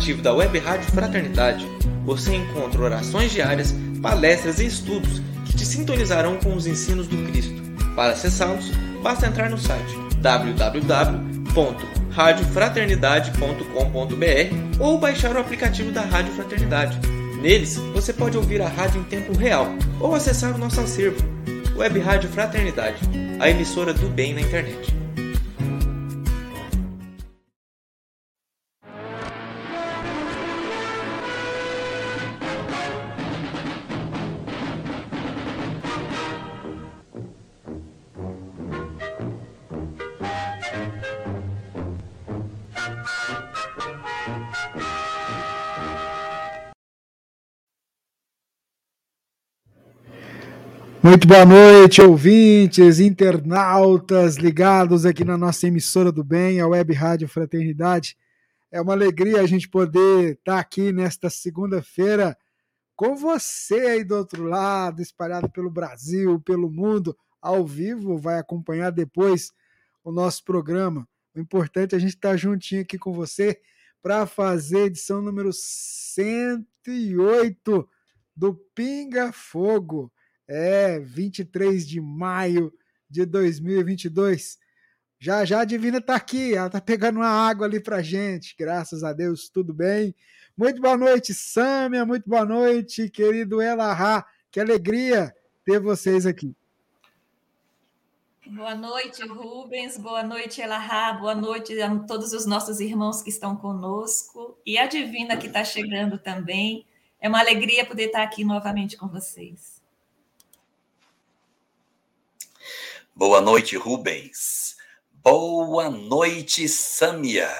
aplicativo da Web Rádio Fraternidade, você encontra orações diárias, palestras e estudos que te sintonizarão com os ensinos do Cristo. Para acessá-los, basta entrar no site www.radiofraternidade.com.br ou baixar o aplicativo da Rádio Fraternidade. Neles, você pode ouvir a rádio em tempo real ou acessar o nosso acervo. Web Rádio Fraternidade, a emissora do bem na internet. Muito boa noite, ouvintes, internautas ligados aqui na nossa emissora do bem, a Web Rádio Fraternidade. É uma alegria a gente poder estar aqui nesta segunda-feira com você aí do outro lado, espalhado pelo Brasil, pelo mundo, ao vivo, vai acompanhar depois o nosso programa. O importante é a gente estar juntinho aqui com você para fazer edição número 108 do Pinga Fogo é, 23 de maio de 2022. Já já a Divina tá aqui, ela tá pegando uma água ali pra gente. Graças a Deus, tudo bem. Muito boa noite, Sâmia. Muito boa noite, querido Elahá. Que alegria ter vocês aqui. Boa noite, Rubens. Boa noite, Elahá. Boa noite a todos os nossos irmãos que estão conosco. E a Divina que está chegando também. É uma alegria poder estar aqui novamente com vocês. Boa noite, Rubens. Boa noite, Sâmia.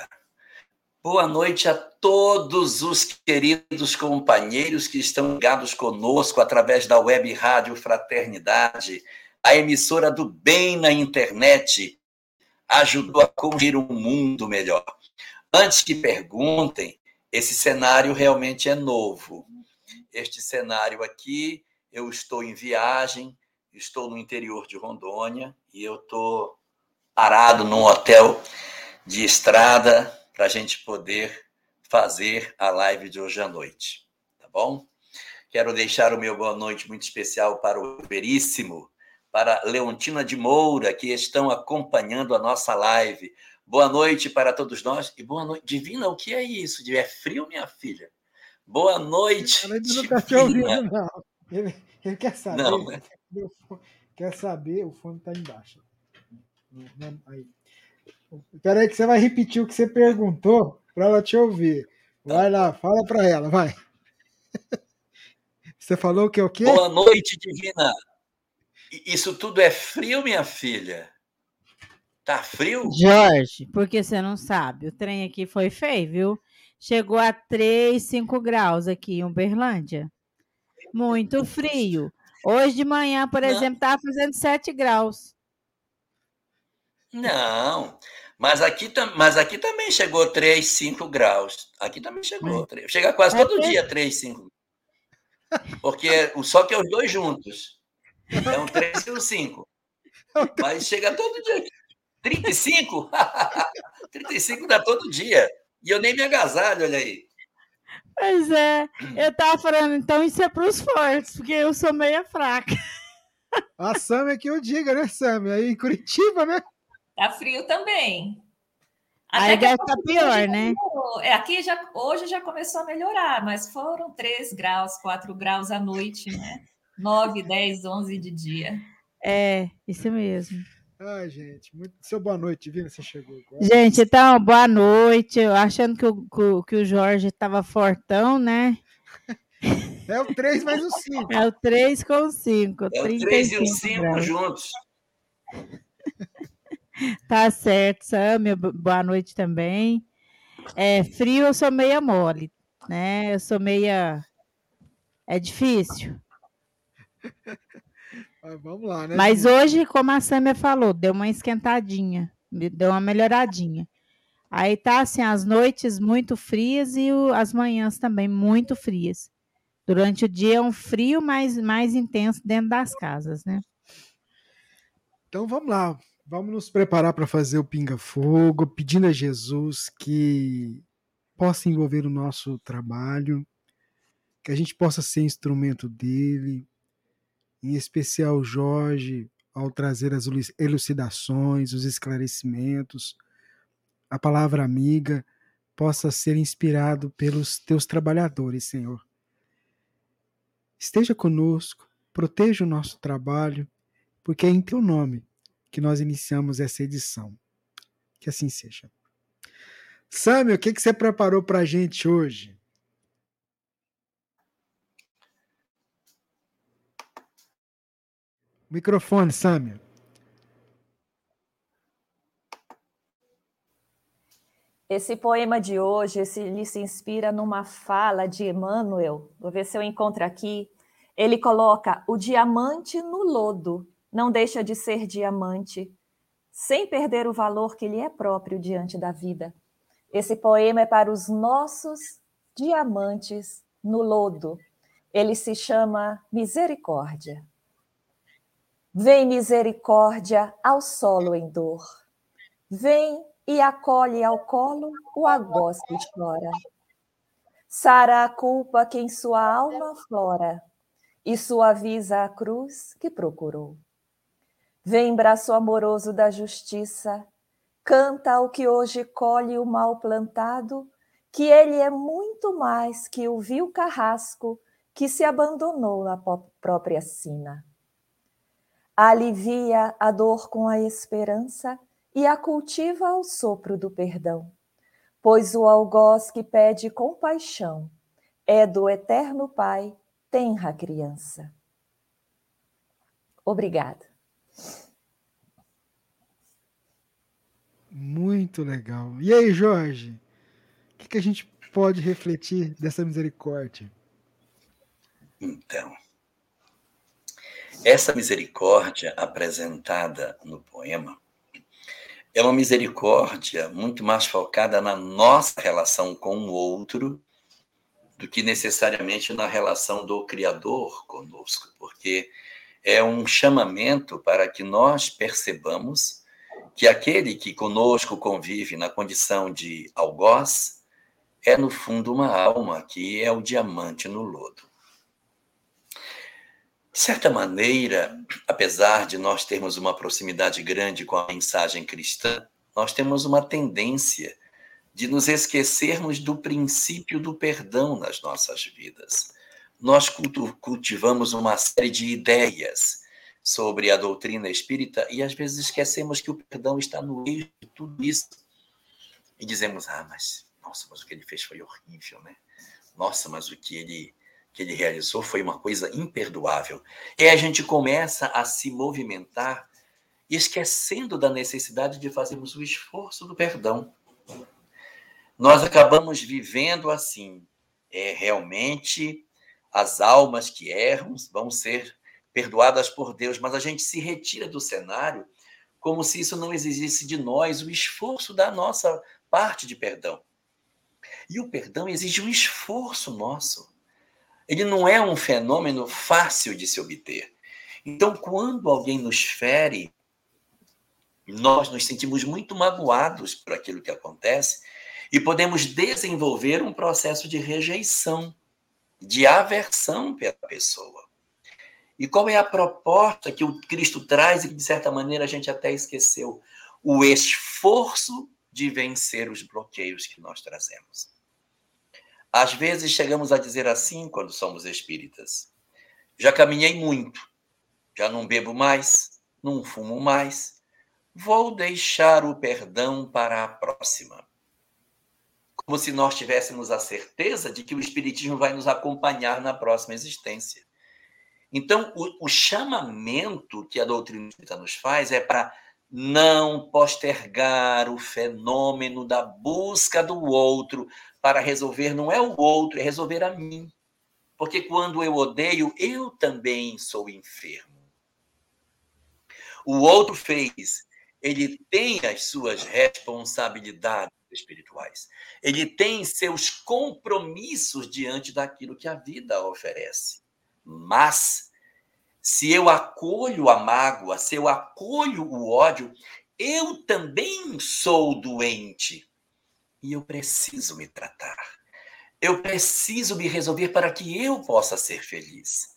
Boa noite a todos os queridos companheiros que estão ligados conosco através da Web Rádio Fraternidade, a emissora do bem na internet, ajudou a construir um mundo melhor. Antes que perguntem, esse cenário realmente é novo. Este cenário aqui, eu estou em viagem, estou no interior de Rondônia e eu estou parado num hotel de estrada para a gente poder fazer a live de hoje à noite, tá bom? Quero deixar o meu boa noite muito especial para o Veríssimo, para Leontina de Moura, que estão acompanhando a nossa live. Boa noite para todos nós e boa noite. Divina, o que é isso? É frio, minha filha? Boa noite. Ele não está te ouvindo, não. Ele, ele quer saber. Não, né? Quer saber? O fone está embaixo. Aí. Espera aí que você vai repetir o que você perguntou para ela te ouvir. Vai lá, fala para ela, vai. Você falou que é o quê? Boa noite, Divina. Isso tudo é frio, minha filha? Tá frio? Jorge, porque você não sabe, o trem aqui foi feio, viu? Chegou a 3, 5 graus aqui em Uberlândia. Muito frio. Hoje de manhã, por não. exemplo, estava fazendo 7 graus. Não, mas aqui, mas aqui também chegou 3, 5 graus. Aqui também chegou. Hum. Chega quase é todo dia 3, 5. Porque só que é os dois juntos. É um 3 e um 5. Mas chega todo dia. 35? 35 dá todo dia. E eu nem me agasalho, olha aí. Pois é, eu tava falando, então isso é para os fortes, porque eu sou meia fraca. A Sam é que eu diga, né, Sam? Aí em Curitiba, né? Tá frio também. Até Aí deve estar tá pior, né? É, aqui já, hoje já começou a melhorar, mas foram 3 graus, 4 graus à noite, né? 9, 10, 11 de dia. É, isso mesmo. Ai, gente, muito... seu boa noite, Vina, você chegou agora. Gente, então, boa noite. Achando que o, que o Jorge estava fortão, né? É o 3 mais o 5. É o 3 com o 5. É o 3 e o 5 juntos. Tá certo, Samia. Boa noite também. É, frio eu sou meia mole, né? Eu sou meia. É difícil. Mas vamos lá, né? Mas hoje, como a Samia falou, deu uma esquentadinha, deu uma melhoradinha. Aí tá assim, as noites muito frias e o- as manhãs também muito frias. Durante o dia é um frio mais, mais intenso dentro das casas, né? Então vamos lá. Vamos nos preparar para fazer o Pinga Fogo, pedindo a Jesus que possa envolver o nosso trabalho, que a gente possa ser instrumento dele, em especial Jorge, ao trazer as elu- elucidações, os esclarecimentos, a palavra amiga possa ser inspirado pelos teus trabalhadores, Senhor. Esteja conosco, proteja o nosso trabalho, porque é em teu nome que nós iniciamos essa edição. Que assim seja. Samuel, o que, que você preparou para a gente hoje? Microfone, Samuel. Esse poema de hoje, ele se inspira numa fala de Emmanuel. Vou ver se eu encontro aqui. Ele coloca o diamante no lodo, não deixa de ser diamante, sem perder o valor que lhe é próprio diante da vida. Esse poema é para os nossos diamantes no lodo. Ele se chama Misericórdia. Vem misericórdia ao solo em dor. Vem e acolhe ao colo o algoz que chora. Sara a culpa que em sua alma flora e suaviza a cruz que procurou. Vem braço amoroso da justiça, canta o que hoje colhe o mal plantado, que ele é muito mais que o vil carrasco que se abandonou na própria sina. Alivia a dor com a esperança e a cultiva ao sopro do perdão, pois o algoz que pede compaixão é do eterno Pai, tenra criança. Obrigada. Muito legal. E aí, Jorge? O que, que a gente pode refletir dessa misericórdia? Então, essa misericórdia apresentada no poema é uma misericórdia muito mais focada na nossa relação com o outro do que necessariamente na relação do Criador conosco, porque é um chamamento para que nós percebamos que aquele que conosco convive na condição de algoz é, no fundo, uma alma que é o diamante no lodo. Certa maneira, apesar de nós termos uma proximidade grande com a mensagem cristã, nós temos uma tendência de nos esquecermos do princípio do perdão nas nossas vidas. Nós cultivamos uma série de ideias sobre a doutrina espírita e às vezes esquecemos que o perdão está no eixo de tudo isso. E dizemos: "Ah, mas nossa, mas o que ele fez foi horrível, né? Nossa, mas o que ele que ele realizou foi uma coisa imperdoável. E a gente começa a se movimentar esquecendo da necessidade de fazermos o esforço do perdão. Nós acabamos vivendo assim, é realmente as almas que erram vão ser perdoadas por Deus, mas a gente se retira do cenário como se isso não exigisse de nós o esforço da nossa parte de perdão. E o perdão exige um esforço nosso. Ele não é um fenômeno fácil de se obter. Então, quando alguém nos fere, nós nos sentimos muito magoados por aquilo que acontece e podemos desenvolver um processo de rejeição, de aversão pela pessoa. E qual é a proposta que o Cristo traz e que, de certa maneira, a gente até esqueceu? O esforço de vencer os bloqueios que nós trazemos. Às vezes chegamos a dizer assim quando somos espíritas: já caminhei muito, já não bebo mais, não fumo mais, vou deixar o perdão para a próxima. Como se nós tivéssemos a certeza de que o Espiritismo vai nos acompanhar na próxima existência. Então, o, o chamamento que a doutrina nos faz é para não postergar o fenômeno da busca do outro para resolver, não é o outro, é resolver a mim. Porque quando eu odeio, eu também sou enfermo. O outro fez, ele tem as suas responsabilidades espirituais. Ele tem seus compromissos diante daquilo que a vida oferece. Mas se eu acolho a mágoa, se eu acolho o ódio, eu também sou doente e eu preciso me tratar. Eu preciso me resolver para que eu possa ser feliz.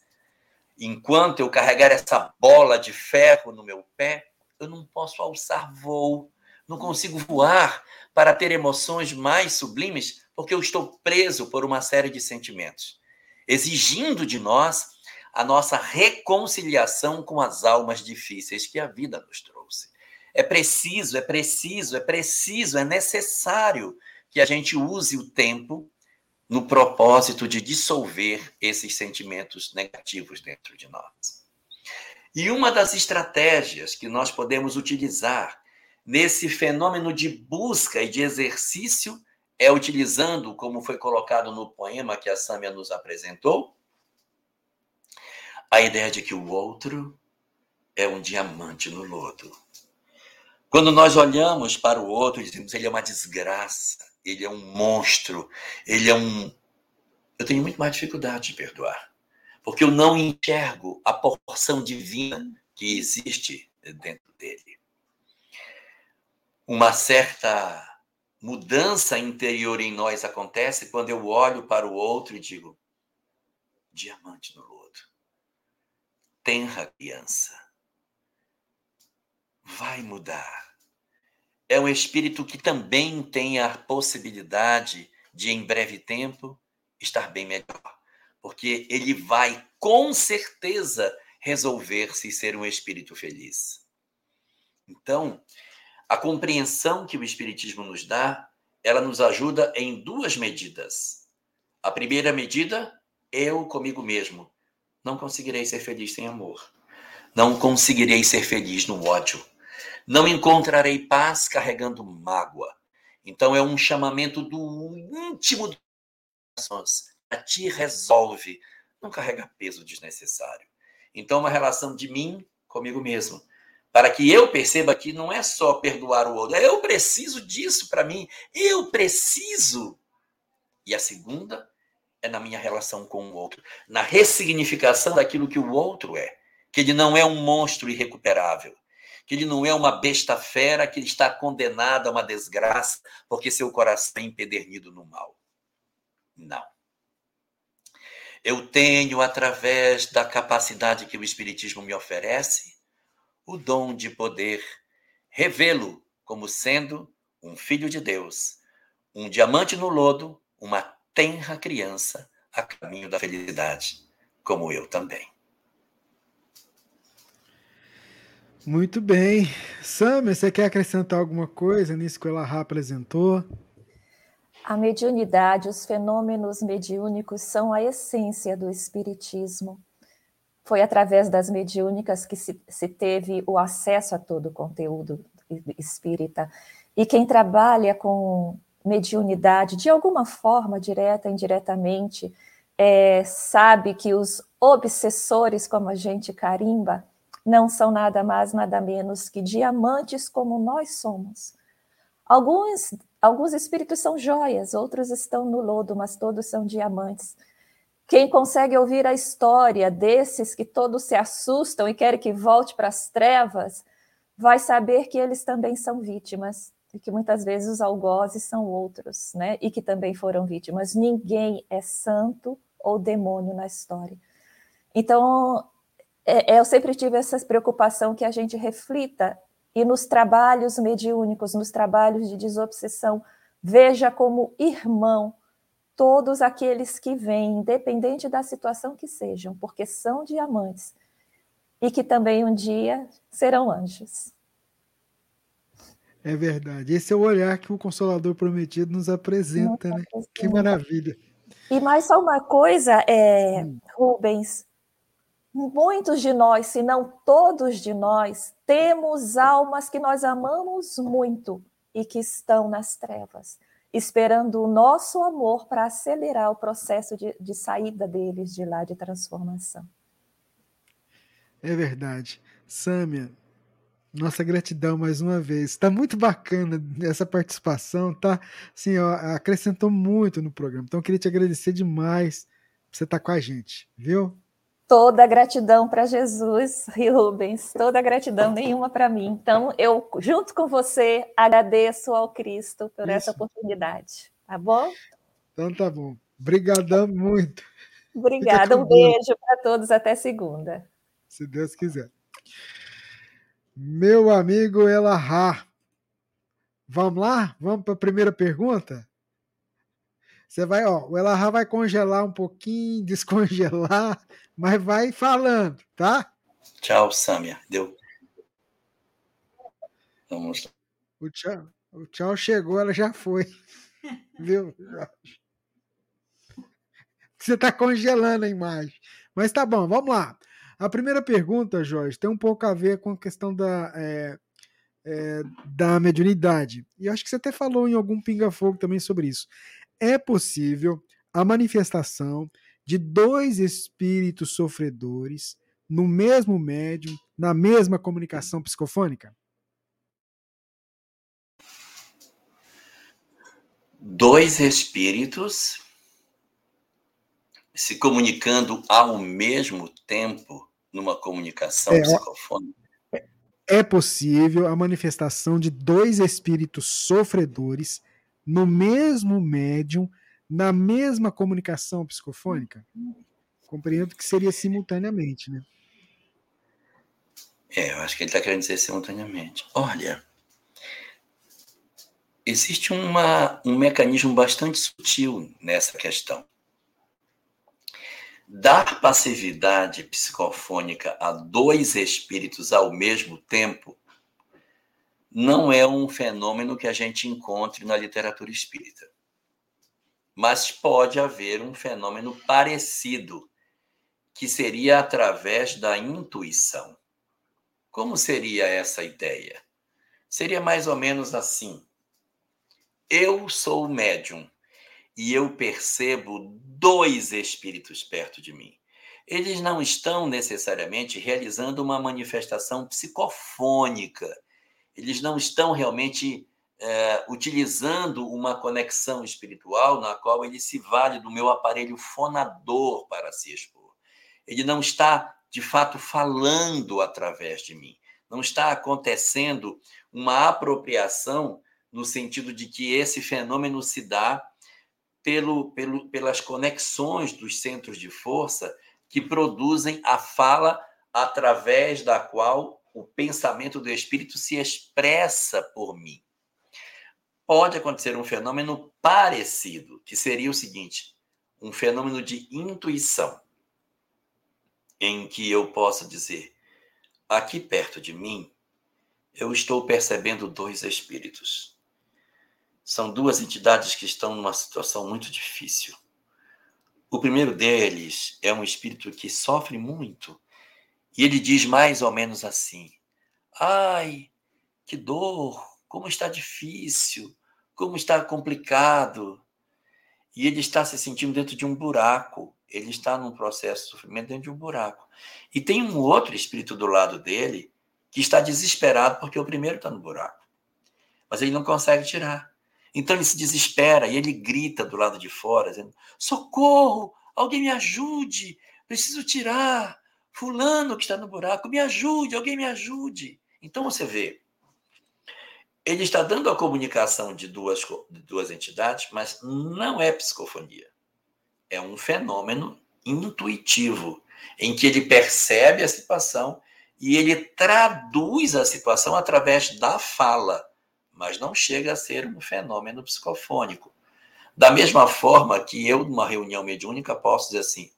Enquanto eu carregar essa bola de ferro no meu pé, eu não posso alçar voo, não consigo voar para ter emoções mais sublimes, porque eu estou preso por uma série de sentimentos, exigindo de nós a nossa reconciliação com as almas difíceis que a vida nos trouxe. É preciso, é preciso, é preciso, é necessário que a gente use o tempo no propósito de dissolver esses sentimentos negativos dentro de nós. E uma das estratégias que nós podemos utilizar nesse fenômeno de busca e de exercício é utilizando, como foi colocado no poema que a Sâmia nos apresentou, a ideia de que o outro é um diamante no lodo. Quando nós olhamos para o outro e dizemos ele é uma desgraça, ele é um monstro, ele é um. Eu tenho muito mais dificuldade de perdoar, porque eu não enxergo a porção divina que existe dentro dele. Uma certa mudança interior em nós acontece quando eu olho para o outro e digo: diamante no lodo tenra criança. Vai mudar. É um espírito que também tem a possibilidade de, em breve tempo, estar bem melhor. Porque ele vai, com certeza, resolver-se ser um espírito feliz. Então, a compreensão que o Espiritismo nos dá, ela nos ajuda em duas medidas. A primeira medida, eu comigo mesmo. Não conseguirei ser feliz sem amor. Não conseguirei ser feliz no ódio. Não encontrarei paz carregando mágoa. Então é um chamamento do íntimo dos corações. A ti resolve. Não carrega peso desnecessário. Então, uma relação de mim comigo mesmo. Para que eu perceba que não é só perdoar o outro, eu preciso disso para mim. Eu preciso. E a segunda é na minha relação com o outro, na ressignificação daquilo que o outro é, que ele não é um monstro irrecuperável, que ele não é uma besta fera que está condenado a uma desgraça porque seu coração é empedernido no mal. Não. Eu tenho, através da capacidade que o Espiritismo me oferece, o dom de poder revê-lo como sendo um filho de Deus, um diamante no lodo, uma tenra criança a caminho da felicidade, como eu também. Muito bem. Sam, você quer acrescentar alguma coisa nisso que o Elahá apresentou? A mediunidade, os fenômenos mediúnicos são a essência do espiritismo. Foi através das mediúnicas que se, se teve o acesso a todo o conteúdo espírita. E quem trabalha com mediunidade, de alguma forma, direta indiretamente, é, sabe que os obsessores, como a gente carimba, não são nada mais, nada menos que diamantes como nós somos. Alguns, alguns espíritos são joias, outros estão no lodo, mas todos são diamantes. Quem consegue ouvir a história desses que todos se assustam e querem que volte para as trevas, vai saber que eles também são vítimas que muitas vezes os algozes são outros, né? E que também foram vítimas. Ninguém é santo ou demônio na história. Então, é, é, eu sempre tive essa preocupação que a gente reflita e nos trabalhos mediúnicos, nos trabalhos de desobsessão, veja como irmão todos aqueles que vêm, independente da situação que sejam, porque são diamantes e que também um dia serão anjos. É verdade. Esse é o olhar que o Consolador Prometido nos apresenta, né? Que maravilha. E mais só uma coisa, é, hum. Rubens, muitos de nós, se não todos de nós, temos almas que nós amamos muito e que estão nas trevas, esperando o nosso amor para acelerar o processo de, de saída deles de lá, de transformação. É verdade. Sâmia, nossa gratidão mais uma vez. Está muito bacana essa participação, tá? Ó, acrescentou muito no programa. Então, eu queria te agradecer demais por você estar com a gente, viu? Toda gratidão para Jesus, Rubens, toda gratidão, nenhuma para mim. Então, eu, junto com você, agradeço ao Cristo por Isso. essa oportunidade, tá bom? Então, tá bom. Obrigadão muito. Obrigada, um beijo para todos, até segunda. Se Deus quiser. Meu amigo Elahá. Vamos lá? Vamos para a primeira pergunta? Você vai, ó, o Elahá vai congelar um pouquinho, descongelar, mas vai falando, tá? Tchau, Samia. Deu. Vamos lá. O tchau, o tchau chegou, ela já foi. Viu? Você está congelando a imagem. Mas tá bom, vamos lá. A primeira pergunta, Jorge, tem um pouco a ver com a questão da, é, é, da mediunidade. E acho que você até falou em algum pinga-fogo também sobre isso. É possível a manifestação de dois espíritos sofredores no mesmo médium, na mesma comunicação psicofônica? Dois espíritos se comunicando ao mesmo tempo numa comunicação é, psicofônica? É possível a manifestação de dois espíritos sofredores no mesmo médium, na mesma comunicação psicofônica? Compreendo que seria simultaneamente, né? É, eu acho que ele está querendo dizer simultaneamente. Olha, existe uma, um mecanismo bastante sutil nessa questão. Dar passividade psicofônica a dois espíritos ao mesmo tempo não é um fenômeno que a gente encontre na literatura espírita. Mas pode haver um fenômeno parecido, que seria através da intuição. Como seria essa ideia? Seria mais ou menos assim: eu sou médium e eu percebo dois espíritos perto de mim. Eles não estão necessariamente realizando uma manifestação psicofônica, eles não estão realmente é, utilizando uma conexão espiritual na qual ele se vale do meu aparelho fonador para se expor. Ele não está, de fato, falando através de mim. Não está acontecendo uma apropriação no sentido de que esse fenômeno se dá pelo, pelo, pelas conexões dos centros de força que produzem a fala através da qual o pensamento do espírito se expressa por mim. Pode acontecer um fenômeno parecido, que seria o seguinte: um fenômeno de intuição, em que eu posso dizer, aqui perto de mim, eu estou percebendo dois espíritos são duas entidades que estão numa situação muito difícil. O primeiro deles é um espírito que sofre muito. E ele diz mais ou menos assim: Ai, que dor, como está difícil, como está complicado. E ele está se sentindo dentro de um buraco. Ele está num processo de sofrimento dentro de um buraco. E tem um outro espírito do lado dele que está desesperado porque o primeiro está no buraco. Mas ele não consegue tirar. Então ele se desespera e ele grita do lado de fora, dizendo: Socorro! Alguém me ajude! Preciso tirar! Fulano que está no buraco, me ajude! Alguém me ajude! Então você vê, ele está dando a comunicação de duas, de duas entidades, mas não é psicofonia. É um fenômeno intuitivo, em que ele percebe a situação e ele traduz a situação através da fala mas não chega a ser um fenômeno psicofônico. Da mesma forma que eu, numa reunião mediúnica, posso dizer assim: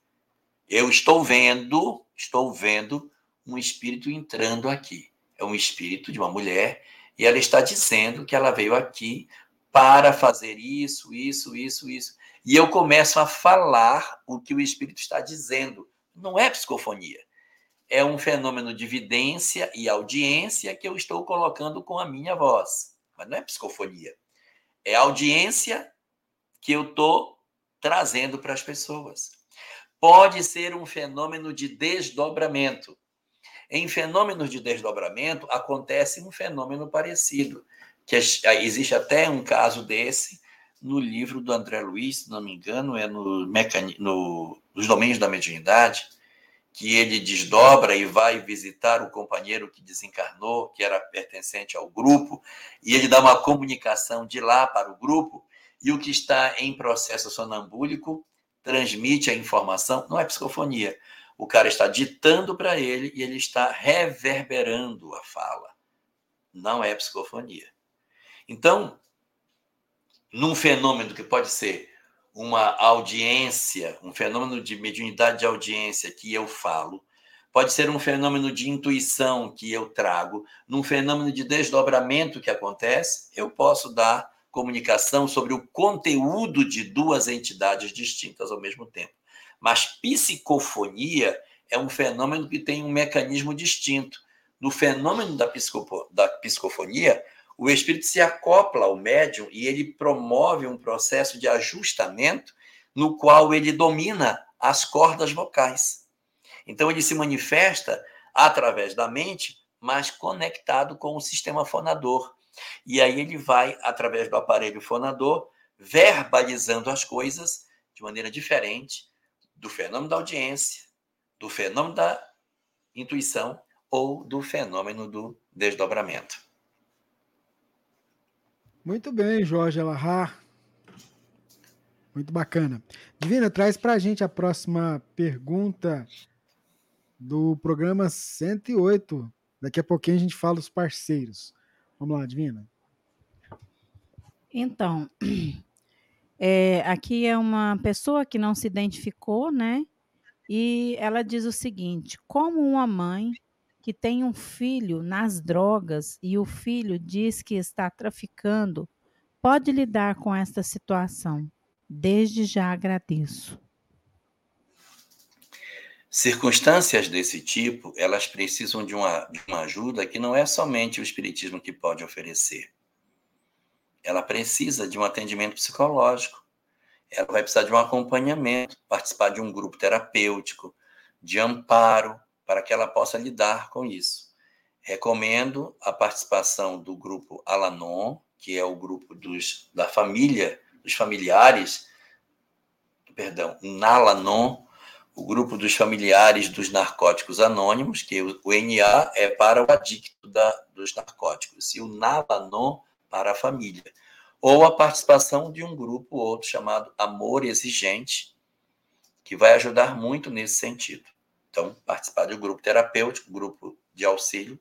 eu estou vendo, estou vendo um espírito entrando aqui. É um espírito de uma mulher e ela está dizendo que ela veio aqui para fazer isso, isso, isso, isso. E eu começo a falar o que o espírito está dizendo. Não é psicofonia. é um fenômeno de vidência e audiência que eu estou colocando com a minha voz. Mas não é psicofonia. É audiência que eu estou trazendo para as pessoas. Pode ser um fenômeno de desdobramento. Em fenômenos de desdobramento, acontece um fenômeno parecido, que existe até um caso desse no livro do André Luiz, se não me engano, é no, mecani... no... nos domínios da mediunidade, que ele desdobra e vai visitar o companheiro que desencarnou, que era pertencente ao grupo, e ele dá uma comunicação de lá para o grupo, e o que está em processo sonambúlico transmite a informação, não é psicofonia. O cara está ditando para ele e ele está reverberando a fala. Não é psicofonia. Então, num fenômeno que pode ser uma audiência, um fenômeno de mediunidade de audiência que eu falo, pode ser um fenômeno de intuição que eu trago, num fenômeno de desdobramento que acontece, eu posso dar comunicação sobre o conteúdo de duas entidades distintas ao mesmo tempo. Mas psicofonia é um fenômeno que tem um mecanismo distinto. No fenômeno da, da psicofonia, o espírito se acopla ao médium e ele promove um processo de ajustamento no qual ele domina as cordas vocais. Então ele se manifesta através da mente, mas conectado com o sistema fonador. E aí ele vai através do aparelho fonador verbalizando as coisas de maneira diferente do fenômeno da audiência, do fenômeno da intuição ou do fenômeno do desdobramento. Muito bem, Jorge Alahar. Muito bacana. Divina, traz para a gente a próxima pergunta do programa 108. Daqui a pouquinho a gente fala os parceiros. Vamos lá, Divina. Então, é, aqui é uma pessoa que não se identificou, né? E ela diz o seguinte: como uma mãe que tem um filho nas drogas e o filho diz que está traficando, pode lidar com esta situação? Desde já agradeço. Circunstâncias desse tipo, elas precisam de uma, de uma ajuda que não é somente o Espiritismo que pode oferecer. Ela precisa de um atendimento psicológico, ela vai precisar de um acompanhamento, participar de um grupo terapêutico, de amparo, para que ela possa lidar com isso. Recomendo a participação do grupo Alanon, que é o grupo dos, da família, dos familiares, perdão, Nalanon, o grupo dos familiares dos narcóticos anônimos, que o, NA é para o adicto da, dos narcóticos, e o Nalanon para a família. Ou a participação de um grupo outro chamado Amor Exigente, que vai ajudar muito nesse sentido. Então, participar um grupo terapêutico, grupo de auxílio,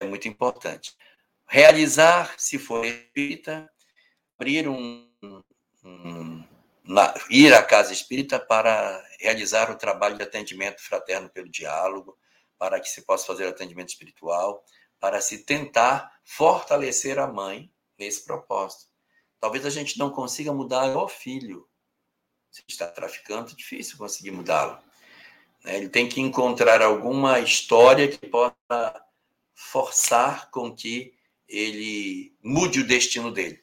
é muito importante. Realizar, se for espírita, abrir um, um na, ir à casa espírita para realizar o trabalho de atendimento fraterno pelo diálogo, para que se possa fazer atendimento espiritual, para se tentar fortalecer a mãe nesse propósito. Talvez a gente não consiga mudar o filho. Se está traficando, é difícil conseguir mudá-lo. Né? Ele tem que encontrar alguma história que possa forçar com que ele mude o destino dele.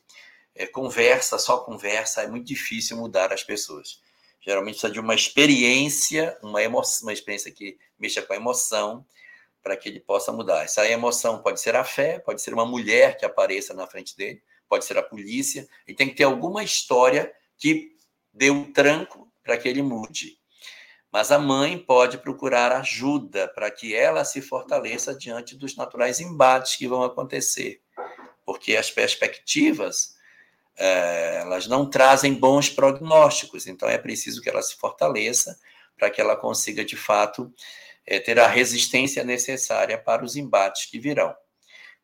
É, conversa, só conversa, é muito difícil mudar as pessoas. Geralmente precisa de uma experiência, uma emoção, uma experiência que mexa com a emoção, para que ele possa mudar. Essa emoção pode ser a fé, pode ser uma mulher que apareça na frente dele, pode ser a polícia. Ele tem que ter alguma história que dê um tranco para que ele mude. Mas a mãe pode procurar ajuda para que ela se fortaleça diante dos naturais embates que vão acontecer, porque as perspectivas é, elas não trazem bons prognósticos, então é preciso que ela se fortaleça para que ela consiga de fato é, ter a resistência necessária para os embates que virão.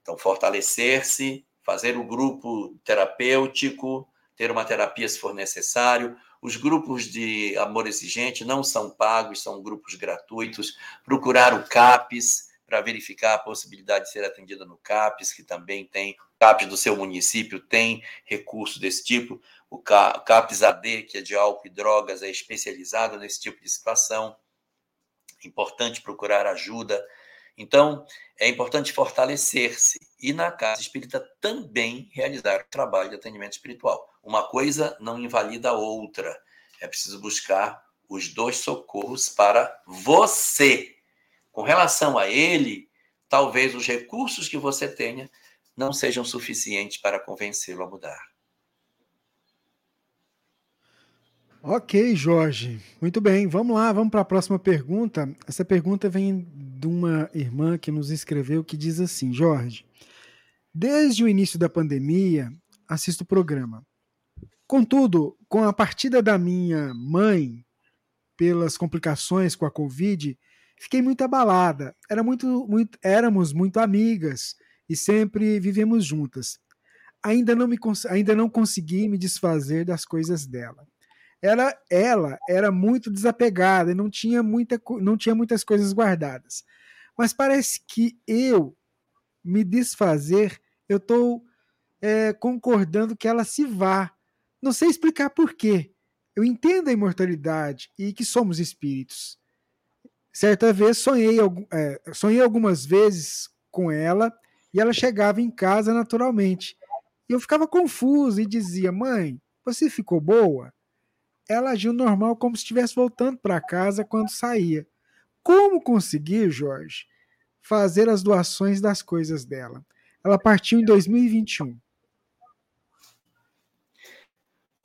Então, fortalecer-se, fazer o grupo terapêutico, ter uma terapia se for necessário, os grupos de amor exigente não são pagos, são grupos gratuitos. Procurar o CAPES para verificar a possibilidade de ser atendida no CAPES, que também tem, o CAPES do seu município tem recurso desse tipo. O CAPES AD, que é de álcool e drogas, é especializado nesse tipo de situação. importante procurar ajuda. Então, é importante fortalecer-se e na casa espírita também realizar o trabalho de atendimento espiritual. Uma coisa não invalida a outra. É preciso buscar os dois socorros para você. Com relação a ele, talvez os recursos que você tenha não sejam suficientes para convencê-lo a mudar. Ok, Jorge. Muito bem. Vamos lá, vamos para a próxima pergunta. Essa pergunta vem de uma irmã que nos escreveu que diz assim: Jorge, desde o início da pandemia, assisto o programa. Contudo, com a partida da minha mãe pelas complicações com a Covid, fiquei muito abalada. Era muito, muito, éramos muito amigas e sempre vivemos juntas. Ainda não, me, ainda não consegui me desfazer das coisas dela ela, ela era muito desapegada e não tinha, muita, não tinha muitas coisas guardadas. Mas parece que eu me desfazer, eu estou é, concordando que ela se vá. Não sei explicar por quê. Eu entendo a imortalidade e que somos espíritos. Certa vez sonhei, é, sonhei algumas vezes com ela e ela chegava em casa naturalmente. E eu ficava confuso e dizia: Mãe, você ficou boa? ela agiu normal como se estivesse voltando para casa quando saía. Como conseguir, Jorge, fazer as doações das coisas dela? Ela partiu em 2021.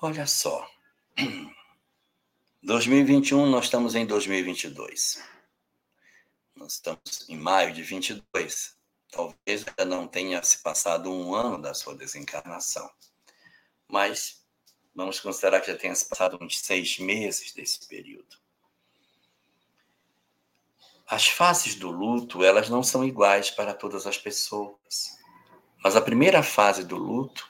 Olha só. 2021, nós estamos em 2022. Nós estamos em maio de 22. Talvez ainda não tenha se passado um ano da sua desencarnação. Mas Vamos considerar que já tenha passado uns seis meses desse período. As fases do luto, elas não são iguais para todas as pessoas. Mas a primeira fase do luto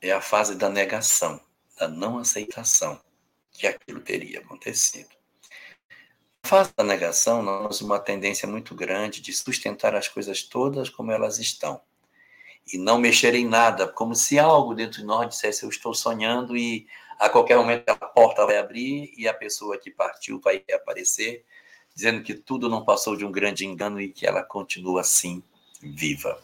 é a fase da negação, da não aceitação que aquilo teria acontecido. Na fase da negação, nós temos uma tendência muito grande de sustentar as coisas todas como elas estão e não mexer em nada, como se algo dentro de nós dissesse: Eu estou sonhando e a qualquer momento a porta vai abrir e a pessoa que partiu vai aparecer, dizendo que tudo não passou de um grande engano e que ela continua assim, viva.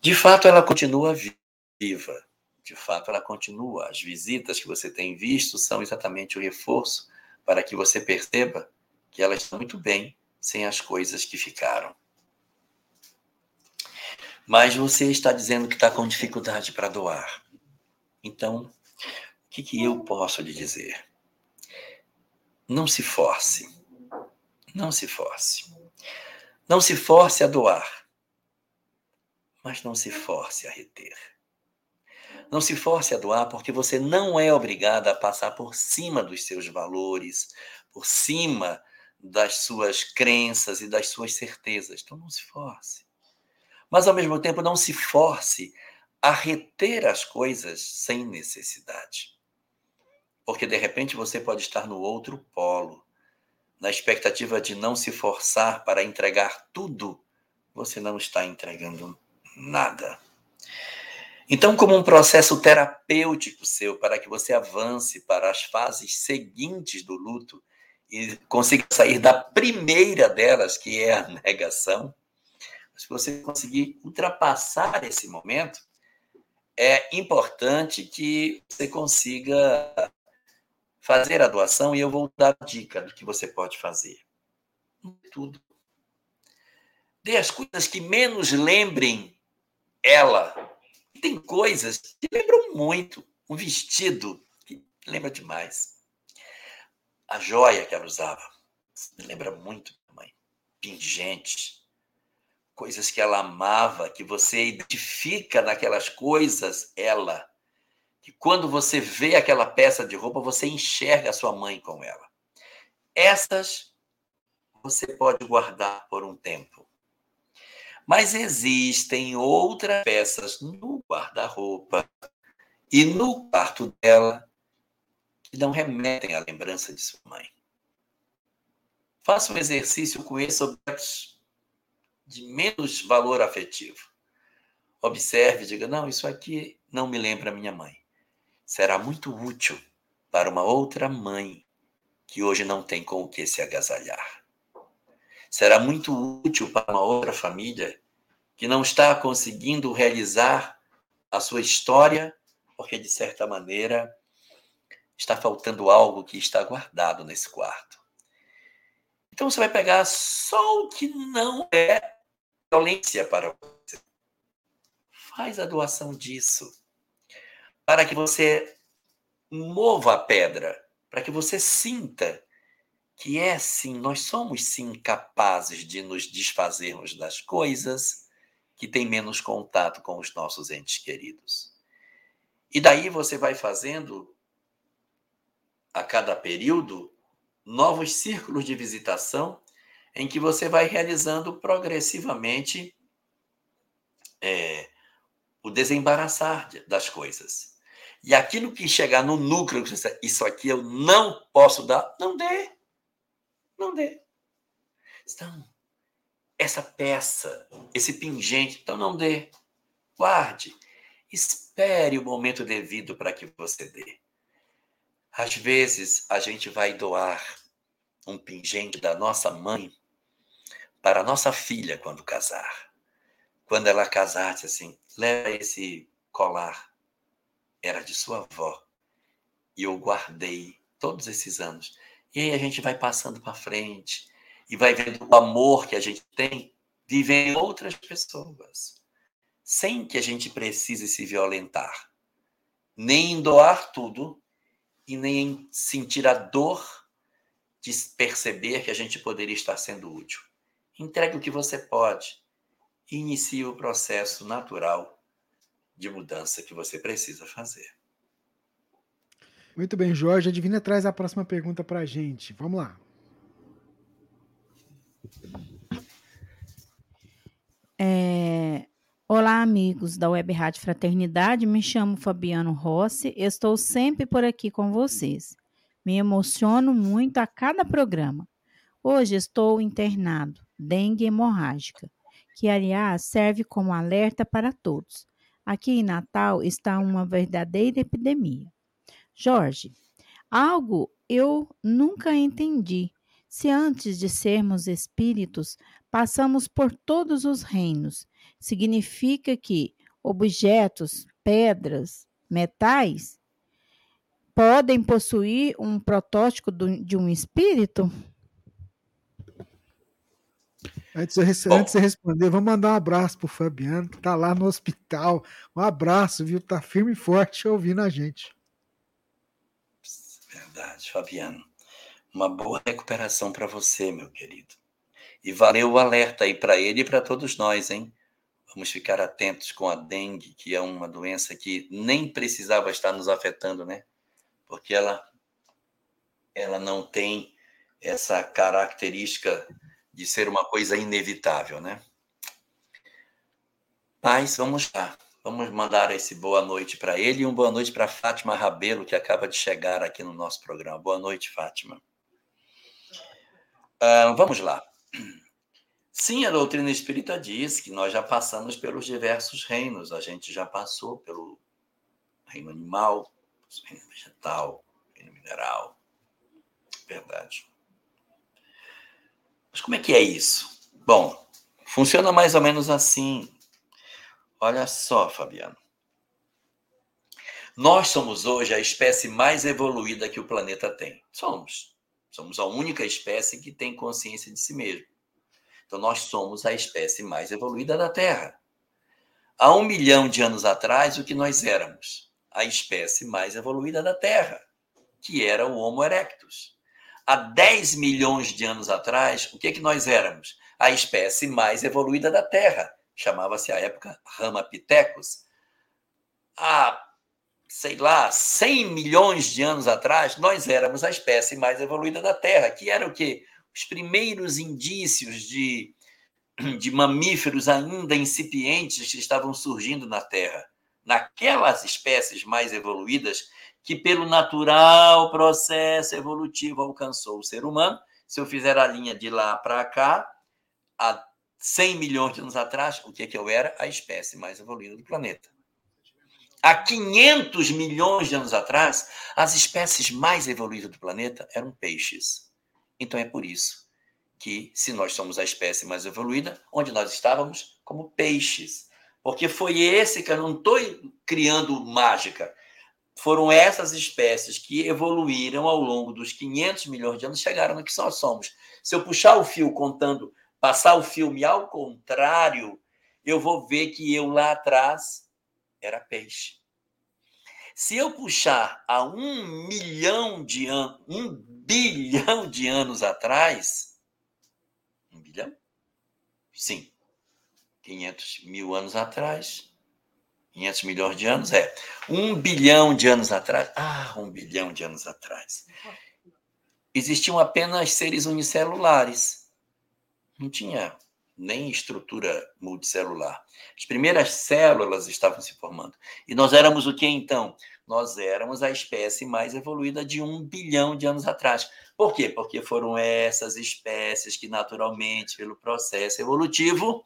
De fato, ela continua viva. De fato, ela continua. As visitas que você tem visto são exatamente o reforço para que você perceba que ela está muito bem sem as coisas que ficaram mas você está dizendo que está com dificuldade para doar. Então, o que, que eu posso lhe dizer? Não se force. Não se force. Não se force a doar, mas não se force a reter. Não se force a doar porque você não é obrigada a passar por cima dos seus valores, por cima das suas crenças e das suas certezas. Então não se force mas ao mesmo tempo não se force a reter as coisas sem necessidade. Porque de repente você pode estar no outro polo, na expectativa de não se forçar para entregar tudo, você não está entregando nada. Então, como um processo terapêutico seu, para que você avance para as fases seguintes do luto e consiga sair da primeira delas, que é a negação, se você conseguir ultrapassar esse momento, é importante que você consiga fazer a doação e eu vou dar dica do que você pode fazer. Tudo. Dê as coisas que menos lembrem ela. Tem coisas que lembram muito. Um vestido que lembra demais. A joia que ela usava lembra muito da mãe. Pingente coisas que ela amava, que você identifica naquelas coisas ela. Que quando você vê aquela peça de roupa, você enxerga a sua mãe com ela. Essas você pode guardar por um tempo. Mas existem outras peças no guarda-roupa e no quarto dela que não remetem à lembrança de sua mãe. Faça um exercício com esses objetos de menos valor afetivo. Observe, diga: não, isso aqui não me lembra minha mãe. Será muito útil para uma outra mãe que hoje não tem com o que se agasalhar. Será muito útil para uma outra família que não está conseguindo realizar a sua história, porque de certa maneira está faltando algo que está guardado nesse quarto. Então você vai pegar só o que não é violência para você. Faz a doação disso. Para que você mova a pedra, para que você sinta que é sim, nós somos sim capazes de nos desfazermos das coisas que têm menos contato com os nossos entes queridos. E daí você vai fazendo a cada período novos círculos de visitação em que você vai realizando progressivamente é, o desembaraçar das coisas. E aquilo que chegar no núcleo, isso aqui eu não posso dar, não dê. Não dê. Então, essa peça, esse pingente, então não dê. Guarde. Espere o momento devido para que você dê. Às vezes, a gente vai doar um pingente da nossa mãe para a nossa filha quando casar. Quando ela casar, disse assim: leva esse colar. Era de sua avó. E eu guardei todos esses anos. E aí a gente vai passando para frente e vai vendo o amor que a gente tem viver em outras pessoas, sem que a gente precise se violentar, nem em doar tudo e nem em sentir a dor de perceber que a gente poderia estar sendo útil. Entregue o que você pode e inicie o processo natural de mudança que você precisa fazer. Muito bem, Jorge. A Divina traz a próxima pergunta para a gente. Vamos lá. É... Olá, amigos da Web Rádio Fraternidade. Me chamo Fabiano Rossi. Estou sempre por aqui com vocês. Me emociono muito a cada programa. Hoje estou internado, dengue hemorrágica, que aliás serve como alerta para todos. Aqui em Natal está uma verdadeira epidemia. Jorge, algo eu nunca entendi. Se antes de sermos espíritos, passamos por todos os reinos, significa que objetos, pedras, metais podem possuir um protótipo de um espírito? Antes de, antes de responder, vamos mandar um abraço pro Fabiano, que está lá no hospital. Um abraço, viu? Tá firme e forte ouvindo a gente. Verdade, Fabiano. Uma boa recuperação para você, meu querido. E valeu o alerta aí para ele e para todos nós, hein? Vamos ficar atentos com a dengue, que é uma doença que nem precisava estar nos afetando, né? Porque ela, ela não tem essa característica de ser uma coisa inevitável, né? Mas vamos lá. Vamos mandar esse boa noite para ele e um boa noite para Fátima Rabelo, que acaba de chegar aqui no nosso programa. Boa noite, Fátima. Uh, vamos lá. Sim, a doutrina espírita diz que nós já passamos pelos diversos reinos. A gente já passou pelo reino animal, reino vegetal, reino mineral. Verdade. Mas como é que é isso? Bom, funciona mais ou menos assim. Olha só, Fabiano. Nós somos hoje a espécie mais evoluída que o planeta tem. Somos. Somos a única espécie que tem consciência de si mesmo. Então, nós somos a espécie mais evoluída da Terra. Há um milhão de anos atrás, o que nós éramos? A espécie mais evoluída da Terra, que era o Homo erectus. Há 10 milhões de anos atrás, o que, que nós éramos? A espécie mais evoluída da Terra, chamava-se à época Ramapithecus. Há, sei lá, 100 milhões de anos atrás, nós éramos a espécie mais evoluída da Terra, que era o quê? Os primeiros indícios de, de mamíferos ainda incipientes que estavam surgindo na Terra. Naquelas espécies mais evoluídas que, pelo natural processo evolutivo, alcançou o ser humano. Se eu fizer a linha de lá para cá, a 100 milhões de anos atrás, o que, é que eu era? A espécie mais evoluída do planeta. há 500 milhões de anos atrás, as espécies mais evoluídas do planeta eram peixes. Então é por isso que, se nós somos a espécie mais evoluída, onde nós estávamos? Como peixes. Porque foi esse que eu não estou criando mágica. Foram essas espécies que evoluíram ao longo dos 500 milhões de anos, chegaram no que nós somos. Se eu puxar o fio contando, passar o filme ao contrário, eu vou ver que eu lá atrás era peixe. Se eu puxar a um milhão de anos, um bilhão de anos atrás, um bilhão? Sim. 500 mil anos atrás, 500 milhões de anos, é. Um bilhão de anos atrás. Ah, um bilhão de anos atrás. Existiam apenas seres unicelulares. Não tinha nem estrutura multicelular. As primeiras células estavam se formando. E nós éramos o que então? Nós éramos a espécie mais evoluída de um bilhão de anos atrás. Por quê? Porque foram essas espécies que, naturalmente, pelo processo evolutivo,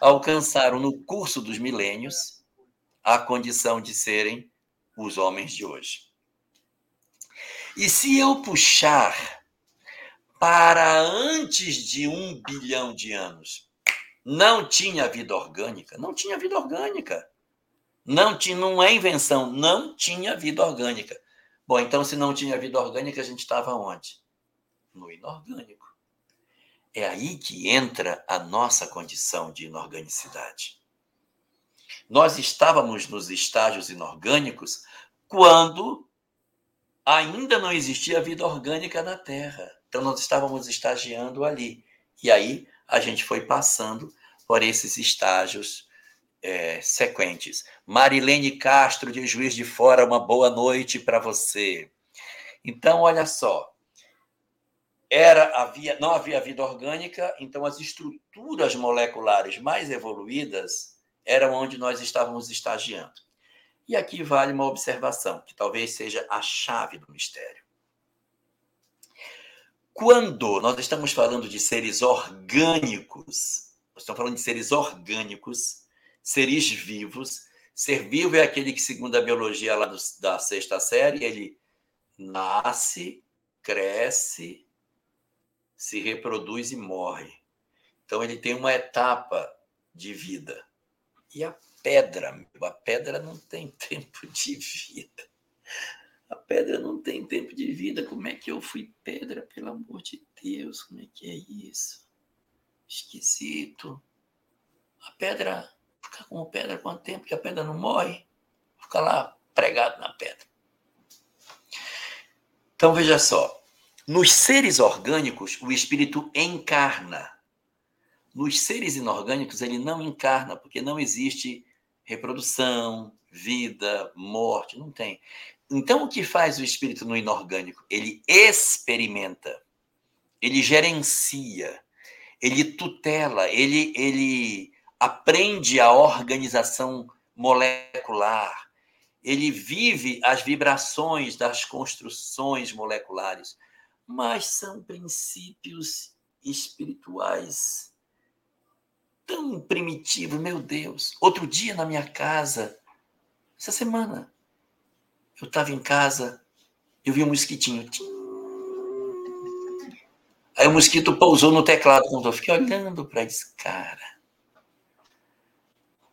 alcançaram no curso dos milênios a condição de serem os homens de hoje. E se eu puxar para antes de um bilhão de anos, não tinha vida orgânica. Não tinha vida orgânica. Não, tinha, não é invenção, não tinha vida orgânica. Bom, então, se não tinha vida orgânica, a gente estava onde? No inorgânico. É aí que entra a nossa condição de inorganicidade. Nós estávamos nos estágios inorgânicos quando ainda não existia vida orgânica na Terra. Então, nós estávamos estagiando ali. E aí a gente foi passando por esses estágios é, sequentes. Marilene Castro, de Juiz de Fora, uma boa noite para você. Então, olha só. Era, havia, não havia vida orgânica, então as estruturas moleculares mais evoluídas eram onde nós estávamos estagiando. E aqui vale uma observação, que talvez seja a chave do mistério. Quando nós estamos falando de seres orgânicos, nós estamos falando de seres orgânicos, seres vivos. Ser vivo é aquele que, segundo a biologia lá do, da sexta série, ele nasce, cresce, se reproduz e morre. Então ele tem uma etapa de vida. E a pedra, a pedra não tem tempo de vida. A pedra não tem tempo de vida. Como é que eu fui pedra, pelo amor de Deus? Como é que é isso? Esquisito. A pedra fica como pedra quanto tempo que a pedra não morre? Fica lá pregado na pedra. Então veja só. Nos seres orgânicos, o espírito encarna. Nos seres inorgânicos, ele não encarna, porque não existe reprodução, vida, morte, não tem. Então, o que faz o espírito no inorgânico? Ele experimenta, ele gerencia, ele tutela, ele, ele aprende a organização molecular, ele vive as vibrações das construções moleculares, mas são princípios espirituais tão primitivos, meu Deus. Outro dia na minha casa, essa semana, eu estava em casa, eu vi um mosquitinho. Aí o mosquito pousou no teclado. Eu fiquei olhando para esse cara.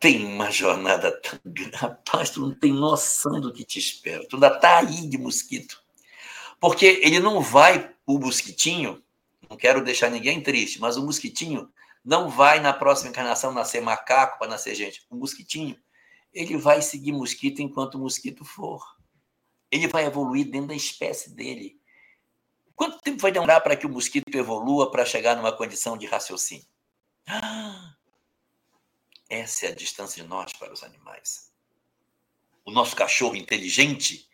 Tem uma jornada tão grande. Rapaz, tu não tem noção do que te espera. Tu ainda tá aí de mosquito. Porque ele não vai, o mosquitinho, não quero deixar ninguém triste, mas o mosquitinho não vai na próxima encarnação nascer macaco para nascer gente. O mosquitinho, ele vai seguir mosquito enquanto o mosquito for ele vai evoluir dentro da espécie dele. Quanto tempo vai demorar para que o mosquito evolua para chegar numa condição de raciocínio? Ah, essa é a distância de nós para os animais. O nosso cachorro inteligente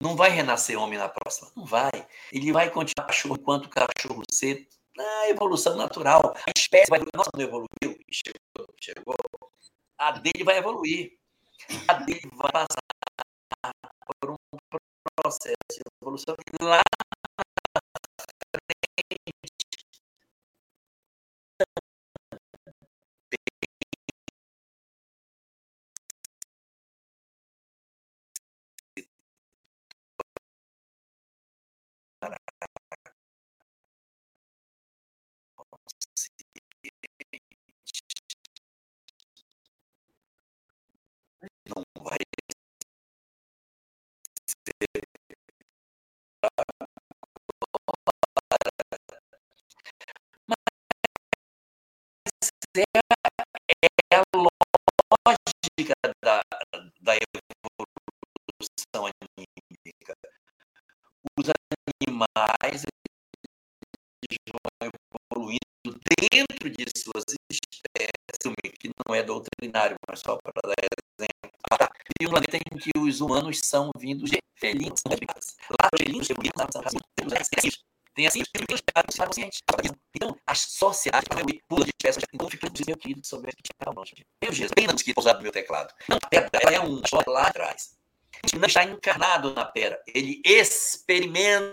não vai renascer homem na próxima. Não vai. Ele vai continuar cachorro enquanto cachorro ser na evolução natural. A espécie vai evoluir. Nossa, não evoluiu. Chegou, chegou. A dele vai evoluir. A dele vai passar processo de evolução que lá não vai é a lógica da, da evolução anímica. Os animais vão evoluindo dentro de suas espécies, que não é doutrinário, mas só para dar exemplo. Ah, e um planeta em que os humanos são vindos de felinos. Lá, os felinos evoluíram, tem assim, os conscientes. Então, as sociedades pula de espécies, então fica meu querido sobre o Meu Jesus, bem na mosquito usado no meu teclado. Não, a pedra, ela é um só lá atrás. Não está encarnado na pedra, ele experimenta.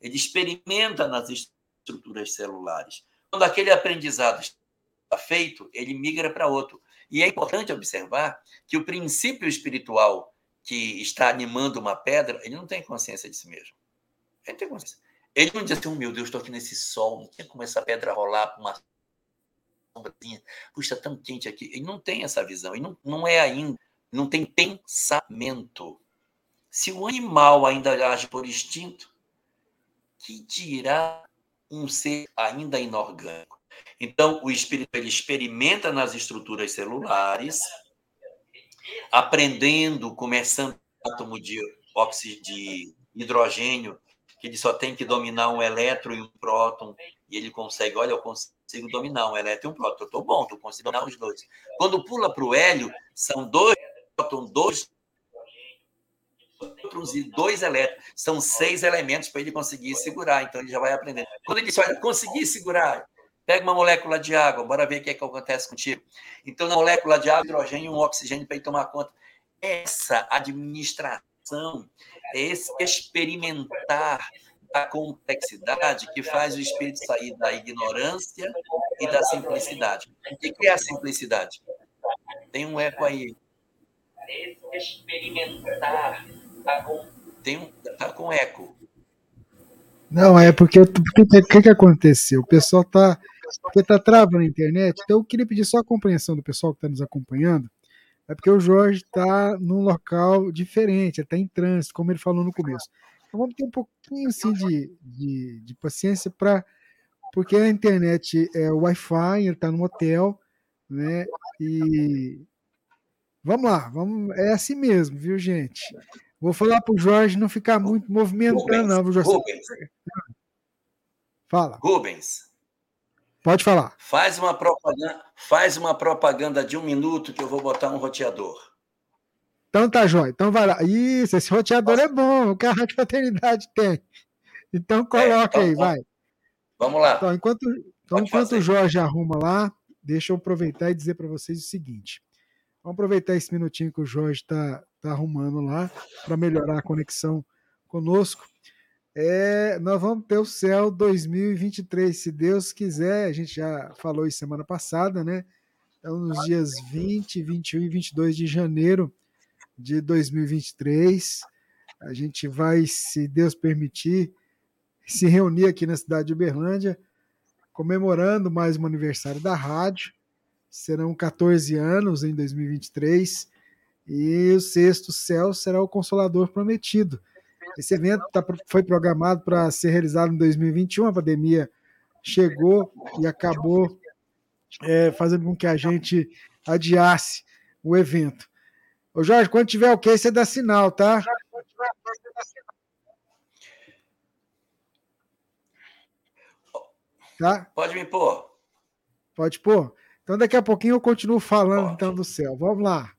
Ele experimenta nas estruturas celulares. Quando aquele aprendizado está feito, ele migra para outro. E é importante observar que o princípio espiritual que está animando uma pedra, ele não tem consciência de si mesmo. Ele não diz assim, oh, meu Deus, estou aqui nesse sol, não tinha como essa pedra rolar para uma sombrazinha. Puxa, está tão quente aqui. Ele não tem essa visão, ele não, não é ainda, não tem pensamento. Se o animal ainda age por instinto, que dirá um ser ainda inorgânico? Então, o espírito ele experimenta nas estruturas celulares, aprendendo, começando átomo de óxido de hidrogênio que ele só tem que dominar um elétron e um próton, e ele consegue, olha, eu consigo dominar um elétron e um próton, eu estou bom, eu consigo dominar os dois. Quando pula para o hélio, são dois prótons, dois prótons e dois elétrons. São seis elementos para ele conseguir segurar, então ele já vai aprendendo. Quando ele diz, olha, consegui segurar, pega uma molécula de água, bora ver o que, é que acontece contigo. Então, na molécula de água, hidrogênio e um oxigênio para ele tomar conta. Essa administração é experimentar a complexidade que faz o espírito sair da ignorância e da simplicidade. O que é a simplicidade? Tem um eco aí. Experimentar a tem um tá com eco. Não, é porque o que, que aconteceu? O pessoal tá porque tá travando a internet. Então eu queria pedir só a compreensão do pessoal que está nos acompanhando é porque o Jorge está num local diferente, está em trânsito, como ele falou no começo. Então vamos ter um pouquinho assim, de, de, de paciência para. Porque a internet é Wi-Fi, ele está no hotel, né? E vamos lá, vamos, é assim mesmo, viu, gente? Vou falar para o Jorge não ficar muito movimentando, Rubens, não, Jorge? Rubens. Fala. Rubens, Pode falar. Faz uma propaganda, faz uma propaganda de um minuto que eu vou botar um roteador. Então tá, João. Então vai lá. Isso, esse roteador Nossa. é bom, o que a Fraternidade tem. Então coloca é, então, aí, vai. Vamos lá. Então, enquanto, então, enquanto o Jorge arruma lá, deixa eu aproveitar e dizer para vocês o seguinte. Vamos aproveitar esse minutinho que o Jorge está tá arrumando lá para melhorar a conexão conosco. É, nós vamos ter o céu 2023, se Deus quiser. A gente já falou isso semana passada, né? Então, nos dias 20, 21 e 22 de janeiro de 2023, a gente vai, se Deus permitir, se reunir aqui na cidade de Uberlândia, comemorando mais um aniversário da rádio. Serão 14 anos em 2023 e o sexto céu será o Consolador Prometido esse evento tá, foi programado para ser realizado em 2021, a pandemia chegou e acabou é, fazendo com que a gente adiasse o evento. Ô Jorge, quando tiver ok, você dá sinal, tá? Tá? Pode me pôr. Pode pôr. Então daqui a pouquinho eu continuo falando então do céu. Vamos lá.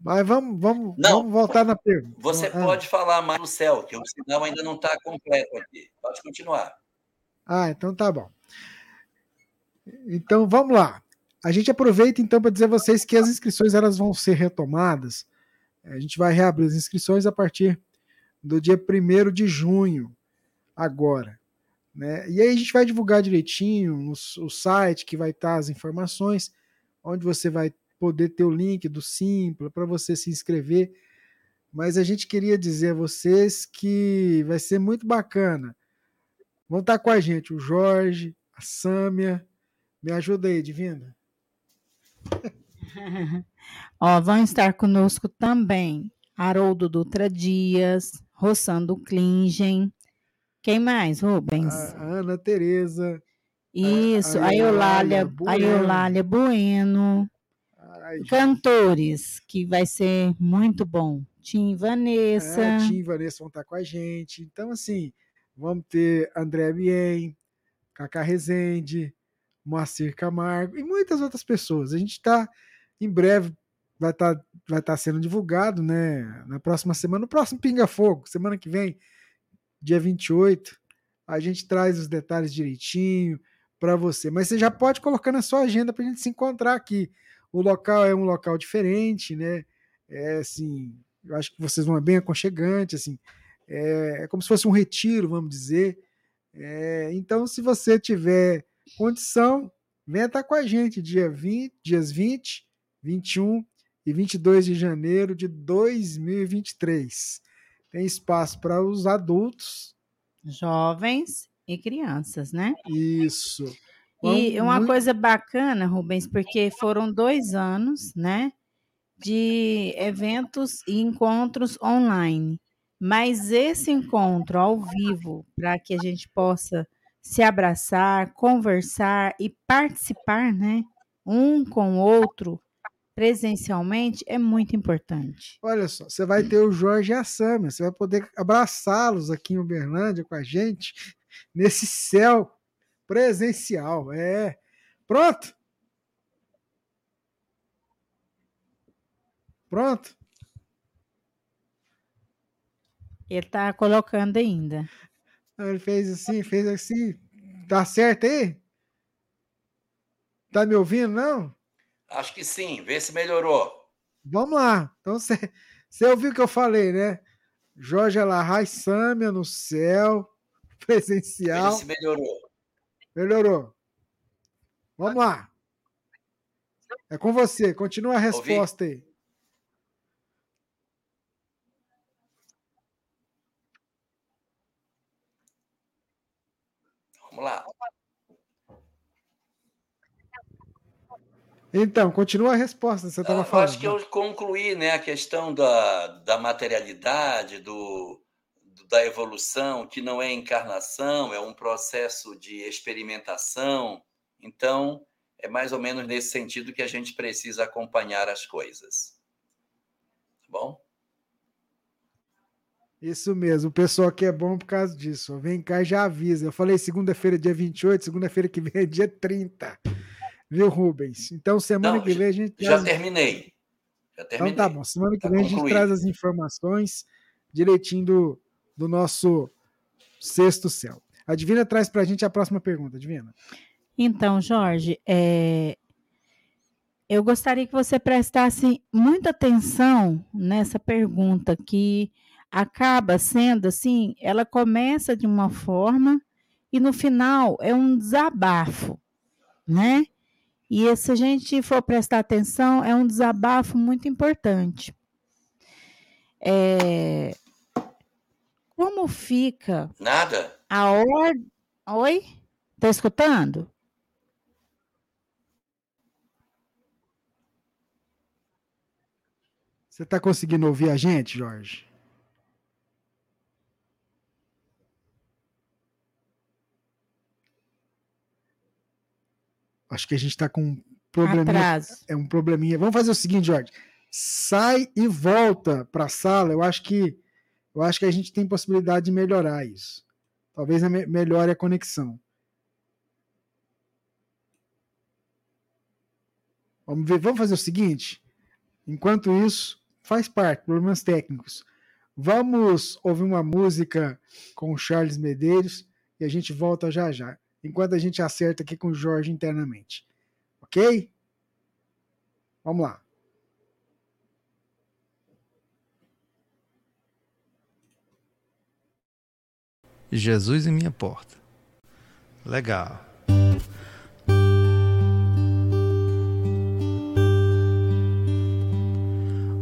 Mas vamos, vamos, não, vamos voltar na pergunta. Você ah. pode falar mais no céu, que o sinal ainda não está completo aqui. Pode continuar. Ah, então tá bom. Então vamos lá. A gente aproveita então para dizer a vocês que as inscrições elas vão ser retomadas. A gente vai reabrir as inscrições a partir do dia 1 de junho, agora. Né? E aí a gente vai divulgar direitinho no, o site que vai estar as informações, onde você vai poder ter o link do Simpla para você se inscrever. Mas a gente queria dizer a vocês que vai ser muito bacana. Vão estar com a gente o Jorge, a Sâmia. Me ajuda aí, Divina. Ó, vão estar conosco também Haroldo Dutra Dias, Roçando Klingen. Quem mais, Rubens? A Ana Tereza. Isso, a Eulália, a Eulália Bueno. Ai, Cantores, que vai ser muito bom. Tim Vanessa. É, Tim e Vanessa vão estar com a gente. Então, assim, vamos ter André Bien, Cacá Rezende, Moacir Camargo e muitas outras pessoas. A gente está, em breve, vai estar vai tá sendo divulgado, né? Na próxima semana, no próximo Pinga Fogo, semana que vem, dia 28, a gente traz os detalhes direitinho para você. Mas você já pode colocar na sua agenda para a gente se encontrar aqui. O local é um local diferente, né? É assim, eu acho que vocês vão é bem aconchegante, assim. É, é como se fosse um retiro, vamos dizer. É, então, se você tiver condição, venha estar com a gente dia 20, dias 20, 21 e 22 de janeiro de 2023. Tem espaço para os adultos, Jovens e crianças, né? Isso. E uma coisa bacana, Rubens, porque foram dois anos, né, de eventos e encontros online. Mas esse encontro ao vivo, para que a gente possa se abraçar, conversar e participar, né, um com o outro, presencialmente, é muito importante. Olha só, você vai ter o Jorge e a Samia, você vai poder abraçá-los aqui em Uberlândia com a gente, nesse céu presencial. É. Pronto? Pronto? Ele está colocando ainda. Não, Ele fez assim, fez assim. Tá certo aí? Tá me ouvindo, não? Acho que sim, vê se melhorou. Vamos lá. Então você você ouviu o que eu falei, né? Jorge Alahai, Sâmia no céu, presencial. se melhorou. Melhorou. Vamos lá. É com você. Continua a resposta aí. Vamos lá. Então, continua a resposta que você estava Ah, eu falando. acho que eu concluí né, a questão da, da materialidade, do- da evolução, que não é encarnação, é um processo de experimentação. Então, é mais ou menos nesse sentido que a gente precisa acompanhar as coisas. Tá bom? Isso mesmo. O pessoal aqui é bom por causa disso. Vem cá e já avisa. Eu falei segunda-feira, dia 28, segunda-feira que vem é dia 30. Viu, Rubens? Então, semana Não, que vem a gente Já traz- terminei. Já Então terminei. tá bom. Semana que Tá vem a gente concluído. traz as informações direitinho do, do nosso sexto céu. A Divina traz pra gente a próxima pergunta, Divina. Então, Jorge, é, eu gostaria que você prestasse muita atenção nessa pergunta que acaba sendo assim, ela começa de uma forma e no final é um desabafo, né? E se a gente for prestar atenção, é um desabafo muito importante. É, como fica Nada? a ordem. Oi? Tá escutando? Você tá conseguindo ouvir a gente, Jorge? Acho que a gente tá com um probleminha Atraso. é um probleminha. Vamos fazer o seguinte, Jorge. Sai e volta para a sala. Eu acho que eu acho que a gente tem possibilidade de melhorar isso. Talvez melhore a conexão. Vamos ver, vamos fazer o seguinte. Enquanto isso, faz parte, problemas técnicos. Vamos ouvir uma música com o Charles Medeiros e a gente volta já já. Enquanto a gente acerta aqui com o Jorge internamente. Ok? Vamos lá. Jesus em minha porta. Legal.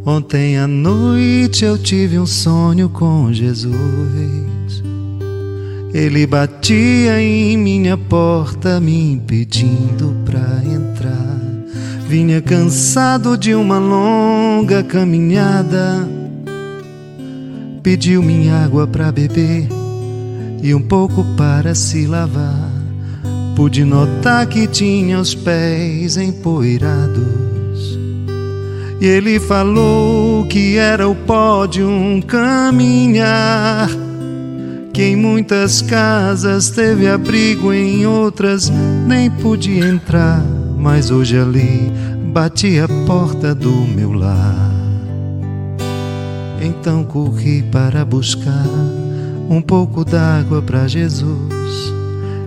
Ontem à noite eu tive um sonho com Jesus. Ele batia em minha porta, me impedindo pra entrar. Vinha cansado de uma longa caminhada. Pediu minha água pra beber e um pouco para se lavar. pude notar que tinha os pés empoeirados. E ele falou que era o pó de um caminhar. Que em muitas casas teve abrigo, em outras nem pude entrar. Mas hoje ali bati a porta do meu lar. Então corri para buscar um pouco d'água para Jesus.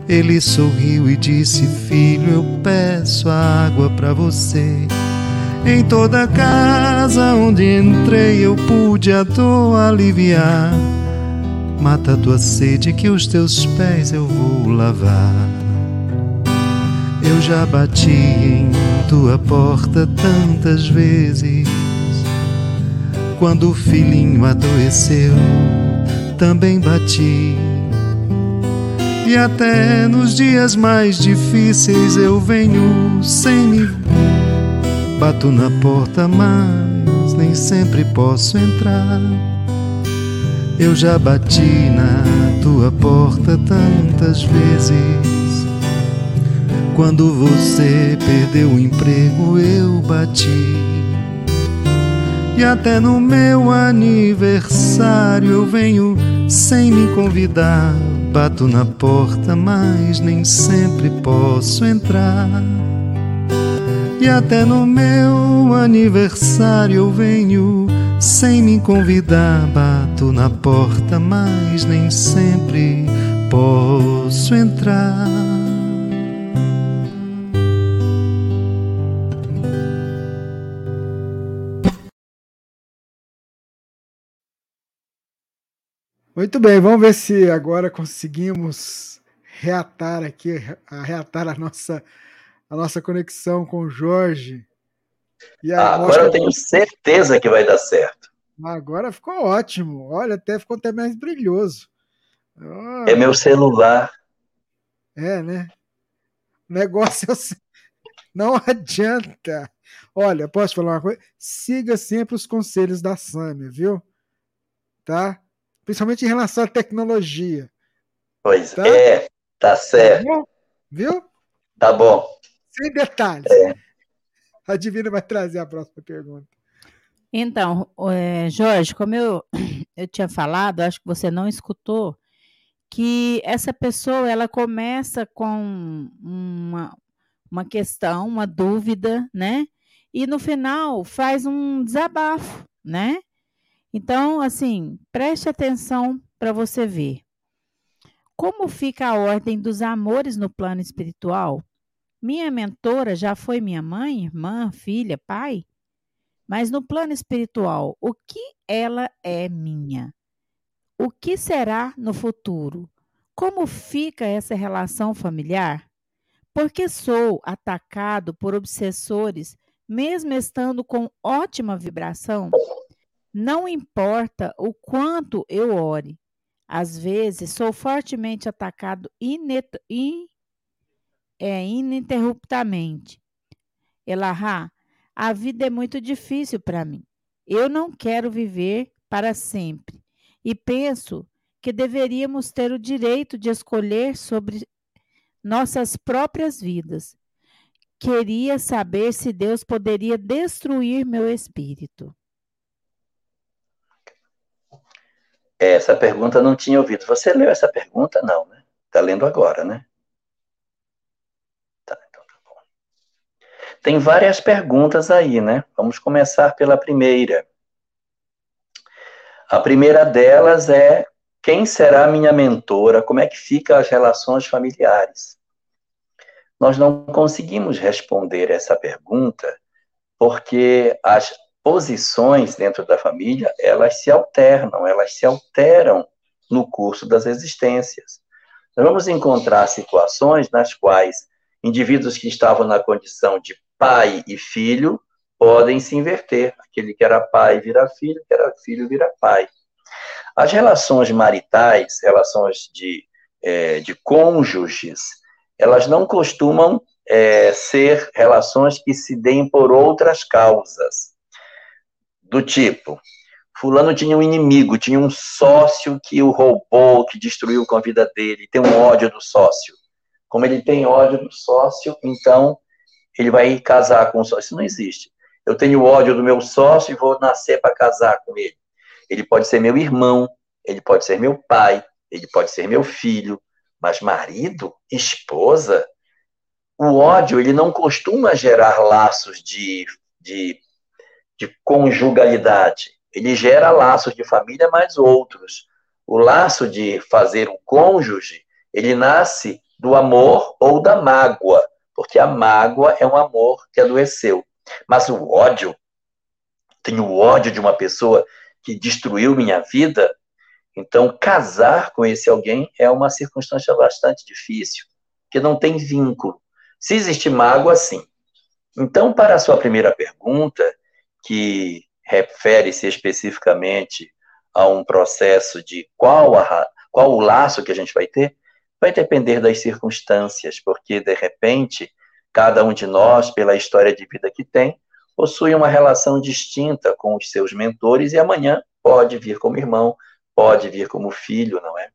Ele sorriu e disse: Filho, eu peço água para você. Em toda casa onde entrei, eu pude a dor aliviar. Mata a tua sede, que os teus pés eu vou lavar. Eu já bati em tua porta tantas vezes. Quando o filhinho adoeceu, também bati. E até nos dias mais difíceis eu venho sem me bato na porta, mas nem sempre posso entrar. Eu já bati na tua porta tantas vezes. Quando você perdeu o emprego, eu bati. E até no meu aniversário eu venho sem me convidar. Bato na porta, mas nem sempre posso entrar. E até no meu aniversário eu venho sem me convidar. Bato na porta, mas nem sempre posso entrar. Muito bem, vamos ver se agora conseguimos reatar aqui, reatar a nossa, a nossa conexão com o Jorge. Ah, agora eu tenho certeza que vai dar certo. Agora ficou ótimo. Olha, até ficou até mais brilhoso. é meu celular. É, né? O negócio é o... não adianta. Olha, posso falar uma coisa? Siga sempre os conselhos da Sâmia, viu? Tá? Principalmente em relação à tecnologia. Pois tá? é, tá certo. Tá Viu? Tá bom. Sem detalhes. É. A Divina vai trazer a próxima pergunta. Então, é, Jorge, como eu, eu tinha falado, acho que você não escutou, que essa pessoa ela começa com uma, uma questão, uma dúvida, né? E no final faz um desabafo, né? Então, assim, preste atenção para você ver. Como fica a ordem dos amores no plano espiritual? Minha mentora já foi minha mãe, irmã, filha, pai? Mas no plano espiritual, o que ela é minha? O que será no futuro? Como fica essa relação familiar? Porque sou atacado por obsessores, mesmo estando com ótima vibração? Não importa o quanto eu ore, às vezes sou fortemente atacado in, é, ininterruptamente. Elahá, a vida é muito difícil para mim. Eu não quero viver para sempre e penso que deveríamos ter o direito de escolher sobre nossas próprias vidas. Queria saber se Deus poderia destruir meu espírito. Essa pergunta não tinha ouvido. Você leu essa pergunta? Não, né? Está lendo agora, né? Tá, então tá bom. Tem várias perguntas aí, né? Vamos começar pela primeira. A primeira delas é: quem será minha mentora? Como é que ficam as relações familiares? Nós não conseguimos responder essa pergunta porque as posições dentro da família, elas se alternam, elas se alteram no curso das existências. Nós vamos encontrar situações nas quais indivíduos que estavam na condição de pai e filho podem se inverter. Aquele que era pai vira filho, que era filho vira pai. As relações maritais, relações de, é, de cônjuges, elas não costumam é, ser relações que se deem por outras causas do tipo, fulano tinha um inimigo, tinha um sócio que o roubou, que destruiu com a vida dele, tem um ódio do sócio. Como ele tem ódio do sócio, então ele vai casar com o sócio. Isso não existe. Eu tenho ódio do meu sócio e vou nascer para casar com ele. Ele pode ser meu irmão, ele pode ser meu pai, ele pode ser meu filho, mas marido, esposa, o ódio ele não costuma gerar laços de, de, de conjugalidade. Ele gera laços de família, mas outros. O laço de fazer o cônjuge, ele nasce do amor ou da mágoa, porque a mágoa é um amor que adoeceu. Mas o ódio, tenho ódio de uma pessoa que destruiu minha vida, então casar com esse alguém é uma circunstância bastante difícil, que não tem vínculo. Se existe mágoa, sim. Então, para a sua primeira pergunta, que refere-se especificamente a um processo de qual, a, qual o laço que a gente vai ter, vai depender das circunstâncias, porque, de repente, cada um de nós, pela história de vida que tem, possui uma relação distinta com os seus mentores e amanhã pode vir como irmão, pode vir como filho, não é?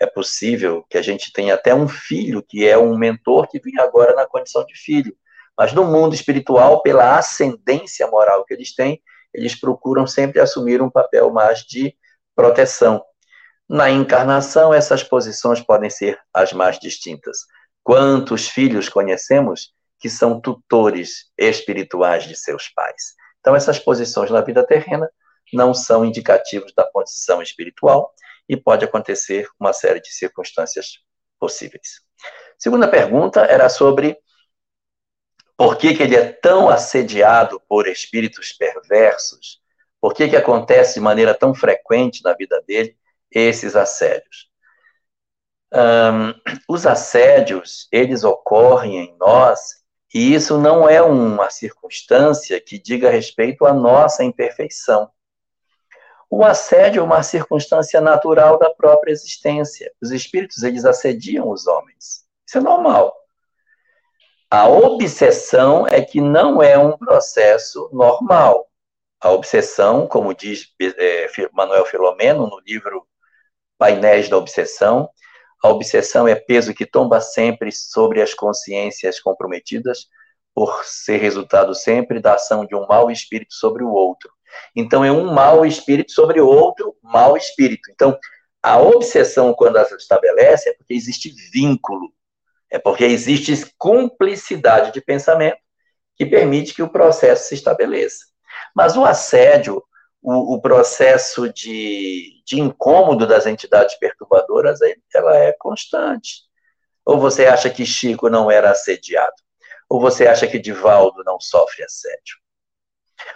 É possível que a gente tenha até um filho que é um mentor que vem agora na condição de filho. Mas no mundo espiritual, pela ascendência moral que eles têm, eles procuram sempre assumir um papel mais de proteção. Na encarnação, essas posições podem ser as mais distintas. Quantos filhos conhecemos que são tutores espirituais de seus pais? Então, essas posições na vida terrena não são indicativos da posição espiritual e pode acontecer uma série de circunstâncias possíveis. Segunda pergunta era sobre por que, que ele é tão assediado por espíritos perversos, por que, que acontece de maneira tão frequente na vida dele esses assédios. Um, os assédios, eles ocorrem em nós, e isso não é uma circunstância que diga respeito à nossa imperfeição. O assédio é uma circunstância natural da própria existência. Os espíritos, eles assediam os homens. Isso é normal. A obsessão é que não é um processo normal. A obsessão, como diz é, Manuel Filomeno no livro Painéis da Obsessão, a obsessão é peso que tomba sempre sobre as consciências comprometidas, por ser resultado sempre da ação de um mau espírito sobre o outro. Então, é um mau espírito sobre outro mau espírito. Então, a obsessão, quando ela se estabelece, é porque existe vínculo, é porque existe cumplicidade de pensamento que permite que o processo se estabeleça. Mas o assédio, o, o processo de, de incômodo das entidades perturbadoras, ela é constante. Ou você acha que Chico não era assediado? Ou você acha que Divaldo não sofre assédio?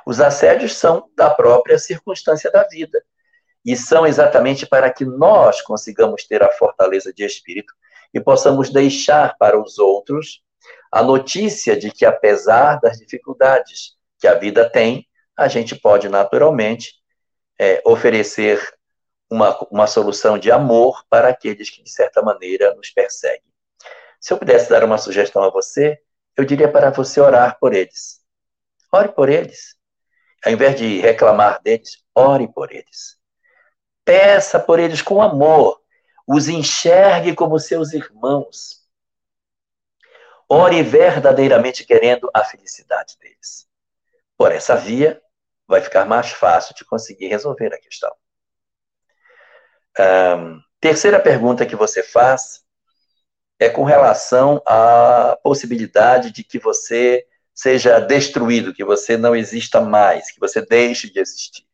Os assédios são da própria circunstância da vida. E são exatamente para que nós consigamos ter a fortaleza de espírito e possamos deixar para os outros a notícia de que, apesar das dificuldades que a vida tem, a gente pode naturalmente é, oferecer uma, uma solução de amor para aqueles que, de certa maneira, nos perseguem. Se eu pudesse dar uma sugestão a você, eu diria para você orar por eles. Ore por eles. Ao invés de reclamar deles, ore por eles. Peça por eles com amor. Os enxergue como seus irmãos. Ore verdadeiramente querendo a felicidade deles. Por essa via, vai ficar mais fácil de conseguir resolver a questão. Um, terceira pergunta que você faz é com relação à possibilidade de que você seja destruído, que você não exista mais, que você deixe de existir.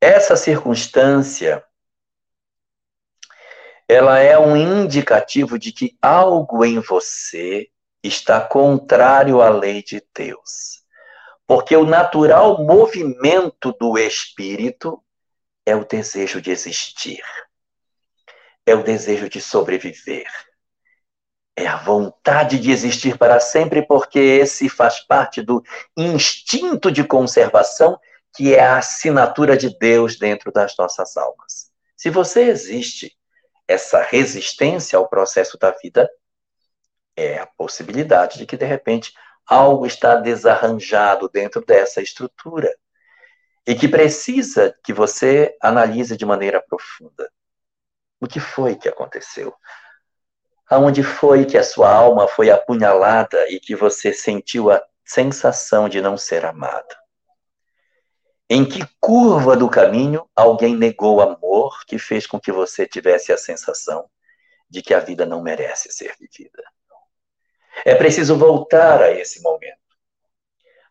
Essa circunstância ela é um indicativo de que algo em você está contrário à lei de Deus. Porque o natural movimento do espírito é o desejo de existir, é o desejo de sobreviver, é a vontade de existir para sempre, porque esse faz parte do instinto de conservação, que é a assinatura de Deus dentro das nossas almas. Se você existe, essa resistência ao processo da vida é a possibilidade de que, de repente, algo está desarranjado dentro dessa estrutura e que precisa que você analise de maneira profunda. O que foi que aconteceu? Aonde foi que a sua alma foi apunhalada e que você sentiu a sensação de não ser amado? Em que curva do caminho alguém negou amor que fez com que você tivesse a sensação de que a vida não merece ser vivida? É preciso voltar a esse momento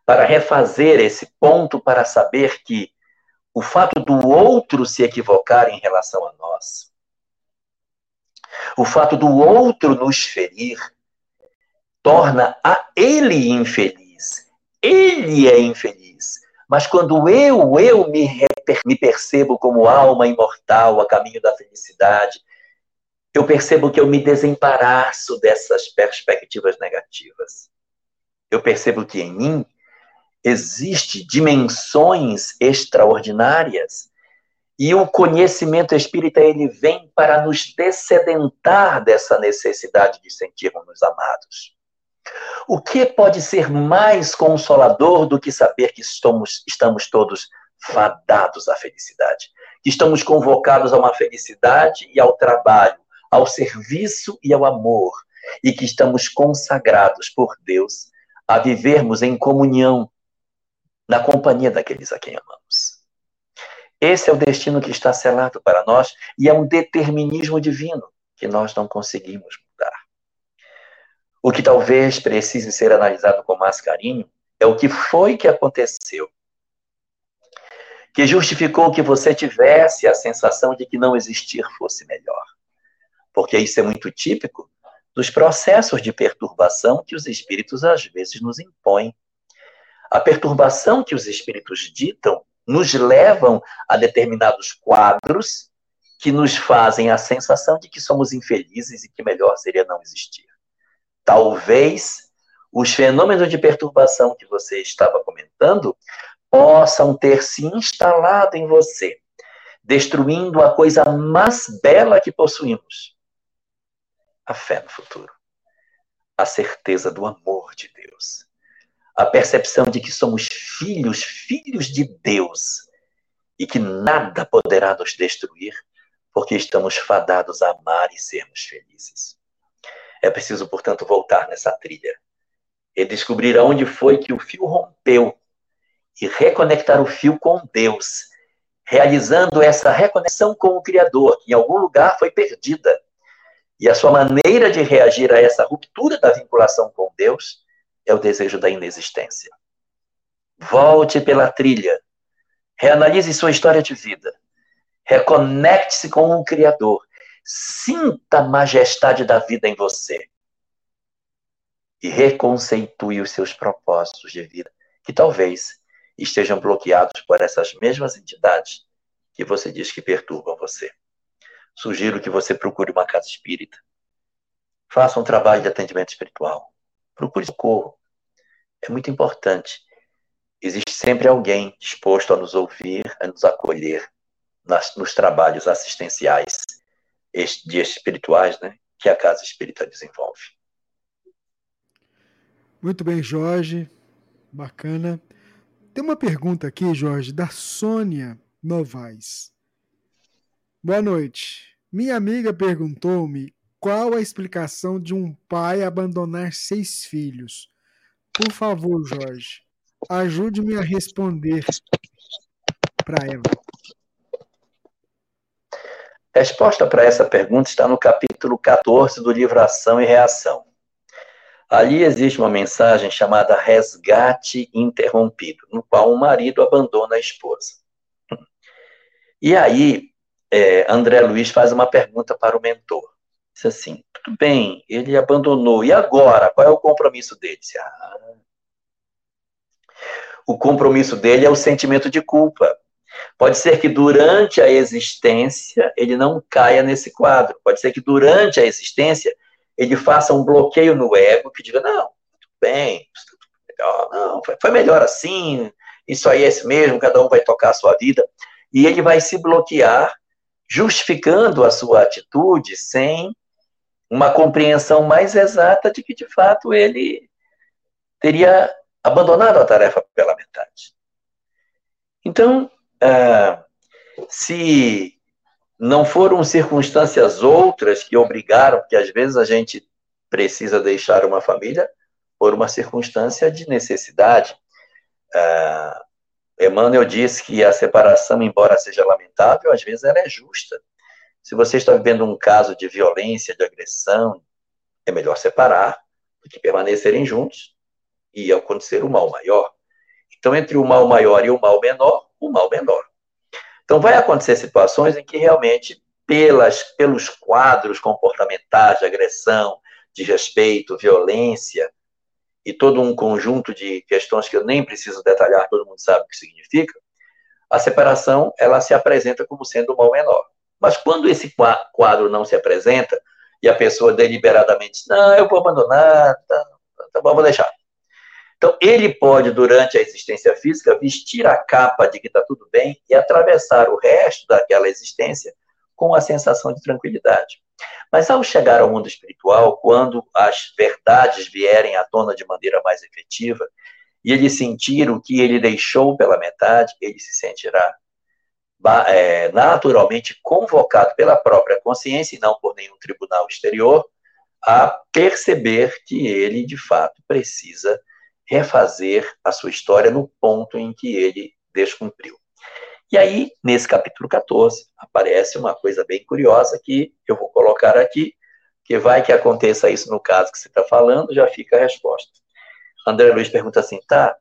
para refazer esse ponto para saber que o fato do outro se equivocar em relação a nós, o fato do outro nos ferir, torna a ele infeliz. Ele é infeliz. Mas quando eu, eu me, me percebo como alma imortal a caminho da felicidade, eu percebo que eu me desembaraço dessas perspectivas negativas. Eu percebo que em mim existe dimensões extraordinárias e o conhecimento espírita ele vem para nos descedentar dessa necessidade de sentirmos amados. O que pode ser mais consolador do que saber que estamos, estamos todos fadados à felicidade? Que estamos convocados a uma felicidade e ao trabalho, ao serviço e ao amor, e que estamos consagrados por Deus a vivermos em comunhão na companhia daqueles a quem amamos. Esse é o destino que está selado para nós e é um determinismo divino que nós não conseguimos. O que talvez precise ser analisado com mais carinho é o que foi que aconteceu que justificou que você tivesse a sensação de que não existir fosse melhor. Porque isso é muito típico dos processos de perturbação que os espíritos às vezes nos impõem. A perturbação que os espíritos ditam nos levam a determinados quadros que nos fazem a sensação de que somos infelizes e que melhor seria não existir. Talvez os fenômenos de perturbação que você estava comentando possam ter se instalado em você, destruindo a coisa mais bela que possuímos: a fé no futuro, a certeza do amor de Deus a percepção de que somos filhos, filhos de Deus, e que nada poderá nos destruir, porque estamos fadados a amar e sermos felizes. É preciso, portanto, voltar nessa trilha e descobrir aonde foi que o fio rompeu e reconectar o fio com Deus, realizando essa reconexão com o Criador, que em algum lugar foi perdida. E a sua maneira de reagir a essa ruptura da vinculação com Deus é o desejo da inexistência. Volte pela trilha. Reanalise sua história de vida. Reconecte-se com o Criador. Sinta a majestade da vida em você. E reconceitue os seus propósitos de vida, que talvez estejam bloqueados por essas mesmas entidades que você diz que perturbam você. Sugiro que você procure uma casa espírita. Faça um trabalho de atendimento espiritual procure socorro. É muito importante. Existe sempre alguém disposto a nos ouvir, a nos acolher nas, nos trabalhos assistenciais de espirituais né, que a Casa Espírita desenvolve. Muito bem, Jorge. Bacana. Tem uma pergunta aqui, Jorge, da Sônia Novaes. Boa noite. Minha amiga perguntou-me qual a explicação de um pai abandonar seis filhos? Por favor, Jorge, ajude-me a responder para ela. Resposta para essa pergunta está no capítulo 14 do livro Ação e Reação. Ali existe uma mensagem chamada resgate interrompido, no qual o marido abandona a esposa. E aí, é, André Luiz faz uma pergunta para o mentor. Disse assim: tudo bem, ele abandonou. E agora? Qual é o compromisso dele? Disse, ah, o compromisso dele é o sentimento de culpa. Pode ser que durante a existência ele não caia nesse quadro. Pode ser que durante a existência ele faça um bloqueio no ego que diga: não, tudo bem, melhor, não, foi melhor assim, isso aí é esse mesmo, cada um vai tocar a sua vida. E ele vai se bloquear, justificando a sua atitude sem uma compreensão mais exata de que, de fato, ele teria abandonado a tarefa pela metade. Então, uh, se não foram circunstâncias outras que obrigaram, porque às vezes a gente precisa deixar uma família por uma circunstância de necessidade. Uh, Emmanuel diz que a separação, embora seja lamentável, às vezes ela é justa. Se você está vivendo um caso de violência, de agressão, é melhor separar do que permanecerem juntos e acontecer o mal maior. Então, entre o mal maior e o mal menor, o mal menor. Então, vai acontecer situações em que realmente, pelas, pelos quadros comportamentais de agressão, de respeito, violência, e todo um conjunto de questões que eu nem preciso detalhar, todo mundo sabe o que significa, a separação ela se apresenta como sendo o mal menor. Mas quando esse quadro não se apresenta e a pessoa deliberadamente não, eu vou abandonar, tá, tá bom, vou deixar. Então, ele pode, durante a existência física, vestir a capa de que está tudo bem e atravessar o resto daquela existência com a sensação de tranquilidade. Mas ao chegar ao mundo espiritual, quando as verdades vierem à tona de maneira mais efetiva, e ele sentir o que ele deixou pela metade, ele se sentirá é, naturalmente convocado pela própria consciência e não por nenhum tribunal exterior a perceber que ele de fato precisa refazer a sua história no ponto em que ele descumpriu. E aí, nesse capítulo 14, aparece uma coisa bem curiosa que eu vou colocar aqui, que vai que aconteça isso no caso que você está falando, já fica a resposta. André Luiz pergunta assim, tá?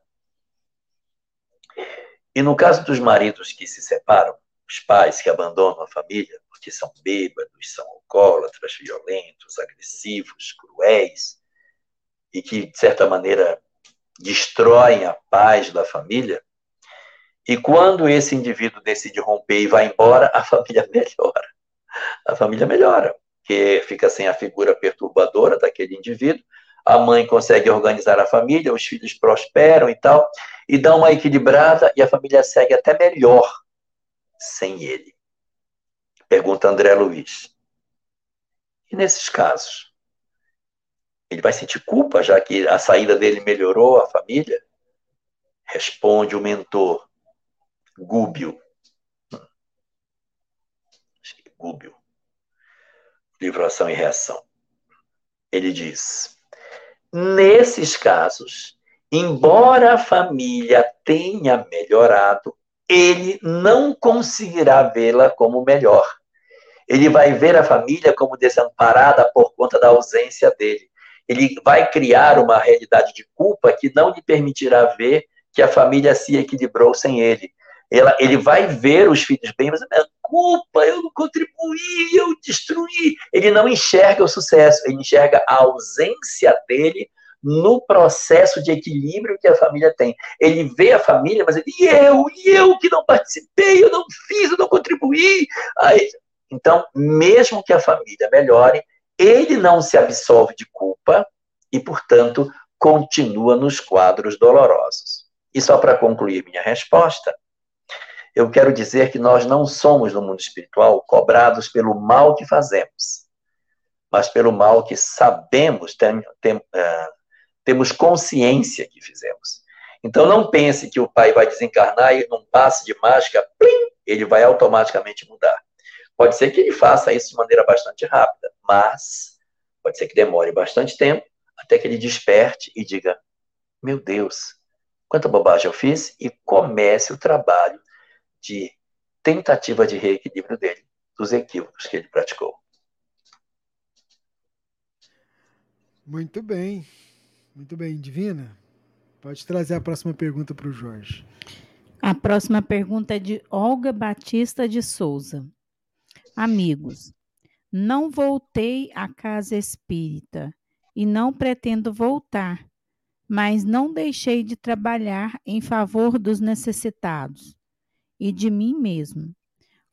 E no caso dos maridos que se separam, os pais que abandonam a família porque são bêbados, são alcoólatras, violentos, agressivos, cruéis, e que, de certa maneira, destroem a paz da família, e quando esse indivíduo decide romper e vai embora, a família melhora. A família melhora, porque fica sem a figura perturbadora daquele indivíduo, a mãe consegue organizar a família, os filhos prosperam e tal, e dá uma equilibrada e a família segue até melhor sem ele. Pergunta André Luiz. E nesses casos? Ele vai sentir culpa, já que a saída dele melhorou a família? Responde o mentor. Gúbio. Gúbio. Livro Ação e Reação. Ele diz: nesses casos, embora a família tenha melhorado, ele não conseguirá vê-la como melhor. Ele vai ver a família como desamparada por conta da ausência dele. Ele vai criar uma realidade de culpa que não lhe permitirá ver que a família se equilibrou sem ele ela, ele vai ver os filhos bem, mas é culpa, eu não contribuí, eu destruí. Ele não enxerga o sucesso, ele enxerga a ausência dele no processo de equilíbrio que a família tem. Ele vê a família, mas ele, e eu, e eu que não participei, eu não fiz, eu não contribuí. Aí, então, mesmo que a família melhore, ele não se absolve de culpa e, portanto, continua nos quadros dolorosos. E só para concluir minha resposta, eu quero dizer que nós não somos no mundo espiritual cobrados pelo mal que fazemos, mas pelo mal que sabemos, tem, tem, uh, temos consciência que fizemos. Então não pense que o pai vai desencarnar e num passe de mágica, plim, ele vai automaticamente mudar. Pode ser que ele faça isso de maneira bastante rápida, mas pode ser que demore bastante tempo até que ele desperte e diga: Meu Deus, quanta bobagem eu fiz, e comece o trabalho de tentativa de reequilíbrio dele, dos equívocos que ele praticou. Muito bem, muito bem, Divina. Pode trazer a próxima pergunta para o Jorge. A próxima pergunta é de Olga Batista de Souza. Amigos, não voltei à casa espírita e não pretendo voltar, mas não deixei de trabalhar em favor dos necessitados e de mim mesmo.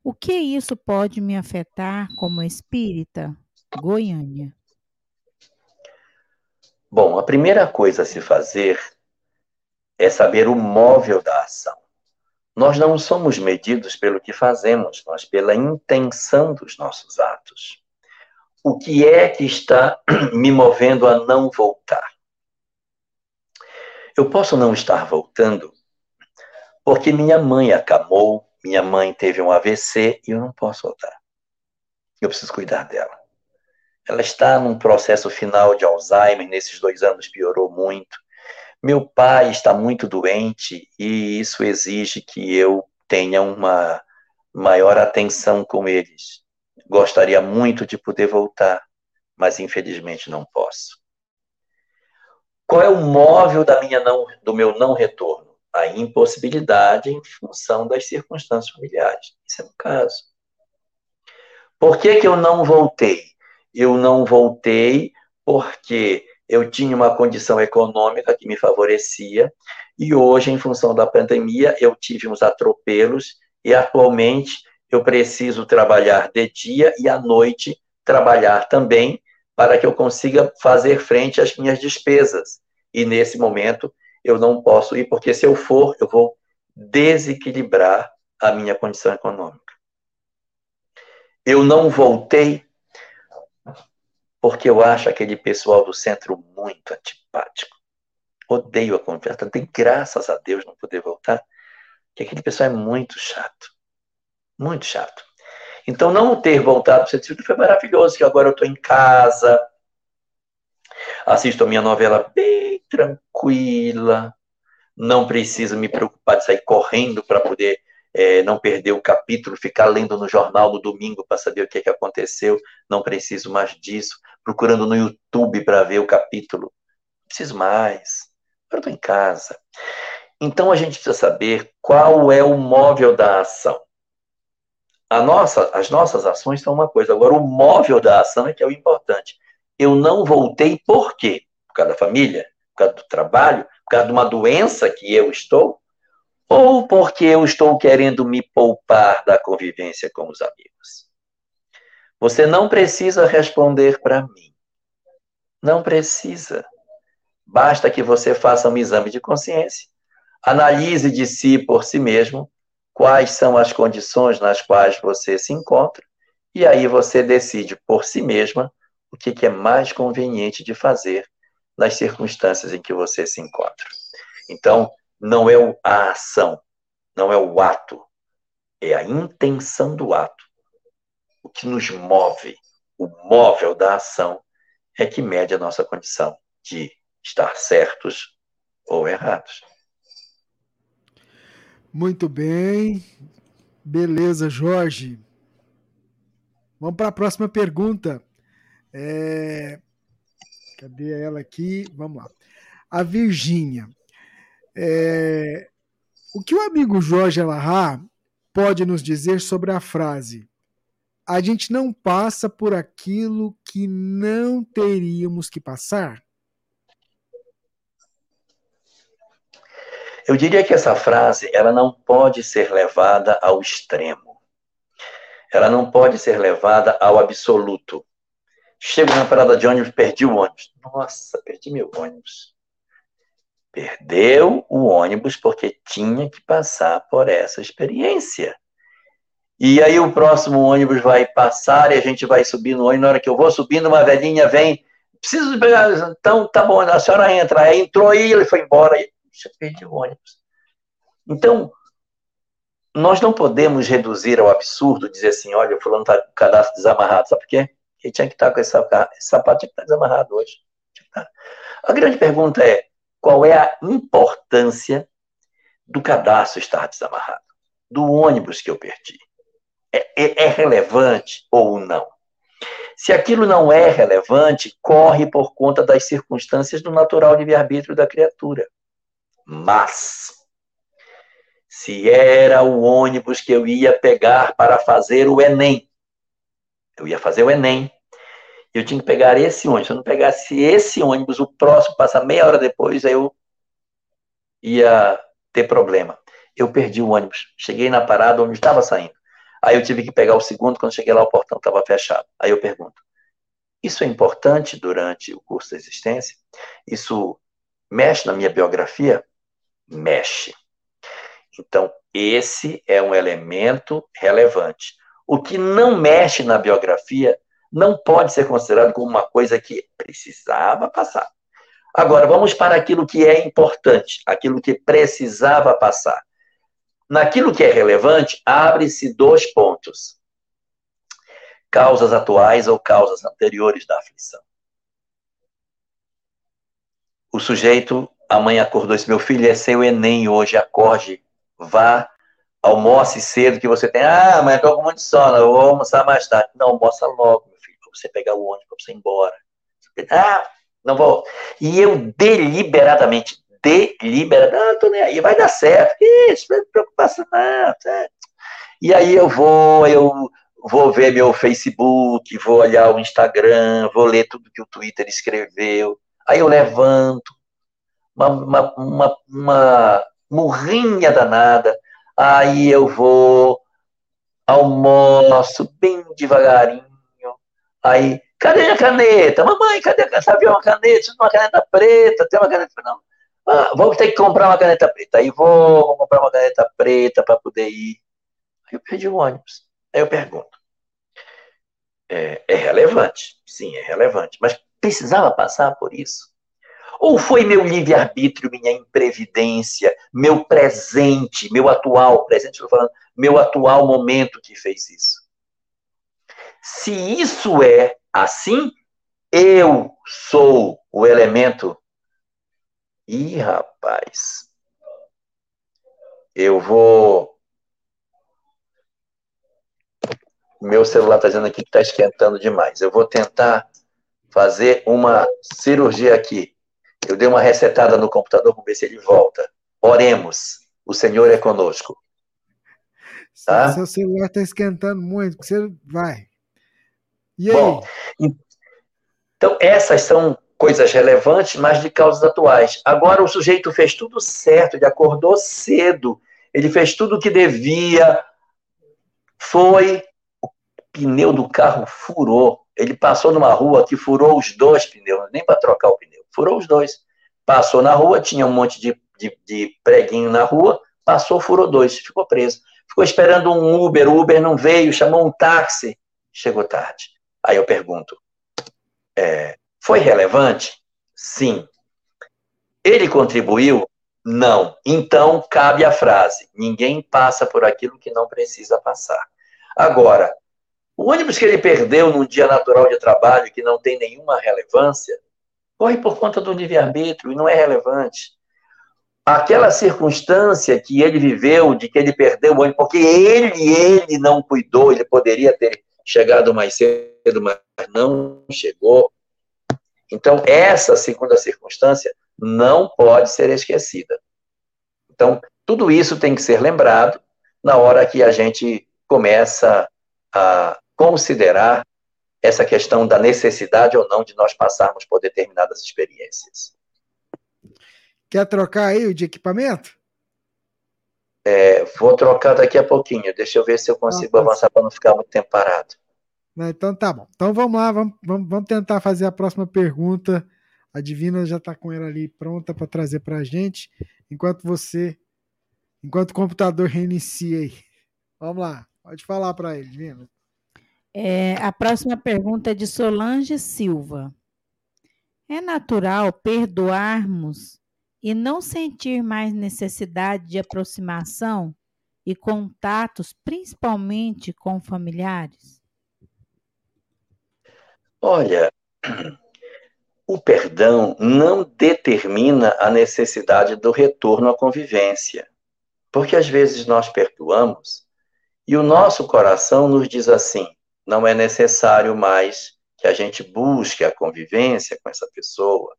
O que isso pode me afetar como espírita? Goiânia. Bom, a primeira coisa a se fazer é saber o móvel da ação. Nós não somos medidos pelo que fazemos, mas pela intenção dos nossos atos. O que é que está me movendo a não voltar? Eu posso não estar voltando porque minha mãe acamou, minha mãe teve um AVC e eu não posso voltar. Eu preciso cuidar dela. Ela está num processo final de Alzheimer, nesses dois anos piorou muito. Meu pai está muito doente e isso exige que eu tenha uma maior atenção com eles. Gostaria muito de poder voltar, mas infelizmente não posso. Qual é o móvel da minha não, do meu não retorno? A impossibilidade em função das circunstâncias familiares. Isso é um caso. Por que, que eu não voltei? Eu não voltei porque eu tinha uma condição econômica que me favorecia, e hoje, em função da pandemia, eu tive uns atropelos, e atualmente eu preciso trabalhar de dia e à noite trabalhar também, para que eu consiga fazer frente às minhas despesas. E nesse momento eu não posso ir, porque se eu for, eu vou desequilibrar a minha condição econômica. Eu não voltei porque eu acho aquele pessoal do centro muito antipático. Odeio a conversa. Tem graças a Deus não poder voltar, que aquele pessoal é muito chato. Muito chato. Então, não ter voltado para o centro foi maravilhoso, que agora eu estou em casa, assisto a minha novela bem tranquila, não preciso me preocupar de sair correndo para poder é, não perder o capítulo, ficar lendo no jornal no domingo para saber o que, é que aconteceu, não preciso mais disso, procurando no YouTube para ver o capítulo, não preciso mais, eu estou em casa. Então a gente precisa saber qual é o móvel da ação. Nossa, as nossas ações são uma coisa, agora o móvel da ação é que é o importante. Eu não voltei por quê? Por causa da família? Por causa do trabalho? Por causa de uma doença que eu estou? ou porque eu estou querendo me poupar da convivência com os amigos? Você não precisa responder para mim. Não precisa. Basta que você faça um exame de consciência, analise de si por si mesmo quais são as condições nas quais você se encontra, e aí você decide por si mesma o que é mais conveniente de fazer nas circunstâncias em que você se encontra. Então, não é a ação, não é o ato, é a intenção do ato. Que nos move, o móvel da ação, é que mede a nossa condição de estar certos ou errados. Muito bem. Beleza, Jorge. Vamos para a próxima pergunta. É... Cadê ela aqui? Vamos lá. A Virgínia. É, o que o amigo Jorge Alahá pode nos dizer sobre a frase a gente não passa por aquilo que não teríamos que passar? Eu diria que essa frase ela não pode ser levada ao extremo. Ela não pode ser levada ao absoluto. Chego na parada de ônibus, perdi o ônibus. Nossa, perdi meu ônibus. Perdeu o ônibus porque tinha que passar por essa experiência. E aí o próximo ônibus vai passar e a gente vai subir no ônibus. Na hora que eu vou subindo, uma velhinha vem. Preciso pegar. Então, tá bom, a senhora entra. Aí entrou aí, ele foi embora. E você perdeu o ônibus. Então, nós não podemos reduzir ao absurdo, dizer assim: olha, o fulano está com o cadastro desamarrado. Sabe por quê? Ele tinha que estar com esse sapato, tinha que estar desamarrado hoje. A grande pergunta é: qual é a importância do cadastro estar desamarrado, do ônibus que eu perdi. É, é, é relevante ou não? Se aquilo não é relevante, corre por conta das circunstâncias do natural livre-arbítrio da criatura. Mas, se era o ônibus que eu ia pegar para fazer o Enem, eu ia fazer o Enem, eu tinha que pegar esse ônibus. Se eu não pegasse esse ônibus, o próximo passa meia hora depois, eu ia ter problema. Eu perdi o ônibus. Cheguei na parada onde estava saindo. Aí eu tive que pegar o segundo, quando cheguei lá o portão estava fechado. Aí eu pergunto: isso é importante durante o curso da existência? Isso mexe na minha biografia? Mexe. Então, esse é um elemento relevante. O que não mexe na biografia não pode ser considerado como uma coisa que precisava passar. Agora, vamos para aquilo que é importante, aquilo que precisava passar. Naquilo que é relevante, abre-se dois pontos. causas atuais ou causas anteriores da aflição. O sujeito, a mãe acordou e disse: Meu filho, é seu Enem hoje, acorde, vá, almoce cedo que você tem. Ah, mas estou com muito sono, eu vou almoçar mais tarde. Não, almoça logo, meu filho, para você pegar o ônibus, para você ir embora. Ah, não vou. E eu deliberadamente, deliberadamente, não, tô nem aí, vai dar certo. Isso, não preocupação não. E aí eu vou, eu vou ver meu Facebook, vou olhar o Instagram, vou ler tudo que o Twitter escreveu. Aí eu levanto, uma, uma, uma, uma murrinha danada, aí eu vou, almoço bem devagarinho, aí Cadê a caneta? Mamãe, cadê a caneta? Sabe uma caneta? Uma caneta preta, tem uma caneta. Não. Ah, vou ter que comprar uma caneta preta. Aí vou, vou comprar uma caneta preta para poder ir. Aí eu perdi o ônibus. Aí eu pergunto. É, é relevante? Sim, é relevante. Mas precisava passar por isso? Ou foi meu livre-arbítrio, minha imprevidência, meu presente, meu atual, presente, estou falando, meu atual momento que fez isso? Se isso é Assim, eu sou o elemento. Ih, rapaz. Eu vou. Meu celular está dizendo aqui que está esquentando demais. Eu vou tentar fazer uma cirurgia aqui. Eu dei uma resetada no computador para ver se ele volta. Oremos. O Senhor é conosco. Tá? Seu celular está esquentando muito. Você vai. E aí? Bom, então, essas são coisas relevantes, mas de causas atuais. Agora, o sujeito fez tudo certo, ele acordou cedo, ele fez tudo o que devia, foi, o pneu do carro furou. Ele passou numa rua que furou os dois pneus, nem para trocar o pneu, furou os dois. Passou na rua, tinha um monte de, de, de preguinho na rua, passou, furou dois, ficou preso. Ficou esperando um Uber, o Uber não veio, chamou um táxi, chegou tarde. Aí eu pergunto: é, foi relevante? Sim. Ele contribuiu? Não. Então cabe a frase: ninguém passa por aquilo que não precisa passar. Agora, o ônibus que ele perdeu num dia natural de trabalho que não tem nenhuma relevância, corre por conta do livre-arbítrio e não é relevante. Aquela circunstância que ele viveu, de que ele perdeu o ônibus, porque ele, ele não cuidou, ele poderia ter chegado mais cedo, mas não chegou. Então, essa segunda circunstância não pode ser esquecida. Então, tudo isso tem que ser lembrado na hora que a gente começa a considerar essa questão da necessidade ou não de nós passarmos por determinadas experiências. Quer trocar aí o de equipamento? É, vou trocar daqui a pouquinho. Deixa eu ver se eu consigo ah, avançar para não ficar muito tempo parado. Então tá bom. Então vamos lá, vamos, vamos, vamos tentar fazer a próxima pergunta. A Divina já está com ela ali pronta para trazer para a gente, enquanto você, enquanto o computador reinicia aí. Vamos lá, pode falar para ele, Divina. É, a próxima pergunta é de Solange Silva. É natural perdoarmos e não sentir mais necessidade de aproximação e contatos, principalmente com familiares? Olha, o perdão não determina a necessidade do retorno à convivência. Porque às vezes nós perdoamos e o nosso coração nos diz assim: não é necessário mais que a gente busque a convivência com essa pessoa,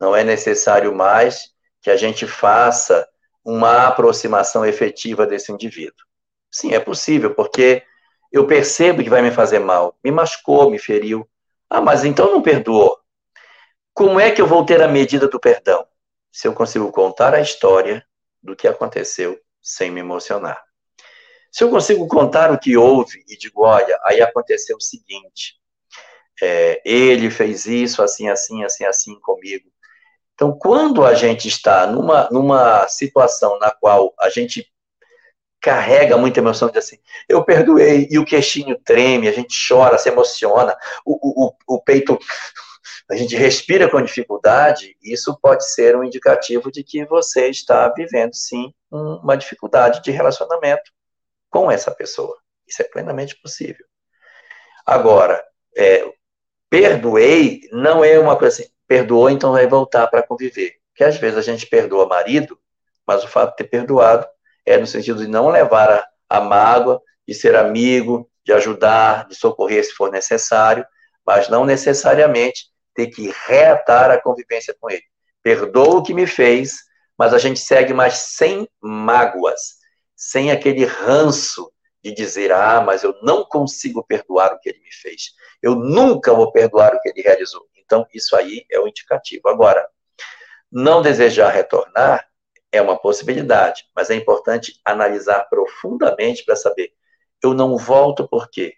não é necessário mais que a gente faça uma aproximação efetiva desse indivíduo. Sim, é possível, porque eu percebo que vai me fazer mal, me machucou, me feriu, ah, mas então não perdoou. Como é que eu vou ter a medida do perdão? Se eu consigo contar a história do que aconteceu sem me emocionar. Se eu consigo contar o que houve e digo, olha, aí aconteceu o seguinte, é, ele fez isso, assim, assim, assim, assim comigo. Então, quando a gente está numa, numa situação na qual a gente carrega muita emoção, diz assim, eu perdoei, e o queixinho treme, a gente chora, se emociona, o, o, o peito, a gente respira com dificuldade, isso pode ser um indicativo de que você está vivendo, sim, uma dificuldade de relacionamento com essa pessoa. Isso é plenamente possível. Agora, é, perdoei não é uma coisa assim, perdoou, então vai voltar para conviver. Porque às vezes a gente perdoa marido, mas o fato de ter perdoado é no sentido de não levar a, a mágoa, de ser amigo, de ajudar, de socorrer se for necessário, mas não necessariamente ter que reatar a convivência com ele. Perdoa o que me fez, mas a gente segue mais sem mágoas, sem aquele ranço de dizer, ah, mas eu não consigo perdoar o que ele me fez. Eu nunca vou perdoar o que ele realizou. Então, isso aí é o indicativo. Agora, não desejar retornar é uma possibilidade, mas é importante analisar profundamente para saber. Eu não volto por quê?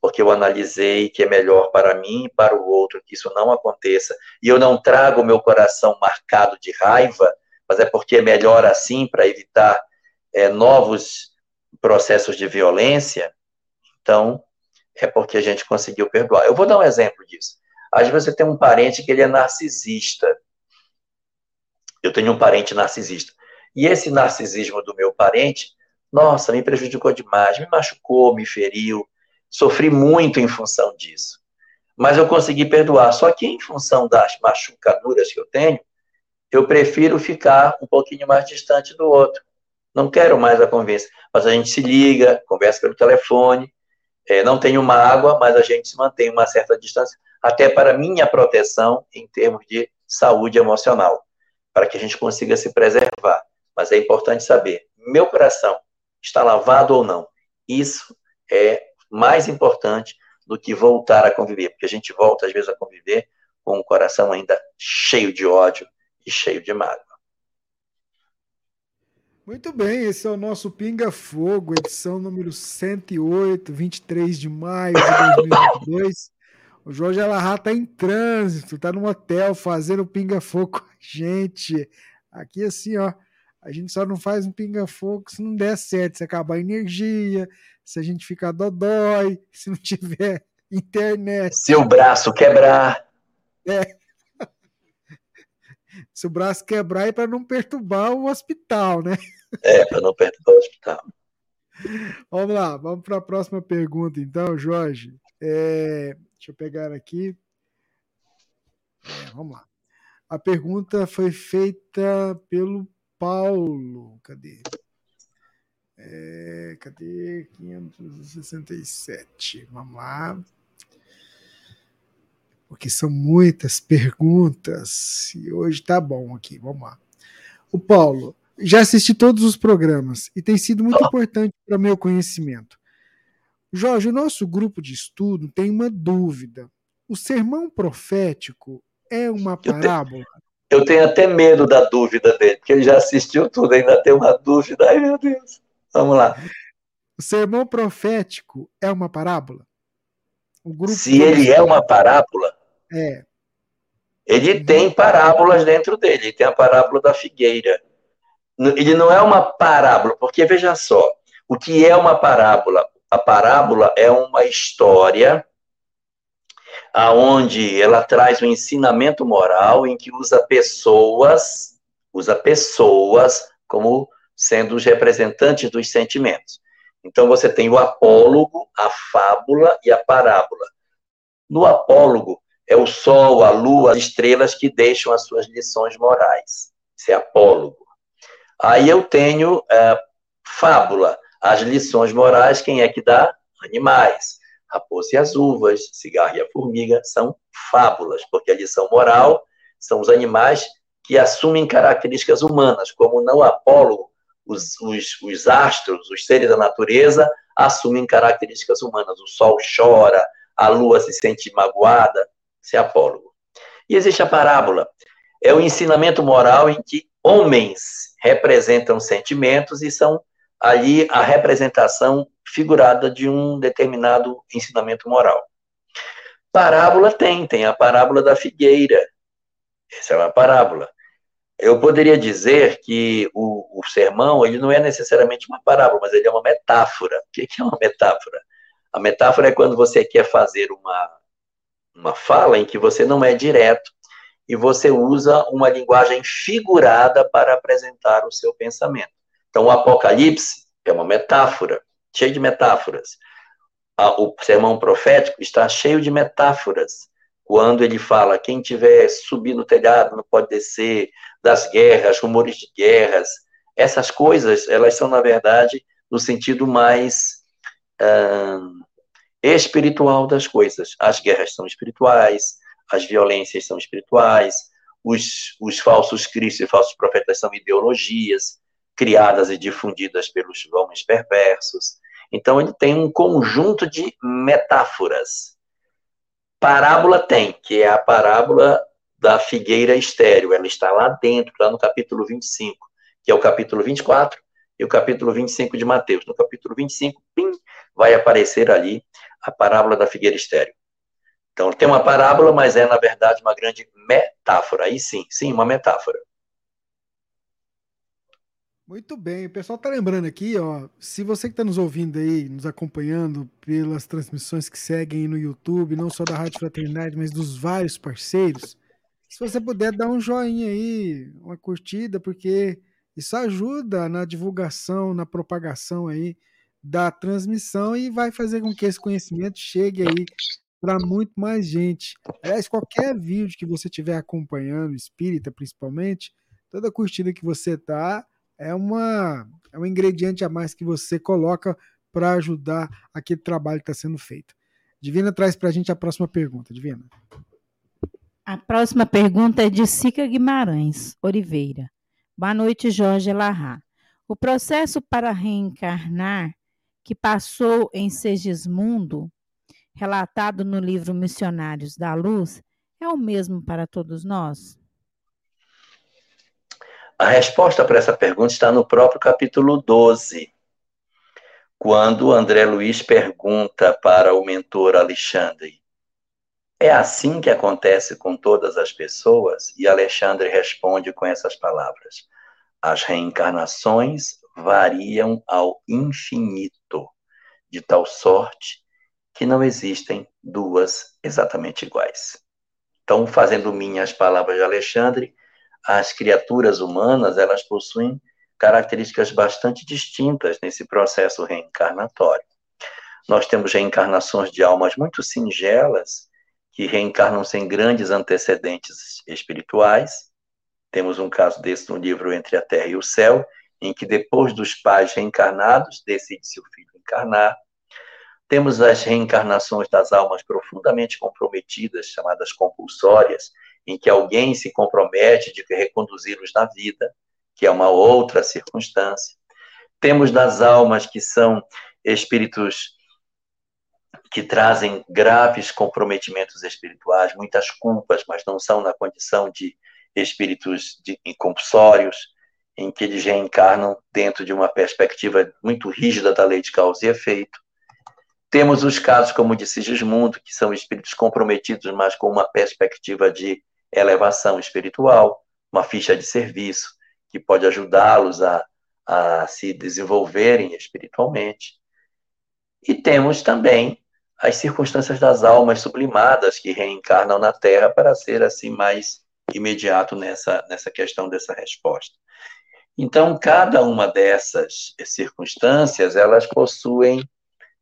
Porque eu analisei que é melhor para mim e para o outro que isso não aconteça. E eu não trago o meu coração marcado de raiva, mas é porque é melhor assim para evitar é, novos processos de violência. Então, é porque a gente conseguiu perdoar. Eu vou dar um exemplo disso. Às vezes você tem um parente que ele é narcisista. Eu tenho um parente narcisista. E esse narcisismo do meu parente, nossa, me prejudicou demais, me machucou, me feriu, sofri muito em função disso. Mas eu consegui perdoar. Só que em função das machucaduras que eu tenho, eu prefiro ficar um pouquinho mais distante do outro. Não quero mais a convivência. Mas a gente se liga, conversa pelo telefone, é, não tenho mágoa, mas a gente se mantém uma certa distância, até para minha proteção em termos de saúde emocional, para que a gente consiga se preservar. Mas é importante saber, meu coração está lavado ou não? Isso é mais importante do que voltar a conviver, porque a gente volta às vezes a conviver com o coração ainda cheio de ódio e cheio de mágoa. Muito bem, esse é o nosso Pinga Fogo, edição número 108, 23 de maio de 2022. O Jorge Alahá está em trânsito, está no hotel fazendo Pinga Fogo com a gente. Aqui assim, ó, a gente só não faz um Pinga Fogo se não der certo, se acabar a energia, se a gente ficar dodói, se não tiver internet. Se o braço quebrar. É se o braço quebrar é para não perturbar o hospital, né? É, para não perturbar o hospital. Vamos lá, vamos para a próxima pergunta, então, Jorge. É, deixa eu pegar aqui. É, vamos lá. A pergunta foi feita pelo Paulo. Cadê? É, cadê? 567. Vamos lá porque são muitas perguntas e hoje tá bom aqui. Vamos lá. O Paulo, já assisti todos os programas e tem sido muito importante para meu conhecimento. Jorge, o nosso grupo de estudo tem uma dúvida. O sermão profético é uma parábola? Eu tenho, eu tenho até medo da dúvida dele, porque ele já assistiu tudo, ainda tem uma dúvida. Ai, meu Deus. Vamos lá. O sermão profético é uma parábola? Se ele é uma parábola, é. ele tem parábolas dentro dele. Ele tem a parábola da figueira. Ele não é uma parábola, porque veja só, o que é uma parábola? A parábola é uma história aonde ela traz um ensinamento moral em que usa pessoas, usa pessoas como sendo os representantes dos sentimentos. Então você tem o apólogo, a fábula e a parábola. No apólogo é o sol, a lua, as estrelas que deixam as suas lições morais. Isso é apólogo. Aí eu tenho é, fábula, as lições morais, quem é que dá? Animais. Raposa e as uvas, cigarro e a formiga são fábulas, porque a lição moral são os animais que assumem características humanas, como não apólogo, os, os, os astros, os seres da natureza, assumem características humanas. O sol chora, a lua se sente magoada, isso é apólogo. E existe a parábola. É o ensinamento moral em que homens representam sentimentos e são ali a representação figurada de um determinado ensinamento moral. Parábola tem, tem a parábola da figueira. Essa é uma parábola eu poderia dizer que o, o, sermão ele não é necessariamente uma parábola, mas ele é uma metáfora. O que é uma metáfora? A metáfora é quando você quer fazer uma, uma fala em que você não é direto e você usa uma linguagem figurada para apresentar o seu pensamento. Então, o Apocalipse é uma metáfora, cheio de metáforas. o sermão profético está cheio de metáforas. Quando ele fala, quem tiver subir no telhado não pode descer, das guerras, rumores de guerras, essas coisas, elas são, na verdade, no sentido mais espiritual das coisas. As guerras são espirituais, as violências são espirituais, os, os falsos cristos e falsos profetas são ideologias criadas e difundidas pelos homens perversos. Então, ele tem um conjunto de metáforas. Parábola tem, que é a parábola da figueira estéreo. Ela está lá dentro, lá no capítulo 25, que é o capítulo 24 e o capítulo 25 de Mateus. No capítulo 25, pim, vai aparecer ali a parábola da figueira estéreo. Então, tem uma parábola, mas é, na verdade, uma grande metáfora. Aí sim, sim, uma metáfora. Muito bem, o pessoal tá lembrando aqui, ó, se você que está nos ouvindo aí, nos acompanhando pelas transmissões que seguem no YouTube, não só da Rádio Fraternidade, mas dos vários parceiros, se você puder dar um joinha aí, uma curtida, porque isso ajuda na divulgação, na propagação aí da transmissão e vai fazer com que esse conhecimento chegue aí para muito mais gente. Aliás, qualquer vídeo que você estiver acompanhando, espírita principalmente, toda curtida que você tá é uma é um ingrediente a mais que você coloca para ajudar aquele trabalho que está sendo feito. Divina traz para a gente a próxima pergunta, Divina. A próxima pergunta é de Sica Guimarães Oliveira. Boa noite, Jorge Larra. O processo para reencarnar que passou em Segismundo, relatado no livro Missionários da Luz, é o mesmo para todos nós? A resposta para essa pergunta está no próprio capítulo 12, quando André Luiz pergunta para o mentor Alexandre: é assim que acontece com todas as pessoas? E Alexandre responde com essas palavras: As reencarnações variam ao infinito, de tal sorte que não existem duas exatamente iguais. Então, fazendo minhas palavras de Alexandre, as criaturas humanas, elas possuem características bastante distintas nesse processo reencarnatório. Nós temos reencarnações de almas muito singelas, que reencarnam sem grandes antecedentes espirituais. Temos um caso desse no livro Entre a Terra e o Céu, em que depois dos pais reencarnados, decide-se o filho encarnar. Temos as reencarnações das almas profundamente comprometidas, chamadas compulsórias, em que alguém se compromete de reconduzi-los na vida, que é uma outra circunstância. Temos das almas que são espíritos que trazem graves comprometimentos espirituais, muitas culpas, mas não são na condição de espíritos de, em que eles reencarnam dentro de uma perspectiva muito rígida da lei de causa e efeito. Temos os casos, como disse Gismundo, que são espíritos comprometidos, mas com uma perspectiva de elevação espiritual, uma ficha de serviço que pode ajudá-los a, a se desenvolverem espiritualmente. E temos também as circunstâncias das almas sublimadas que reencarnam na Terra para ser assim mais imediato nessa, nessa questão dessa resposta. Então, cada uma dessas circunstâncias, elas possuem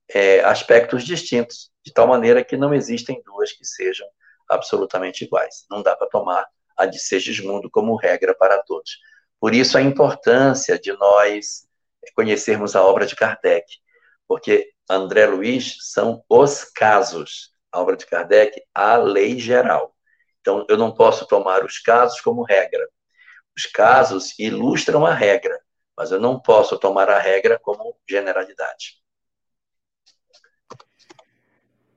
é, aspectos distintos, de tal maneira que não existem duas que sejam absolutamente iguais. Não dá para tomar a de Segismundo como regra para todos. Por isso, a importância de nós conhecermos a obra de Kardec, porque André Luiz são os casos. A obra de Kardec, a lei geral. Então, eu não posso tomar os casos como regra. Os casos ilustram a regra, mas eu não posso tomar a regra como generalidade.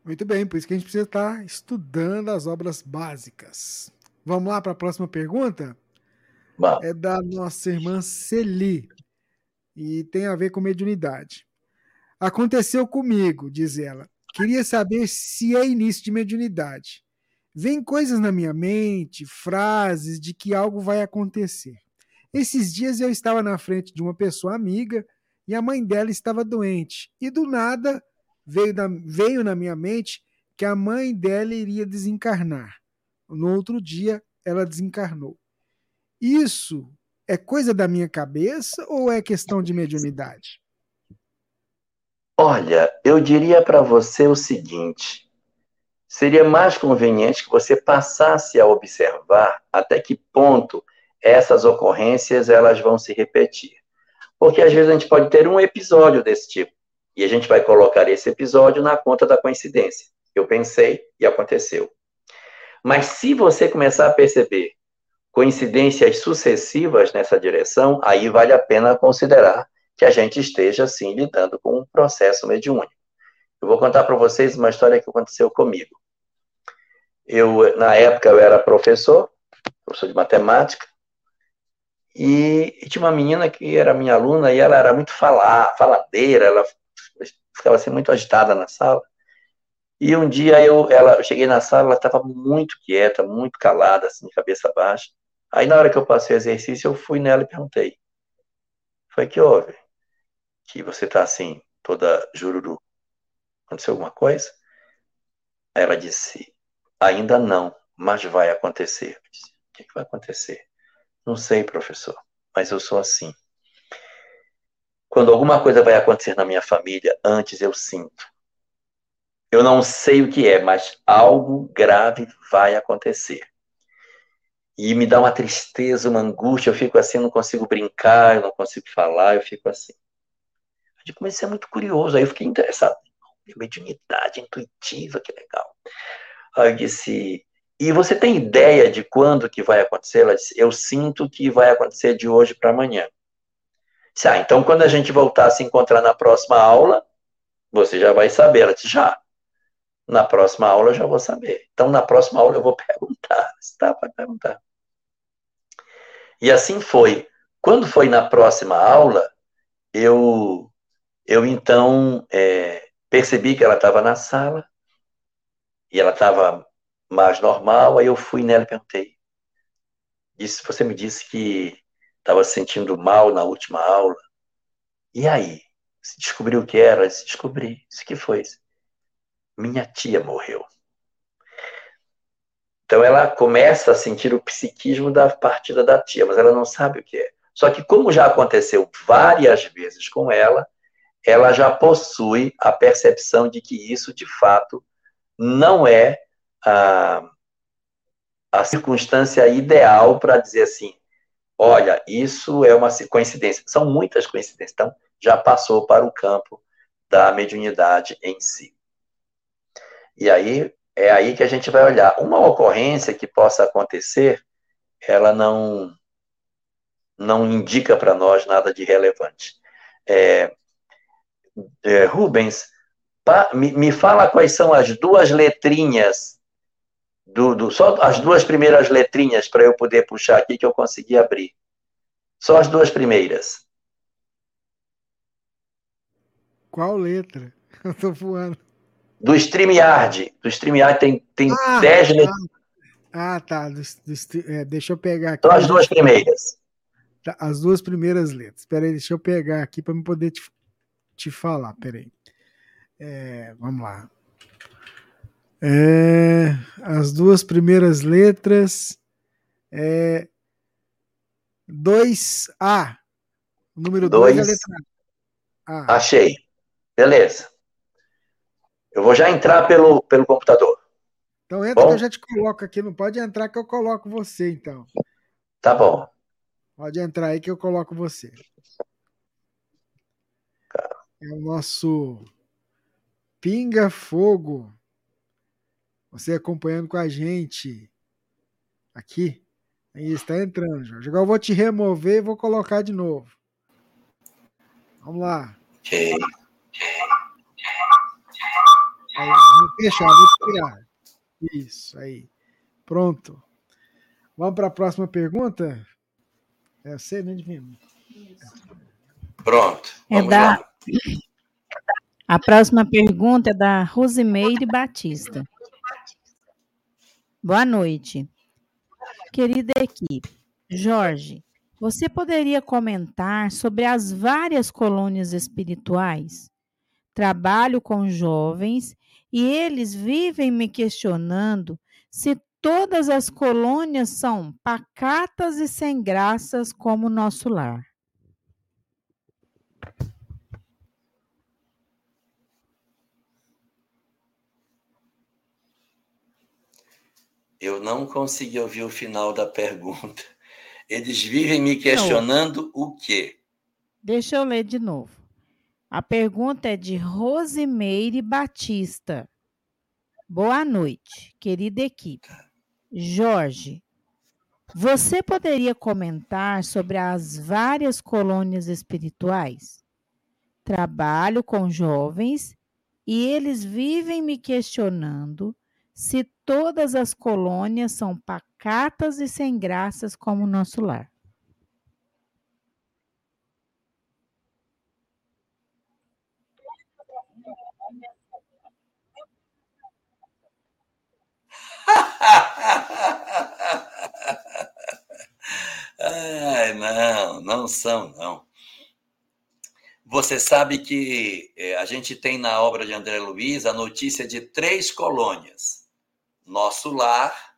Muito bem, por isso que a gente precisa estar estudando as obras básicas. Vamos lá para a próxima pergunta? É da nossa irmã Celi e tem a ver com mediunidade. Aconteceu comigo, diz ela. Queria saber se é início de mediunidade. Vem coisas na minha mente, frases de que algo vai acontecer. Esses dias eu estava na frente de uma pessoa amiga e a mãe dela estava doente. E do nada veio, da, veio na minha mente que a mãe dela iria desencarnar. No outro dia, ela desencarnou. Isso é coisa da minha cabeça ou é questão de mediunidade? Olha, eu diria para você o seguinte: seria mais conveniente que você passasse a observar até que ponto essas ocorrências elas vão se repetir. Porque às vezes a gente pode ter um episódio desse tipo e a gente vai colocar esse episódio na conta da coincidência. Eu pensei e aconteceu. Mas se você começar a perceber coincidências sucessivas nessa direção, aí vale a pena considerar que a gente esteja, assim, lidando com um processo mediúnico. Eu vou contar para vocês uma história que aconteceu comigo. Eu, na época, eu era professor, professor de matemática, e, e tinha uma menina que era minha aluna e ela era muito falar, faladeira, ela ficava assim muito agitada na sala. E um dia eu, ela, eu cheguei na sala, ela estava muito quieta, muito calada, assim, cabeça baixa. Aí na hora que eu passei o exercício, eu fui nela e perguntei: Foi que houve? Que você está assim, toda jururu. Aconteceu alguma coisa? Aí ela disse: Ainda não, mas vai acontecer. Eu disse, o que, que vai acontecer? Não sei, professor, mas eu sou assim. Quando alguma coisa vai acontecer na minha família, antes eu sinto. Eu não sei o que é, mas algo grave vai acontecer. E me dá uma tristeza, uma angústia, eu fico assim, não consigo brincar, eu não consigo falar, eu fico assim. Eu mas isso é muito curioso. Aí eu fiquei interessado. Mediunidade intuitiva, que legal. Aí eu disse, e você tem ideia de quando que vai acontecer? Ela disse, eu sinto que vai acontecer de hoje para amanhã. Disse, ah, então quando a gente voltar a se encontrar na próxima aula, você já vai saber. Ela disse, já. Na próxima aula eu já vou saber. Então na próxima aula eu vou perguntar. Está para perguntar. E assim foi. Quando foi na próxima aula, eu, eu então é, percebi que ela estava na sala e ela estava mais normal. Aí eu fui nela e perguntei: disse, Você me disse que estava se sentindo mal na última aula. E aí? Se descobriu o que era? Se descobri. Isso que foi. Minha tia morreu. Então ela começa a sentir o psiquismo da partida da tia, mas ela não sabe o que é. Só que como já aconteceu várias vezes com ela, ela já possui a percepção de que isso de fato não é a, a circunstância ideal para dizer assim, olha, isso é uma coincidência. São muitas coincidências. Então, já passou para o campo da mediunidade em si. E aí, é aí que a gente vai olhar. Uma ocorrência que possa acontecer, ela não, não indica para nós nada de relevante. É, é, Rubens, pa, me, me fala quais são as duas letrinhas do, do, só as duas primeiras letrinhas para eu poder puxar aqui que eu consegui abrir. Só as duas primeiras. Qual letra? Eu tô voando. Do StreamYard. Do StreamYard tem, tem ah, dez letras. Ah, tá. Do, do, é, deixa eu pegar aqui. Só as duas primeiras. Tá, as duas primeiras letras. Espera aí, deixa eu pegar aqui para me poder te, te falar. Espera aí. É, vamos lá. É, as duas primeiras letras é 2A. O número 2 é a letra A. Achei. Beleza. Eu vou já entrar pelo, pelo computador. Então entra bom? que eu já te coloco aqui. Não pode entrar que eu coloco você, então. Tá bom. Pode entrar aí que eu coloco você. É o nosso Pinga Fogo. Você acompanhando com a gente aqui. Aí está entrando, Jorge. Agora eu vou te remover e vou colocar de novo. Vamos lá. Ok. Aí, vou fechar, vou tirar. Isso, aí. Pronto. Vamos para a próxima pergunta? É você, né, Divino? Pronto. É da... A próxima pergunta é da Rosimeire Batista. Boa noite. Querida equipe, Jorge, você poderia comentar sobre as várias colônias espirituais? Trabalho com jovens e eles vivem me questionando se todas as colônias são pacatas e sem graças como o nosso lar. Eu não consegui ouvir o final da pergunta. Eles vivem me questionando não. o quê? Deixa eu ler de novo. A pergunta é de Rosimeire Batista. Boa noite, querida equipe. Jorge, você poderia comentar sobre as várias colônias espirituais? Trabalho com jovens e eles vivem me questionando se todas as colônias são pacatas e sem graças como o nosso lar. Ai, não, não são, não. Você sabe que é, a gente tem na obra de André Luiz a notícia de três colônias: Nosso Lar,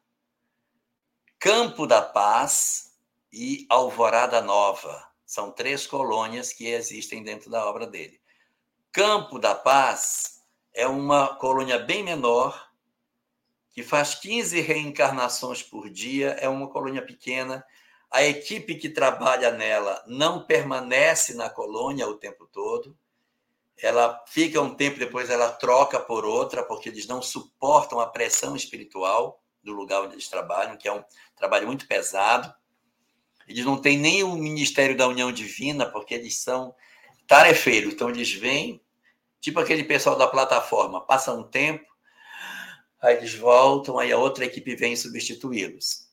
Campo da Paz e Alvorada Nova. São três colônias que existem dentro da obra dele. Campo da Paz é uma colônia bem menor, que faz 15 reencarnações por dia, é uma colônia pequena. A equipe que trabalha nela não permanece na colônia o tempo todo. Ela fica um tempo depois, ela troca por outra, porque eles não suportam a pressão espiritual do lugar onde eles trabalham, que é um trabalho muito pesado. Eles não têm nem o Ministério da União Divina, porque eles são tarefeiros. Então, eles vêm, tipo aquele pessoal da plataforma, passa um tempo, aí eles voltam, aí a outra equipe vem substituí-los.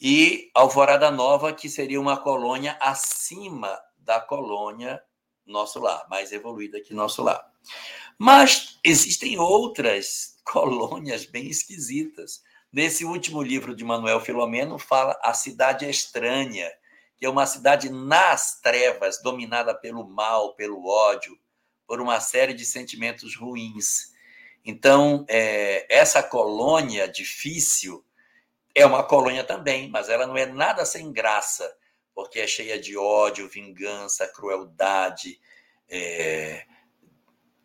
E Alvorada Nova, que seria uma colônia acima da colônia Nosso Lar, mais evoluída que Nosso Lar. Mas existem outras colônias bem esquisitas. Nesse último livro de Manuel Filomeno, fala A Cidade Estranha, que é uma cidade nas trevas, dominada pelo mal, pelo ódio, por uma série de sentimentos ruins. Então, é, essa colônia difícil é uma colônia também, mas ela não é nada sem graça, porque é cheia de ódio, vingança, crueldade, é,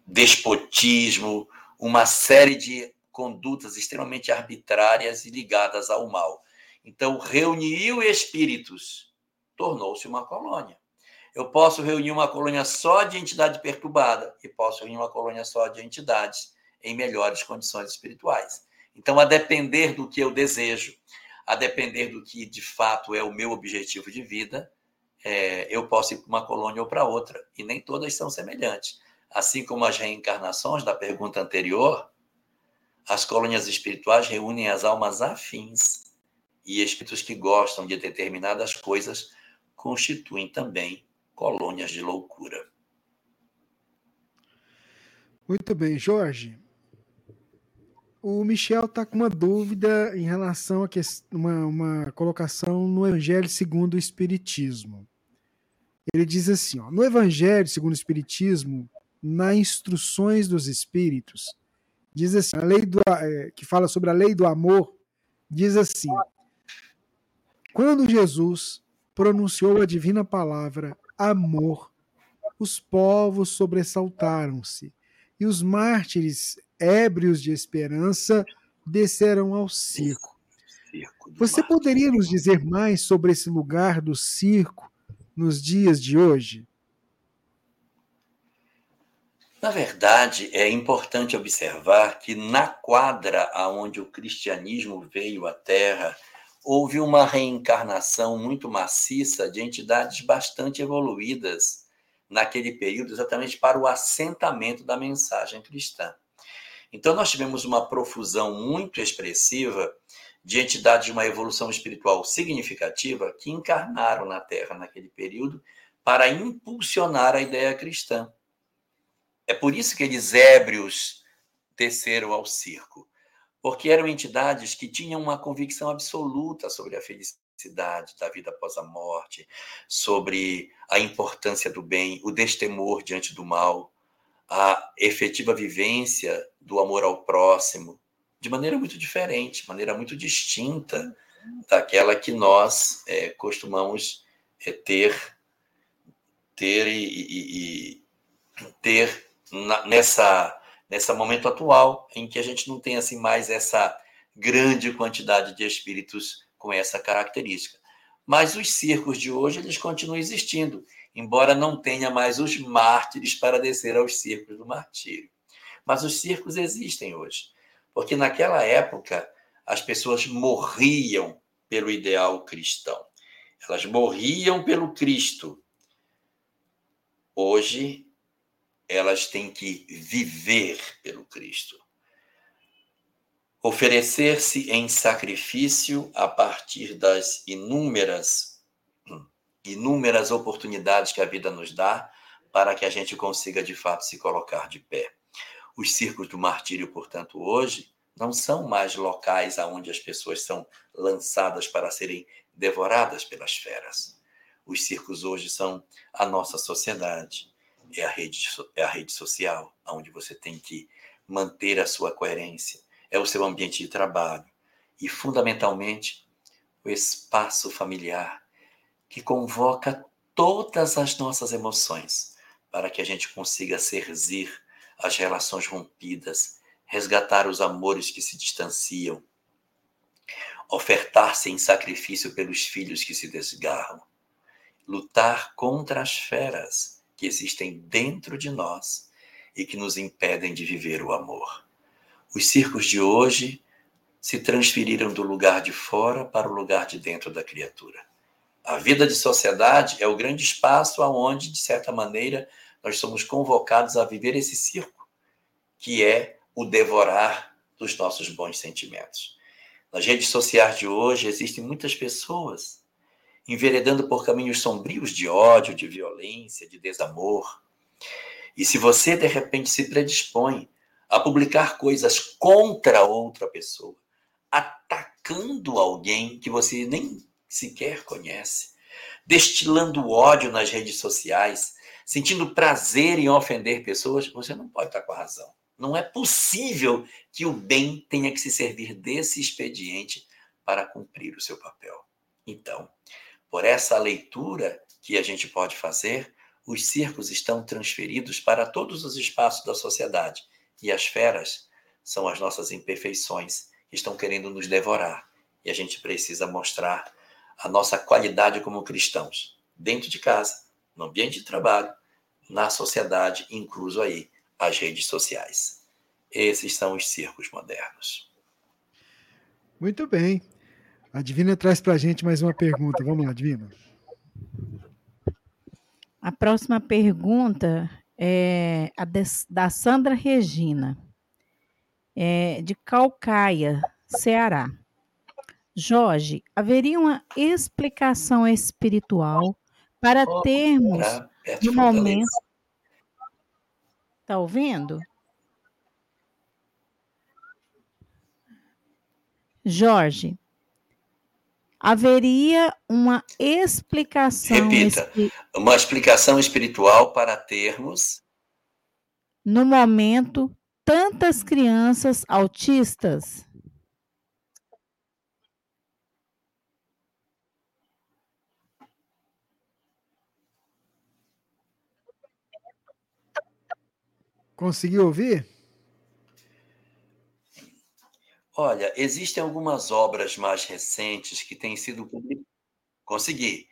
despotismo, uma série de condutas extremamente arbitrárias e ligadas ao mal. Então, reuniu espíritos, tornou-se uma colônia. Eu posso reunir uma colônia só de entidade perturbada e posso reunir uma colônia só de entidades em melhores condições espirituais. Então, a depender do que eu desejo, a depender do que de fato é o meu objetivo de vida, é, eu posso ir para uma colônia ou para outra, e nem todas são semelhantes. Assim como as reencarnações da pergunta anterior, as colônias espirituais reúnem as almas afins, e espíritos que gostam de determinadas coisas constituem também colônias de loucura. Muito bem, Jorge o Michel está com uma dúvida em relação a que, uma, uma colocação no Evangelho segundo o Espiritismo. Ele diz assim: ó, no Evangelho segundo o Espiritismo, nas instruções dos Espíritos, diz assim, a lei do, é, que fala sobre a lei do amor, diz assim: quando Jesus pronunciou a divina palavra amor, os povos sobressaltaram-se e os mártires ébrios de esperança, desceram ao circo. Você poderia nos dizer mais sobre esse lugar do circo nos dias de hoje? Na verdade, é importante observar que na quadra aonde o cristianismo veio à Terra, houve uma reencarnação muito maciça de entidades bastante evoluídas naquele período, exatamente para o assentamento da mensagem cristã. Então, nós tivemos uma profusão muito expressiva de entidades de uma evolução espiritual significativa que encarnaram na Terra naquele período para impulsionar a ideia cristã. É por isso que eles ébrios desceram ao circo, porque eram entidades que tinham uma convicção absoluta sobre a felicidade da vida após a morte, sobre a importância do bem, o destemor diante do mal, a efetiva vivência do amor ao próximo de maneira muito diferente, maneira muito distinta daquela que nós é, costumamos é, ter ter e, e, e ter na, nessa nessa momento atual em que a gente não tem assim mais essa grande quantidade de espíritos com essa característica. Mas os circos de hoje, eles continuam existindo, embora não tenha mais os mártires para descer aos circos do martírio. Mas os circos existem hoje, porque naquela época as pessoas morriam pelo ideal cristão. Elas morriam pelo Cristo. Hoje, elas têm que viver pelo Cristo. Oferecer-se em sacrifício a partir das inúmeras inúmeras oportunidades que a vida nos dá para que a gente consiga de fato se colocar de pé. Os circos do martírio, portanto, hoje não são mais locais aonde as pessoas são lançadas para serem devoradas pelas feras. Os circos hoje são a nossa sociedade, é a rede, é a rede social, onde você tem que manter a sua coerência, é o seu ambiente de trabalho e, fundamentalmente, o espaço familiar que convoca todas as nossas emoções para que a gente consiga serzir as relações rompidas resgatar os amores que se distanciam, ofertar-se em sacrifício pelos filhos que se desgarram, lutar contra as feras que existem dentro de nós e que nos impedem de viver o amor. Os circos de hoje se transferiram do lugar de fora para o lugar de dentro da criatura. A vida de sociedade é o grande espaço aonde, de certa maneira, nós somos convocados a viver esse circo, que é o devorar dos nossos bons sentimentos. Nas redes sociais de hoje existem muitas pessoas enveredando por caminhos sombrios de ódio, de violência, de desamor. E se você de repente se predispõe a publicar coisas contra outra pessoa, atacando alguém que você nem sequer conhece, destilando ódio nas redes sociais, sentindo prazer em ofender pessoas, você não pode estar com a razão. Não é possível que o bem tenha que se servir desse expediente para cumprir o seu papel. Então, por essa leitura que a gente pode fazer, os circos estão transferidos para todos os espaços da sociedade e as feras são as nossas imperfeições que estão querendo nos devorar. E a gente precisa mostrar a nossa qualidade como cristãos, dentro de casa, no ambiente de trabalho, na sociedade, incluso aí as redes sociais. Esses são os circos modernos. Muito bem. A Divina traz para a gente mais uma pergunta. Vamos lá, Divina. A próxima pergunta é a de, da Sandra Regina, é de Calcaia, Ceará. Jorge, haveria uma explicação espiritual para termos, no momento, Está ouvindo? Jorge, haveria uma explicação. Repita, uma explicação espiritual para termos. No momento, tantas crianças autistas? Conseguiu ouvir? Olha, existem algumas obras mais recentes que têm sido publicadas. Consegui.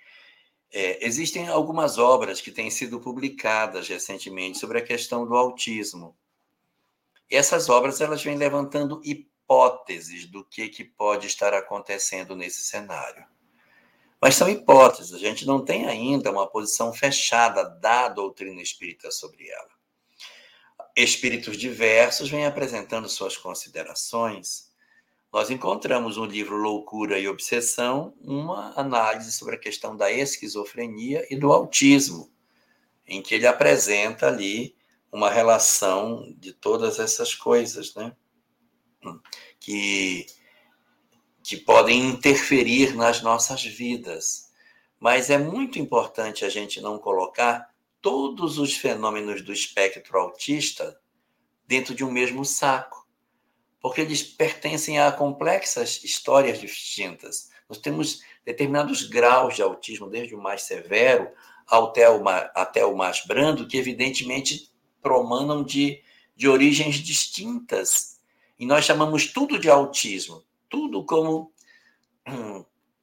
É, existem algumas obras que têm sido publicadas recentemente sobre a questão do autismo. Essas obras elas vêm levantando hipóteses do que, que pode estar acontecendo nesse cenário. Mas são hipóteses, a gente não tem ainda uma posição fechada da doutrina espírita sobre ela espíritos diversos vêm apresentando suas considerações. Nós encontramos no livro Loucura e Obsessão uma análise sobre a questão da esquizofrenia e do autismo, em que ele apresenta ali uma relação de todas essas coisas, né? Que, que podem interferir nas nossas vidas. Mas é muito importante a gente não colocar todos os fenômenos do espectro autista dentro de um mesmo saco, porque eles pertencem a complexas histórias distintas. Nós temos determinados graus de autismo, desde o mais severo até o mais, até o mais brando, que evidentemente promanam de, de origens distintas. E nós chamamos tudo de autismo, tudo como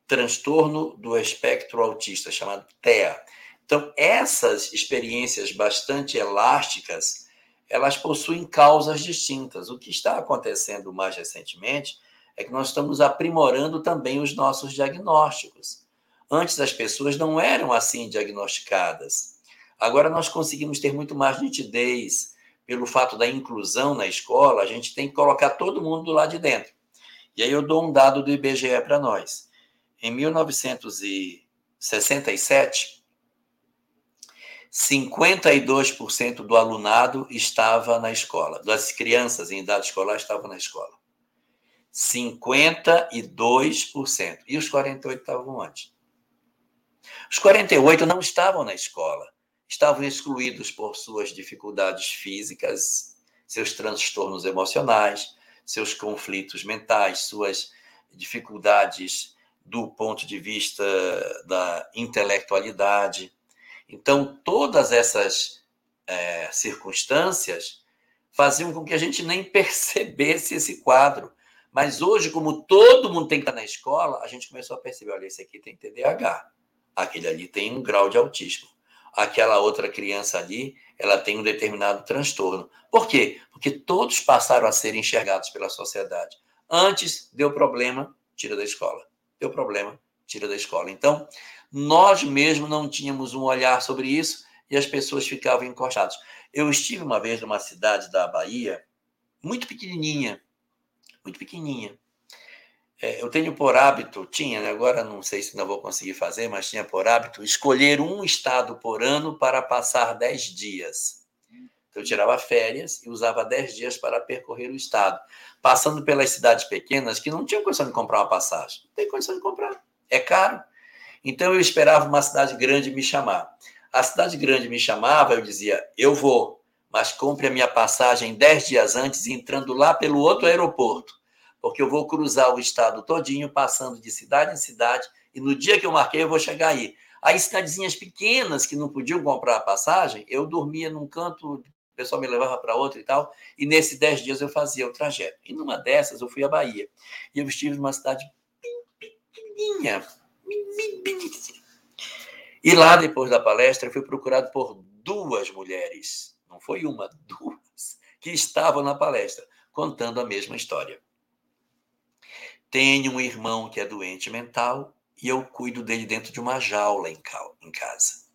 transtorno do espectro autista, chamado TEA. Então, essas experiências bastante elásticas, elas possuem causas distintas. O que está acontecendo mais recentemente é que nós estamos aprimorando também os nossos diagnósticos. Antes as pessoas não eram assim diagnosticadas. Agora nós conseguimos ter muito mais nitidez pelo fato da inclusão na escola, a gente tem que colocar todo mundo do lado de dentro. E aí eu dou um dado do IBGE para nós. Em 1967, 52% do alunado estava na escola, das crianças em idade escolar estavam na escola. 52%. E os 48 estavam onde? Os 48 não estavam na escola, estavam excluídos por suas dificuldades físicas, seus transtornos emocionais, seus conflitos mentais, suas dificuldades do ponto de vista da intelectualidade. Então, todas essas é, circunstâncias faziam com que a gente nem percebesse esse quadro. Mas hoje, como todo mundo tem que estar na escola, a gente começou a perceber: olha, esse aqui tem TDAH, aquele ali tem um grau de autismo, aquela outra criança ali, ela tem um determinado transtorno. Por quê? Porque todos passaram a ser enxergados pela sociedade. Antes deu problema, tira da escola. Deu problema, tira da escola. Então, nós mesmos não tínhamos um olhar sobre isso e as pessoas ficavam encostadas. Eu estive uma vez numa cidade da Bahia, muito pequenininha, muito pequenininha. É, eu tenho por hábito, tinha, né? agora não sei se ainda vou conseguir fazer, mas tinha por hábito escolher um estado por ano para passar dez dias. Então, eu tirava férias e usava dez dias para percorrer o estado, passando pelas cidades pequenas que não tinham condição de comprar uma passagem. Não tem condição de comprar, é caro. Então eu esperava uma cidade grande me chamar. A cidade grande me chamava, eu dizia, eu vou, mas compre a minha passagem dez dias antes, entrando lá pelo outro aeroporto porque eu vou cruzar o estado todinho, passando de cidade em cidade, e no dia que eu marquei, eu vou chegar aí. Aí, cidadezinhas pequenas que não podiam comprar a passagem, eu dormia num canto, o pessoal me levava para outro e tal, e nesses dez dias eu fazia o trajeto. E numa dessas, eu fui à Bahia. E eu estive numa cidade pequenininha, e lá, depois da palestra, fui procurado por duas mulheres, não foi uma, duas, que estavam na palestra, contando a mesma história. Tenho um irmão que é doente mental e eu cuido dele dentro de uma jaula em casa.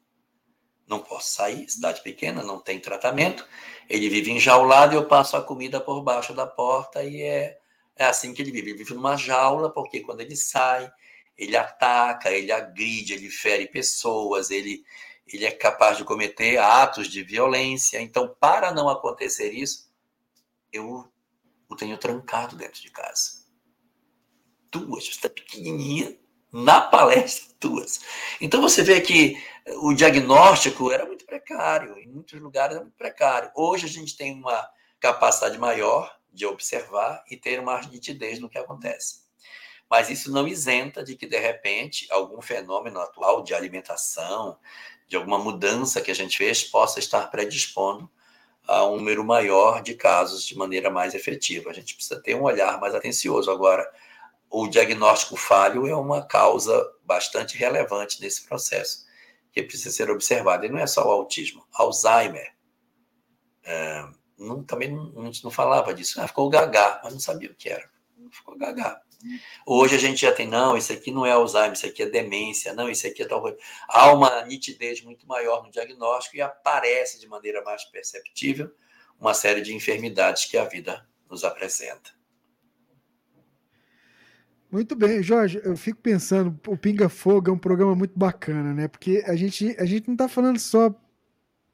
Não posso sair, cidade pequena, não tem tratamento. Ele vive enjaulado e eu passo a comida por baixo da porta e é, é assim que ele vive. Ele vive numa jaula porque quando ele sai, ele ataca, ele agride, ele fere pessoas, ele, ele é capaz de cometer atos de violência. Então, para não acontecer isso, eu o tenho trancado dentro de casa duas, está pequenininha, na palestra, duas. Então você vê que o diagnóstico era muito precário, em muitos lugares era muito precário. Hoje a gente tem uma capacidade maior de observar e ter mais nitidez no que acontece. Mas isso não isenta de que, de repente, algum fenômeno atual de alimentação, de alguma mudança que a gente fez, possa estar predispondo a um número maior de casos de maneira mais efetiva. A gente precisa ter um olhar mais atencioso. Agora, o diagnóstico falho é uma causa bastante relevante nesse processo, que precisa ser observado. E não é só o autismo, Alzheimer. É, não, também não, a gente não falava disso. Ah, ficou gaga, mas não sabia o que era. Ficou gaga. Hoje a gente já tem, não, isso aqui não é Alzheimer, isso aqui é demência, não, isso aqui é tal coisa. Há uma nitidez muito maior no diagnóstico e aparece de maneira mais perceptível uma série de enfermidades que a vida nos apresenta. Muito bem, Jorge, eu fico pensando, o Pinga Fogo é um programa muito bacana, né? Porque a gente, a gente não está falando só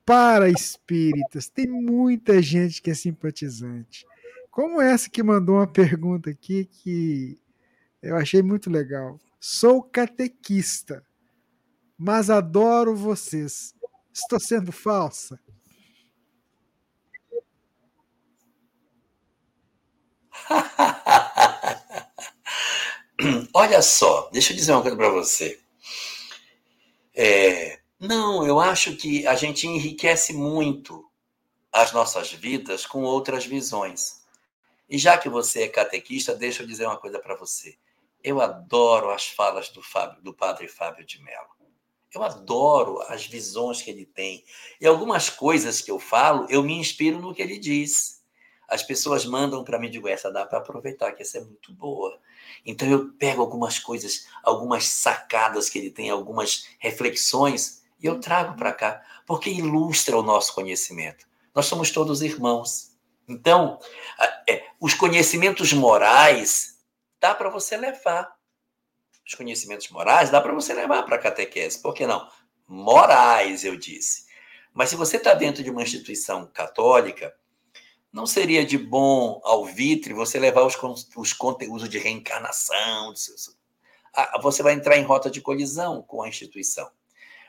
para espíritas, tem muita gente que é simpatizante. Como essa que mandou uma pergunta aqui que eu achei muito legal. Sou catequista, mas adoro vocês. Estou sendo falsa? Olha só, deixa eu dizer uma coisa para você. É, não, eu acho que a gente enriquece muito as nossas vidas com outras visões. E já que você é catequista, deixa eu dizer uma coisa para você. Eu adoro as falas do, Fábio, do padre Fábio de Mello. Eu adoro as visões que ele tem. E algumas coisas que eu falo, eu me inspiro no que ele diz. As pessoas mandam para mim digo, essa dá para aproveitar, que essa é muito boa. Então eu pego algumas coisas, algumas sacadas que ele tem, algumas reflexões, e eu trago para cá, porque ilustra o nosso conhecimento. Nós somos todos irmãos. Então, é, os conhecimentos morais dá para você levar. Os conhecimentos morais dá para você levar para a catequese. Por que não? Morais, eu disse. Mas se você está dentro de uma instituição católica, não seria de bom alvitre você levar os, os conteúdos de reencarnação? De seus, você vai entrar em rota de colisão com a instituição.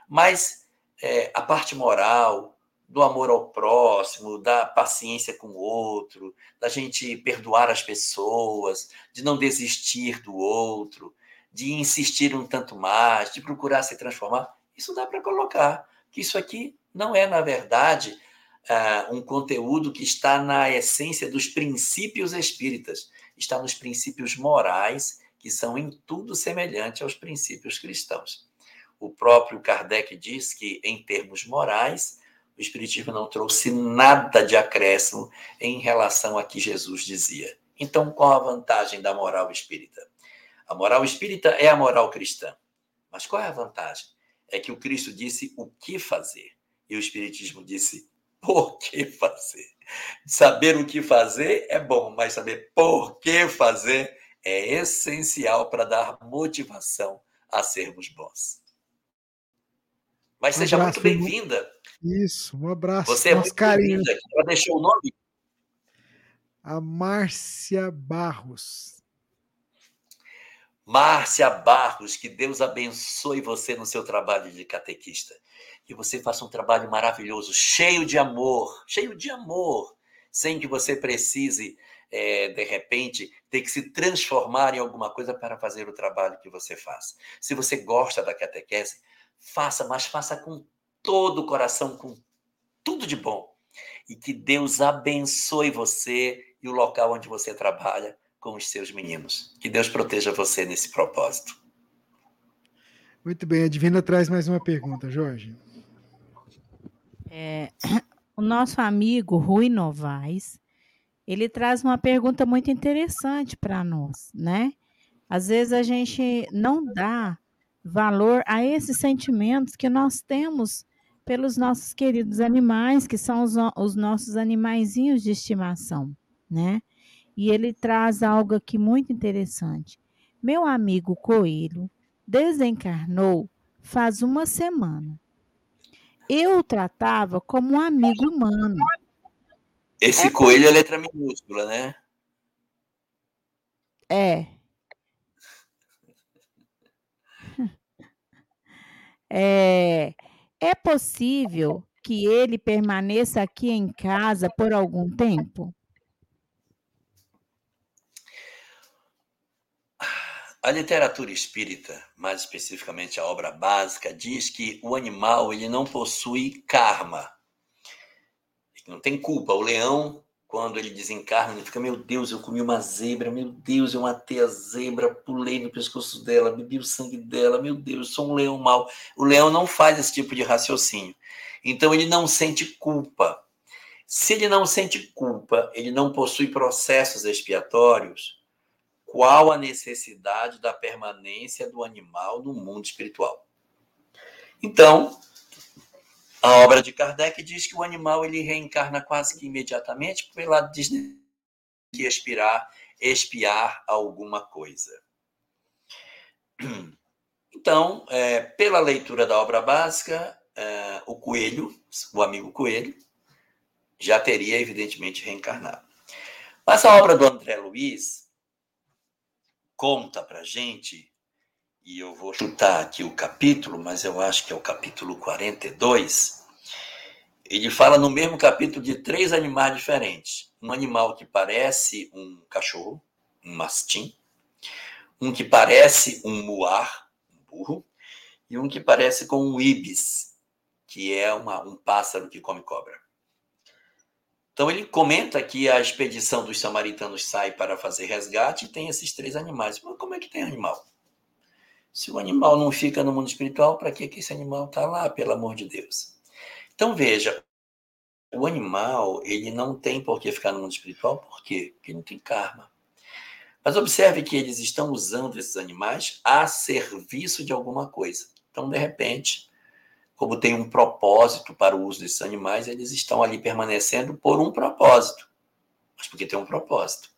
Mas é, a parte moral, do amor ao próximo, da paciência com o outro, da gente perdoar as pessoas, de não desistir do outro, de insistir um tanto mais, de procurar se transformar, isso dá para colocar. Que isso aqui não é, na verdade, uh, um conteúdo que está na essência dos princípios espíritas, está nos princípios morais, que são em tudo semelhante aos princípios cristãos. O próprio Kardec diz que, em termos morais, o Espiritismo não trouxe nada de acréscimo em relação a que Jesus dizia. Então, qual a vantagem da moral espírita? A moral espírita é a moral cristã. Mas qual é a vantagem? É que o Cristo disse o que fazer e o Espiritismo disse por que fazer. Saber o que fazer é bom, mas saber por que fazer é essencial para dar motivação a sermos bons. Mas seja muito bem-vinda. Isso, um abraço. Você é muito bem-vinda. Ela deixou o nome? A Márcia Barros. Márcia Barros, que Deus abençoe você no seu trabalho de catequista. Que você faça um trabalho maravilhoso, cheio de amor, cheio de amor, sem que você precise, é, de repente, ter que se transformar em alguma coisa para fazer o trabalho que você faz. Se você gosta da catequese, faça, mas faça com todo o coração, com tudo de bom. E que Deus abençoe você e o local onde você trabalha com os seus meninos. Que Deus proteja você nesse propósito. Muito bem, a Divina traz mais uma pergunta, Jorge. É, o nosso amigo Rui Novaes, ele traz uma pergunta muito interessante para nós, né? Às vezes a gente não dá valor a esses sentimentos que nós temos pelos nossos queridos animais, que são os, os nossos animaizinhos de estimação, né? E ele traz algo aqui muito interessante. Meu amigo coelho desencarnou faz uma semana. Eu o tratava como um amigo humano. Esse é coelho é letra minúscula, né? É. É, é possível que ele permaneça aqui em casa por algum tempo? A literatura espírita, mais especificamente a obra básica, diz que o animal ele não possui karma. Não tem culpa. O leão quando ele desencarna, ele fica, meu Deus, eu comi uma zebra, meu Deus, eu matei a zebra, pulei no pescoço dela, bebi o sangue dela, meu Deus, eu sou um leão mau. O leão não faz esse tipo de raciocínio. Então ele não sente culpa. Se ele não sente culpa, ele não possui processos expiatórios, qual a necessidade da permanência do animal no mundo espiritual? Então, a obra de Kardec diz que o animal ele reencarna quase que imediatamente pela diz que expirar, expiar alguma coisa. Então, é, pela leitura da obra básica, é, o coelho, o amigo coelho, já teria evidentemente reencarnado. Mas a obra do André Luiz conta para gente e eu vou chutar aqui o capítulo, mas eu acho que é o capítulo 42. Ele fala no mesmo capítulo de três animais diferentes. Um animal que parece um cachorro, um mastim, um que parece um muar, um burro, e um que parece com um ibis, que é uma, um pássaro que come cobra. Então ele comenta que a expedição dos samaritanos sai para fazer resgate e tem esses três animais. Mas como é que tem animal? Se o animal não fica no mundo espiritual, para que esse animal está lá, pelo amor de Deus? Então veja, o animal ele não tem por que ficar no mundo espiritual, por quê? Porque não tem karma. Mas observe que eles estão usando esses animais a serviço de alguma coisa. Então, de repente, como tem um propósito para o uso desses animais, eles estão ali permanecendo por um propósito. Mas porque tem um propósito.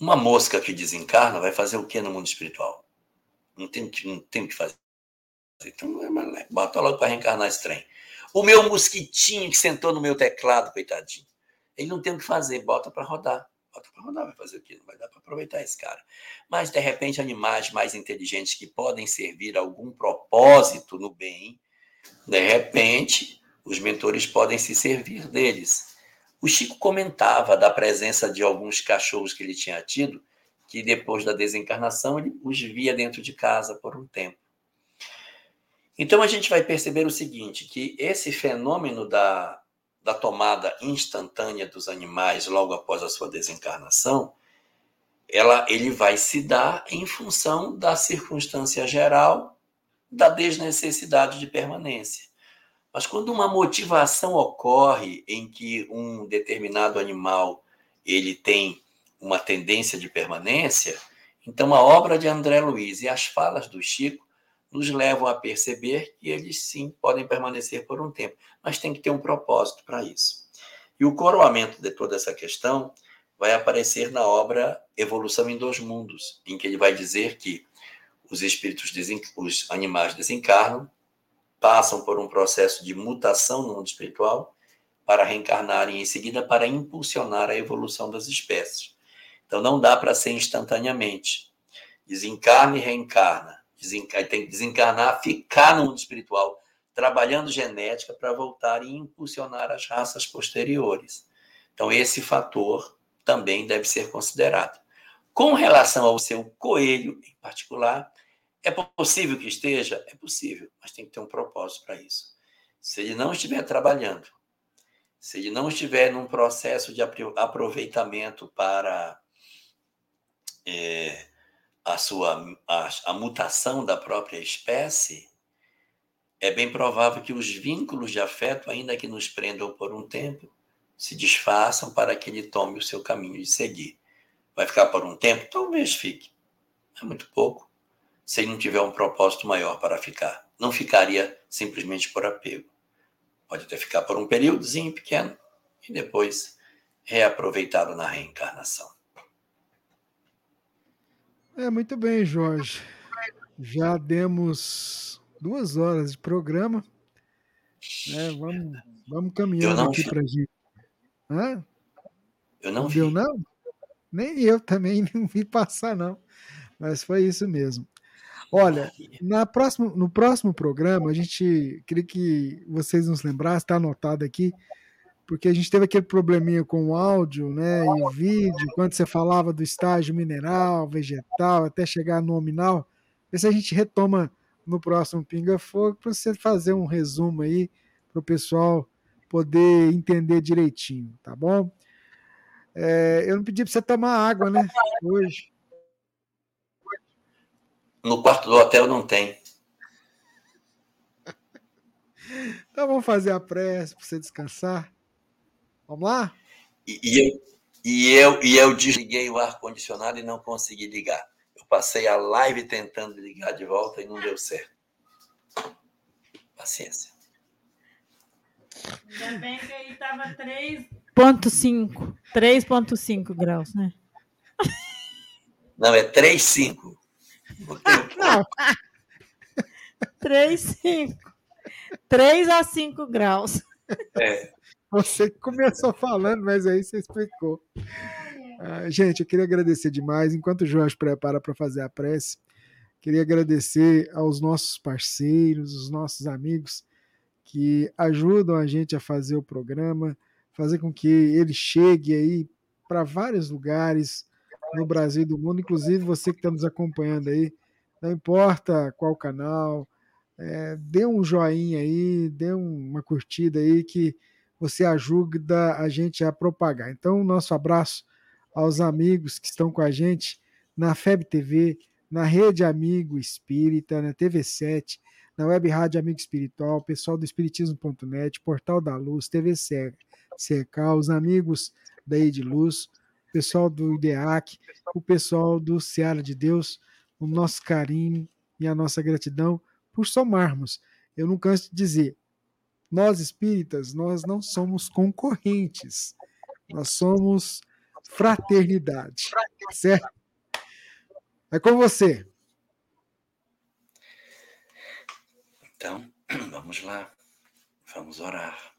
Uma mosca que desencarna vai fazer o que no mundo espiritual? Não tem, não tem o que fazer. Então, bota logo para reencarnar esse trem. O meu mosquitinho que sentou no meu teclado, coitadinho. Ele não tem o que fazer, bota para rodar. Bota para rodar, vai fazer o quê? Não vai dar para aproveitar esse cara. Mas, de repente, animais mais inteligentes que podem servir a algum propósito no bem, de repente, os mentores podem se servir deles. O Chico comentava da presença de alguns cachorros que ele tinha tido, que depois da desencarnação ele os via dentro de casa por um tempo. Então a gente vai perceber o seguinte, que esse fenômeno da da tomada instantânea dos animais logo após a sua desencarnação, ela, ele vai se dar em função da circunstância geral da desnecessidade de permanência. Mas quando uma motivação ocorre em que um determinado animal ele tem uma tendência de permanência, então a obra de André Luiz e as falas do Chico nos levam a perceber que eles sim podem permanecer por um tempo, mas tem que ter um propósito para isso. E o coroamento de toda essa questão vai aparecer na obra Evolução em Dois Mundos, em que ele vai dizer que os espíritos, os animais desencarnam, passam por um processo de mutação no mundo espiritual para reencarnarem em seguida para impulsionar a evolução das espécies. Então não dá para ser instantaneamente. Desencarna e reencarna tem que desencarnar, ficar no mundo espiritual, trabalhando genética para voltar e impulsionar as raças posteriores. Então, esse fator também deve ser considerado. Com relação ao seu coelho, em particular, é possível que esteja? É possível, mas tem que ter um propósito para isso. Se ele não estiver trabalhando, se ele não estiver num processo de aproveitamento para é, a sua a, a mutação da própria espécie, é bem provável que os vínculos de afeto, ainda que nos prendam por um tempo, se desfaçam para que ele tome o seu caminho de seguir. Vai ficar por um tempo? Talvez fique. É muito pouco. Se ele não tiver um propósito maior para ficar. Não ficaria simplesmente por apego. Pode até ficar por um períodozinho pequeno e depois reaproveitado na reencarnação. É, muito bem, Jorge. Já demos duas horas de programa. É, vamos, vamos caminhando aqui para a gente. Hã? Eu não, não vi. Deu, não? Nem eu também não vi passar, não. Mas foi isso mesmo. Olha, na próximo, no próximo programa, a gente queria que vocês nos lembrassem, está anotado aqui, porque a gente teve aquele probleminha com o áudio, né, e o vídeo, quando você falava do estágio mineral, vegetal, até chegar no nominal. Esse a gente retoma no próximo Pinga Fogo para você fazer um resumo aí para o pessoal poder entender direitinho, tá bom? É, eu não pedi para você tomar água, né? Hoje. No quarto do hotel não tem. Então vamos fazer a prece para você descansar. Vamos lá? E, e, eu, e, eu, e eu desliguei o ar-condicionado e não consegui ligar. Eu passei a live tentando ligar de volta e não deu certo. Paciência. Ainda bem que aí estava 3,5. 3,5 graus, né? Não, é 3,5. Não. 3,5. 3 a 5 graus. É. Você começou falando, mas aí você explicou. Ah, gente, eu queria agradecer demais. Enquanto o Jorge prepara para fazer a prece, queria agradecer aos nossos parceiros, os nossos amigos que ajudam a gente a fazer o programa, fazer com que ele chegue aí para vários lugares no Brasil e do mundo, inclusive você que está nos acompanhando aí, não importa qual canal, é, dê um joinha aí, dê uma curtida aí que você ajuda a gente a propagar. Então, nosso abraço aos amigos que estão com a gente na FEB TV, na Rede Amigo Espírita, na TV7, na Web Rádio Amigo Espiritual, pessoal do Espiritismo.net, Portal da Luz, TV CK, os amigos da Ediluz, pessoal do IDEAC, o pessoal do Seara de Deus, o nosso carinho e a nossa gratidão por somarmos. Eu não canso de dizer, nós espíritas, nós não somos concorrentes, nós somos fraternidade, certo? É com você. Então, vamos lá, vamos orar.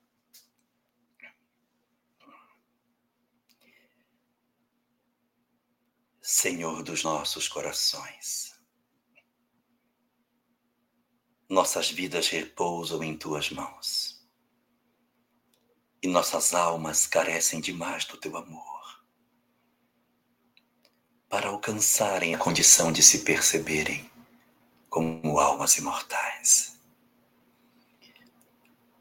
Senhor dos nossos corações, nossas vidas repousam em tuas mãos. E nossas almas carecem demais do teu amor. Para alcançarem a condição de se perceberem como almas imortais.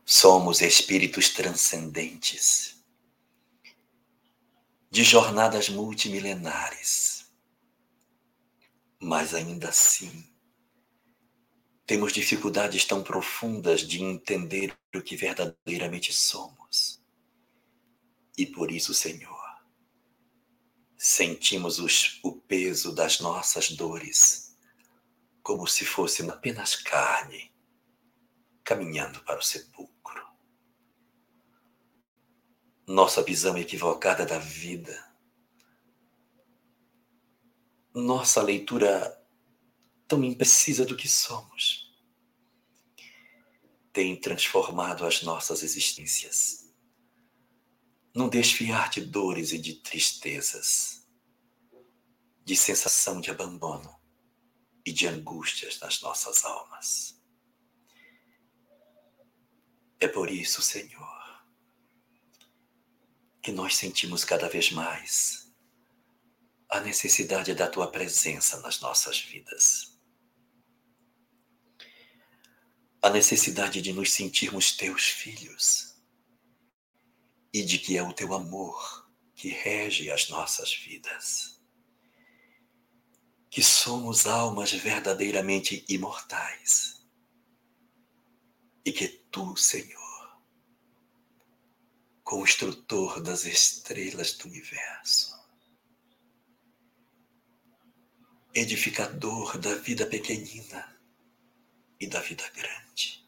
Somos espíritos transcendentes, de jornadas multimilenares, mas ainda assim temos dificuldades tão profundas de entender o que verdadeiramente somos. E por isso, Senhor, sentimos os, o peso das nossas dores, como se fosse apenas carne, caminhando para o sepulcro. Nossa visão equivocada da vida, nossa leitura tão imprecisa do que somos, tem transformado as nossas existências num desfiar de dores e de tristezas, de sensação de abandono e de angústias nas nossas almas. É por isso, Senhor, que nós sentimos cada vez mais a necessidade da tua presença nas nossas vidas. A necessidade de nos sentirmos teus filhos e de que é o teu amor que rege as nossas vidas. Que somos almas verdadeiramente imortais e que tu, Senhor, construtor das estrelas do universo, edificador da vida pequenina e da vida grande,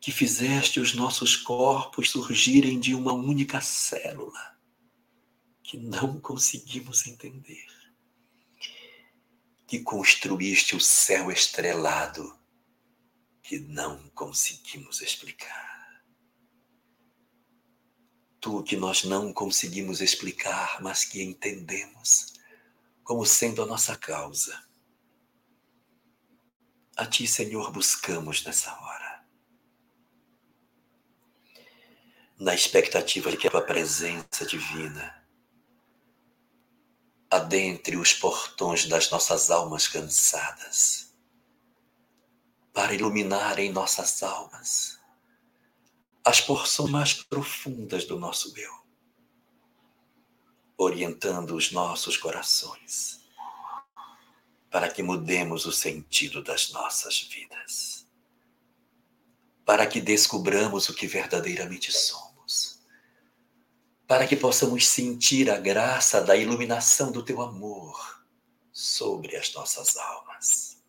que fizeste os nossos corpos surgirem de uma única célula que não conseguimos entender, que construíste o céu estrelado que não conseguimos explicar. Tu que nós não conseguimos explicar, mas que entendemos como sendo a nossa causa. A Ti, Senhor, buscamos nessa hora na expectativa de que a tua presença divina adentre os portões das nossas almas cansadas, para iluminar em nossas almas as porções mais profundas do nosso eu, orientando os nossos corações para que mudemos o sentido das nossas vidas para que descubramos o que verdadeiramente somos, para que possamos sentir a graça da iluminação do teu amor sobre as nossas almas.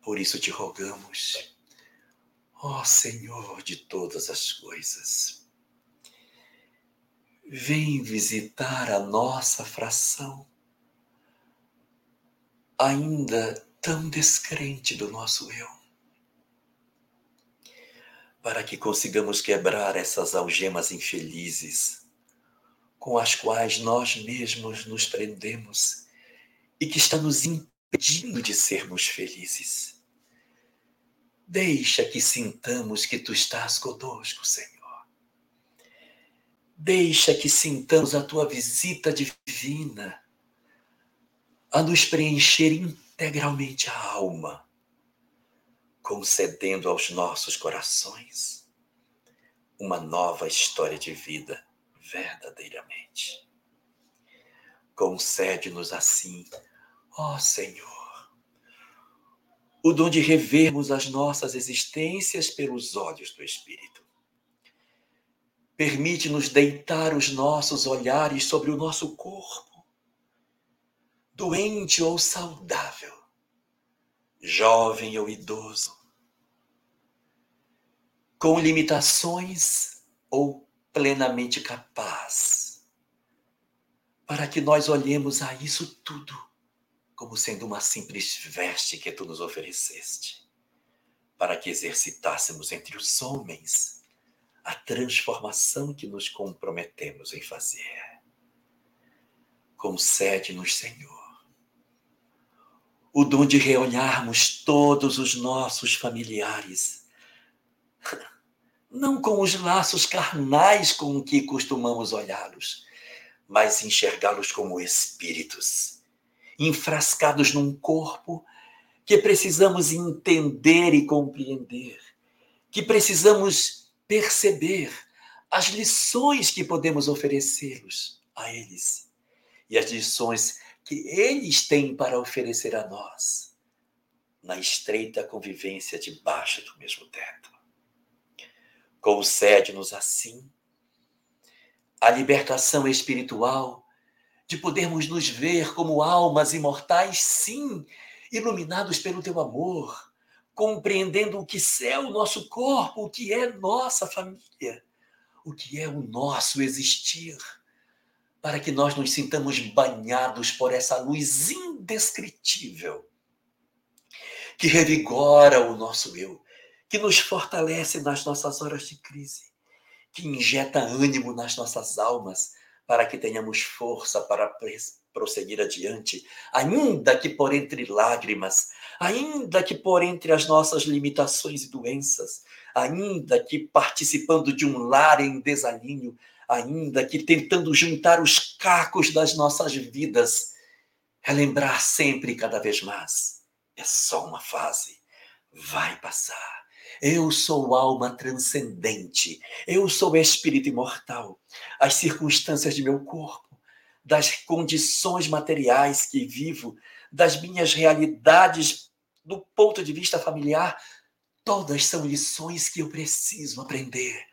Por isso te rogamos, ó Senhor de todas as coisas, vem visitar a nossa fração, ainda tão descrente do nosso eu para que consigamos quebrar essas algemas infelizes com as quais nós mesmos nos prendemos e que está nos impedindo de sermos felizes. Deixa que sintamos que tu estás conosco, Senhor. Deixa que sintamos a tua visita divina a nos preencher integralmente a alma concedendo aos nossos corações uma nova história de vida verdadeiramente. Concede-nos assim, ó Senhor, o dom de revermos as nossas existências pelos olhos do Espírito. Permite-nos deitar os nossos olhares sobre o nosso corpo, doente ou saudável, jovem ou idoso, com limitações ou plenamente capaz, para que nós olhemos a isso tudo como sendo uma simples veste que tu nos ofereceste, para que exercitássemos entre os homens a transformação que nos comprometemos em fazer. Concede-nos, Senhor, o dom de reolharmos todos os nossos familiares não com os laços carnais com que costumamos olhá-los, mas enxergá-los como espíritos, enfrascados num corpo que precisamos entender e compreender, que precisamos perceber as lições que podemos oferecê-los a eles e as lições que eles têm para oferecer a nós na estreita convivência debaixo do mesmo teto. Concede-nos assim a libertação espiritual de podermos nos ver como almas imortais, sim, iluminados pelo teu amor, compreendendo o que é o nosso corpo, o que é nossa família, o que é o nosso existir, para que nós nos sintamos banhados por essa luz indescritível que revigora o nosso eu, que nos fortalece nas nossas horas de crise, que injeta ânimo nas nossas almas para que tenhamos força para prosseguir adiante, ainda que por entre lágrimas, ainda que por entre as nossas limitações e doenças, ainda que participando de um lar em desalinho, ainda que tentando juntar os cacos das nossas vidas, relembrar sempre cada vez mais. É só uma fase, vai passar eu sou alma transcendente. Eu sou espírito imortal. As circunstâncias de meu corpo, das condições materiais que vivo, das minhas realidades do ponto de vista familiar, todas são lições que eu preciso aprender.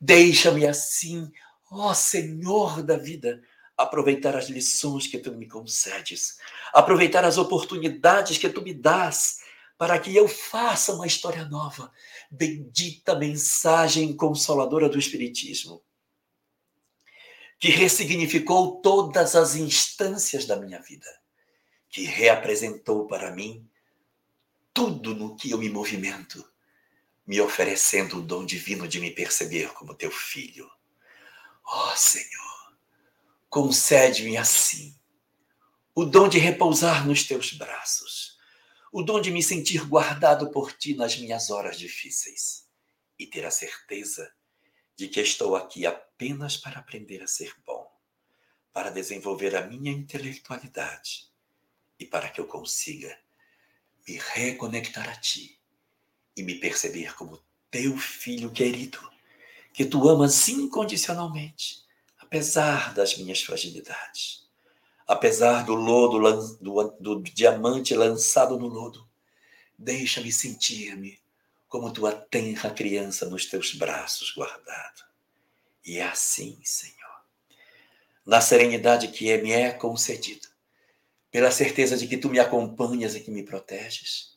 Deixa-me assim, ó Senhor da vida, aproveitar as lições que tu me concedes, aproveitar as oportunidades que tu me dás para que eu faça uma história nova. Bendita mensagem consoladora do Espiritismo, que ressignificou todas as instâncias da minha vida, que reapresentou para mim tudo no que eu me movimento, me oferecendo o dom divino de me perceber como teu filho. Ó oh, Senhor, concede-me assim o dom de repousar nos teus braços o dom de me sentir guardado por ti nas minhas horas difíceis e ter a certeza de que estou aqui apenas para aprender a ser bom, para desenvolver a minha intelectualidade e para que eu consiga me reconectar a ti e me perceber como teu filho querido, que tu amas incondicionalmente, apesar das minhas fragilidades apesar do lodo, do, do diamante lançado no lodo, deixa-me sentir-me como tua tenra criança nos teus braços guardado. E é assim, Senhor, na serenidade que me é concedida, pela certeza de que tu me acompanhas e que me proteges,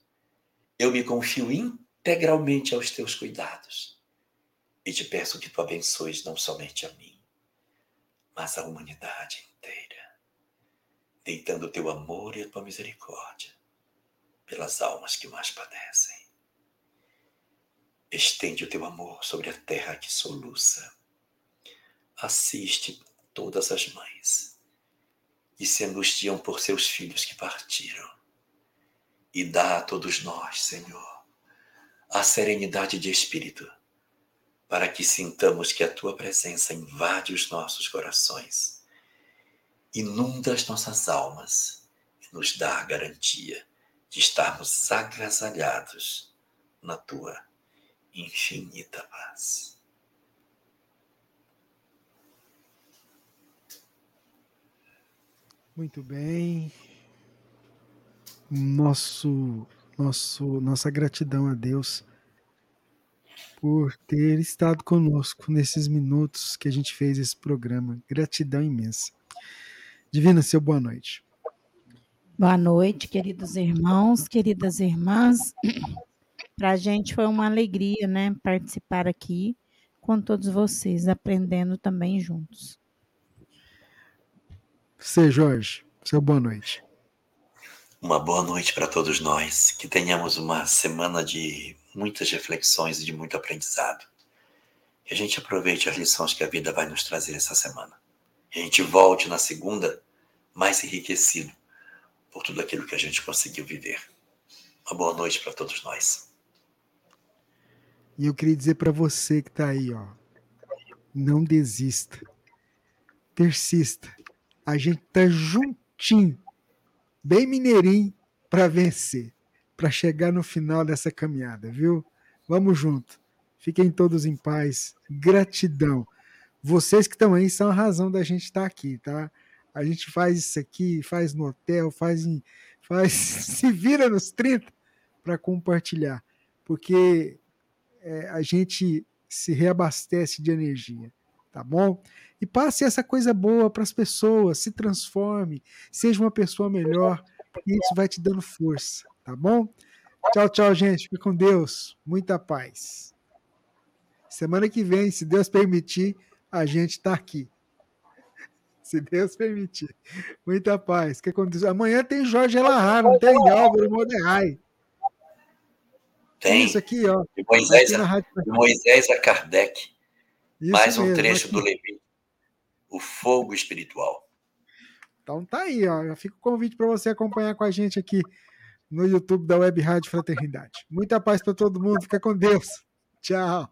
eu me confio integralmente aos teus cuidados e te peço que tu abençoes não somente a mim, mas a humanidade inteira deitando o teu amor e a tua misericórdia pelas almas que mais padecem. Estende o teu amor sobre a terra que soluça. Assiste todas as mães que se angustiam por seus filhos que partiram. E dá a todos nós, Senhor, a serenidade de espírito, para que sintamos que a tua presença invade os nossos corações inunda as nossas almas e nos dá a garantia de estarmos agasalhados na tua infinita paz. Muito bem. Nosso, nosso, nossa gratidão a Deus por ter estado conosco nesses minutos que a gente fez esse programa. Gratidão imensa. Divina, seu boa noite. Boa noite, queridos irmãos, queridas irmãs. Para a gente foi uma alegria, né, participar aqui com todos vocês, aprendendo também juntos. Você, Jorge, seu boa noite. Uma boa noite para todos nós. Que tenhamos uma semana de muitas reflexões e de muito aprendizado. Que a gente aproveite as lições que a vida vai nos trazer essa semana. Que a gente volte na segunda mais enriquecido por tudo aquilo que a gente conseguiu viver. Uma boa noite para todos nós. E eu queria dizer para você que está aí, ó, não desista, persista. A gente tá juntinho, bem mineirinho, para vencer, para chegar no final dessa caminhada, viu? Vamos junto. Fiquem todos em paz. Gratidão. Vocês que estão aí são a razão da gente estar tá aqui, tá? A gente faz isso aqui, faz no hotel, faz, em, faz se vira nos 30 para compartilhar, porque é, a gente se reabastece de energia, tá bom? E passe essa coisa boa para as pessoas, se transforme, seja uma pessoa melhor, porque isso vai te dando força, tá bom? Tchau, tchau, gente. Fique com Deus. Muita paz. Semana que vem, se Deus permitir, a gente está aqui se Deus permitir. Muita paz. O que aconteceu? Amanhã tem Jorge Elahá, não tem Álvaro Moderai. Tem. Isso aqui, ó. De Moisés, a, de Moisés a Kardec. Isso Mais um mesmo, trecho aqui. do Levi. O fogo espiritual. Então tá aí, ó. Já fica o convite para você acompanhar com a gente aqui no YouTube da Web Rádio Fraternidade. Muita paz para todo mundo. Fica com Deus. Tchau.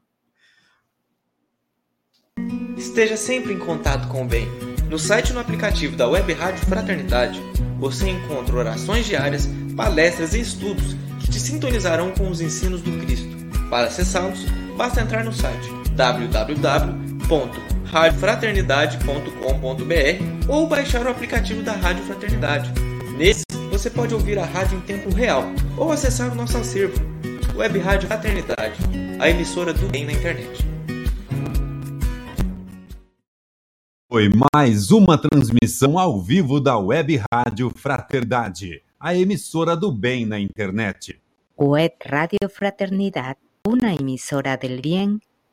Esteja sempre em contato com o bem. No site e no aplicativo da Web Rádio Fraternidade, você encontra orações diárias, palestras e estudos que te sintonizarão com os ensinos do Cristo. Para acessá-los, basta entrar no site www.radiofraternidade.com.br ou baixar o aplicativo da Rádio Fraternidade. Nesse, você pode ouvir a rádio em tempo real ou acessar o nosso acervo, Web Rádio Fraternidade, a emissora do bem na internet. Foi mais uma transmissão ao vivo da Web Rádio Fraternidade, a emissora do bem na internet. Web Radio Fraternidad, uma emissora del bien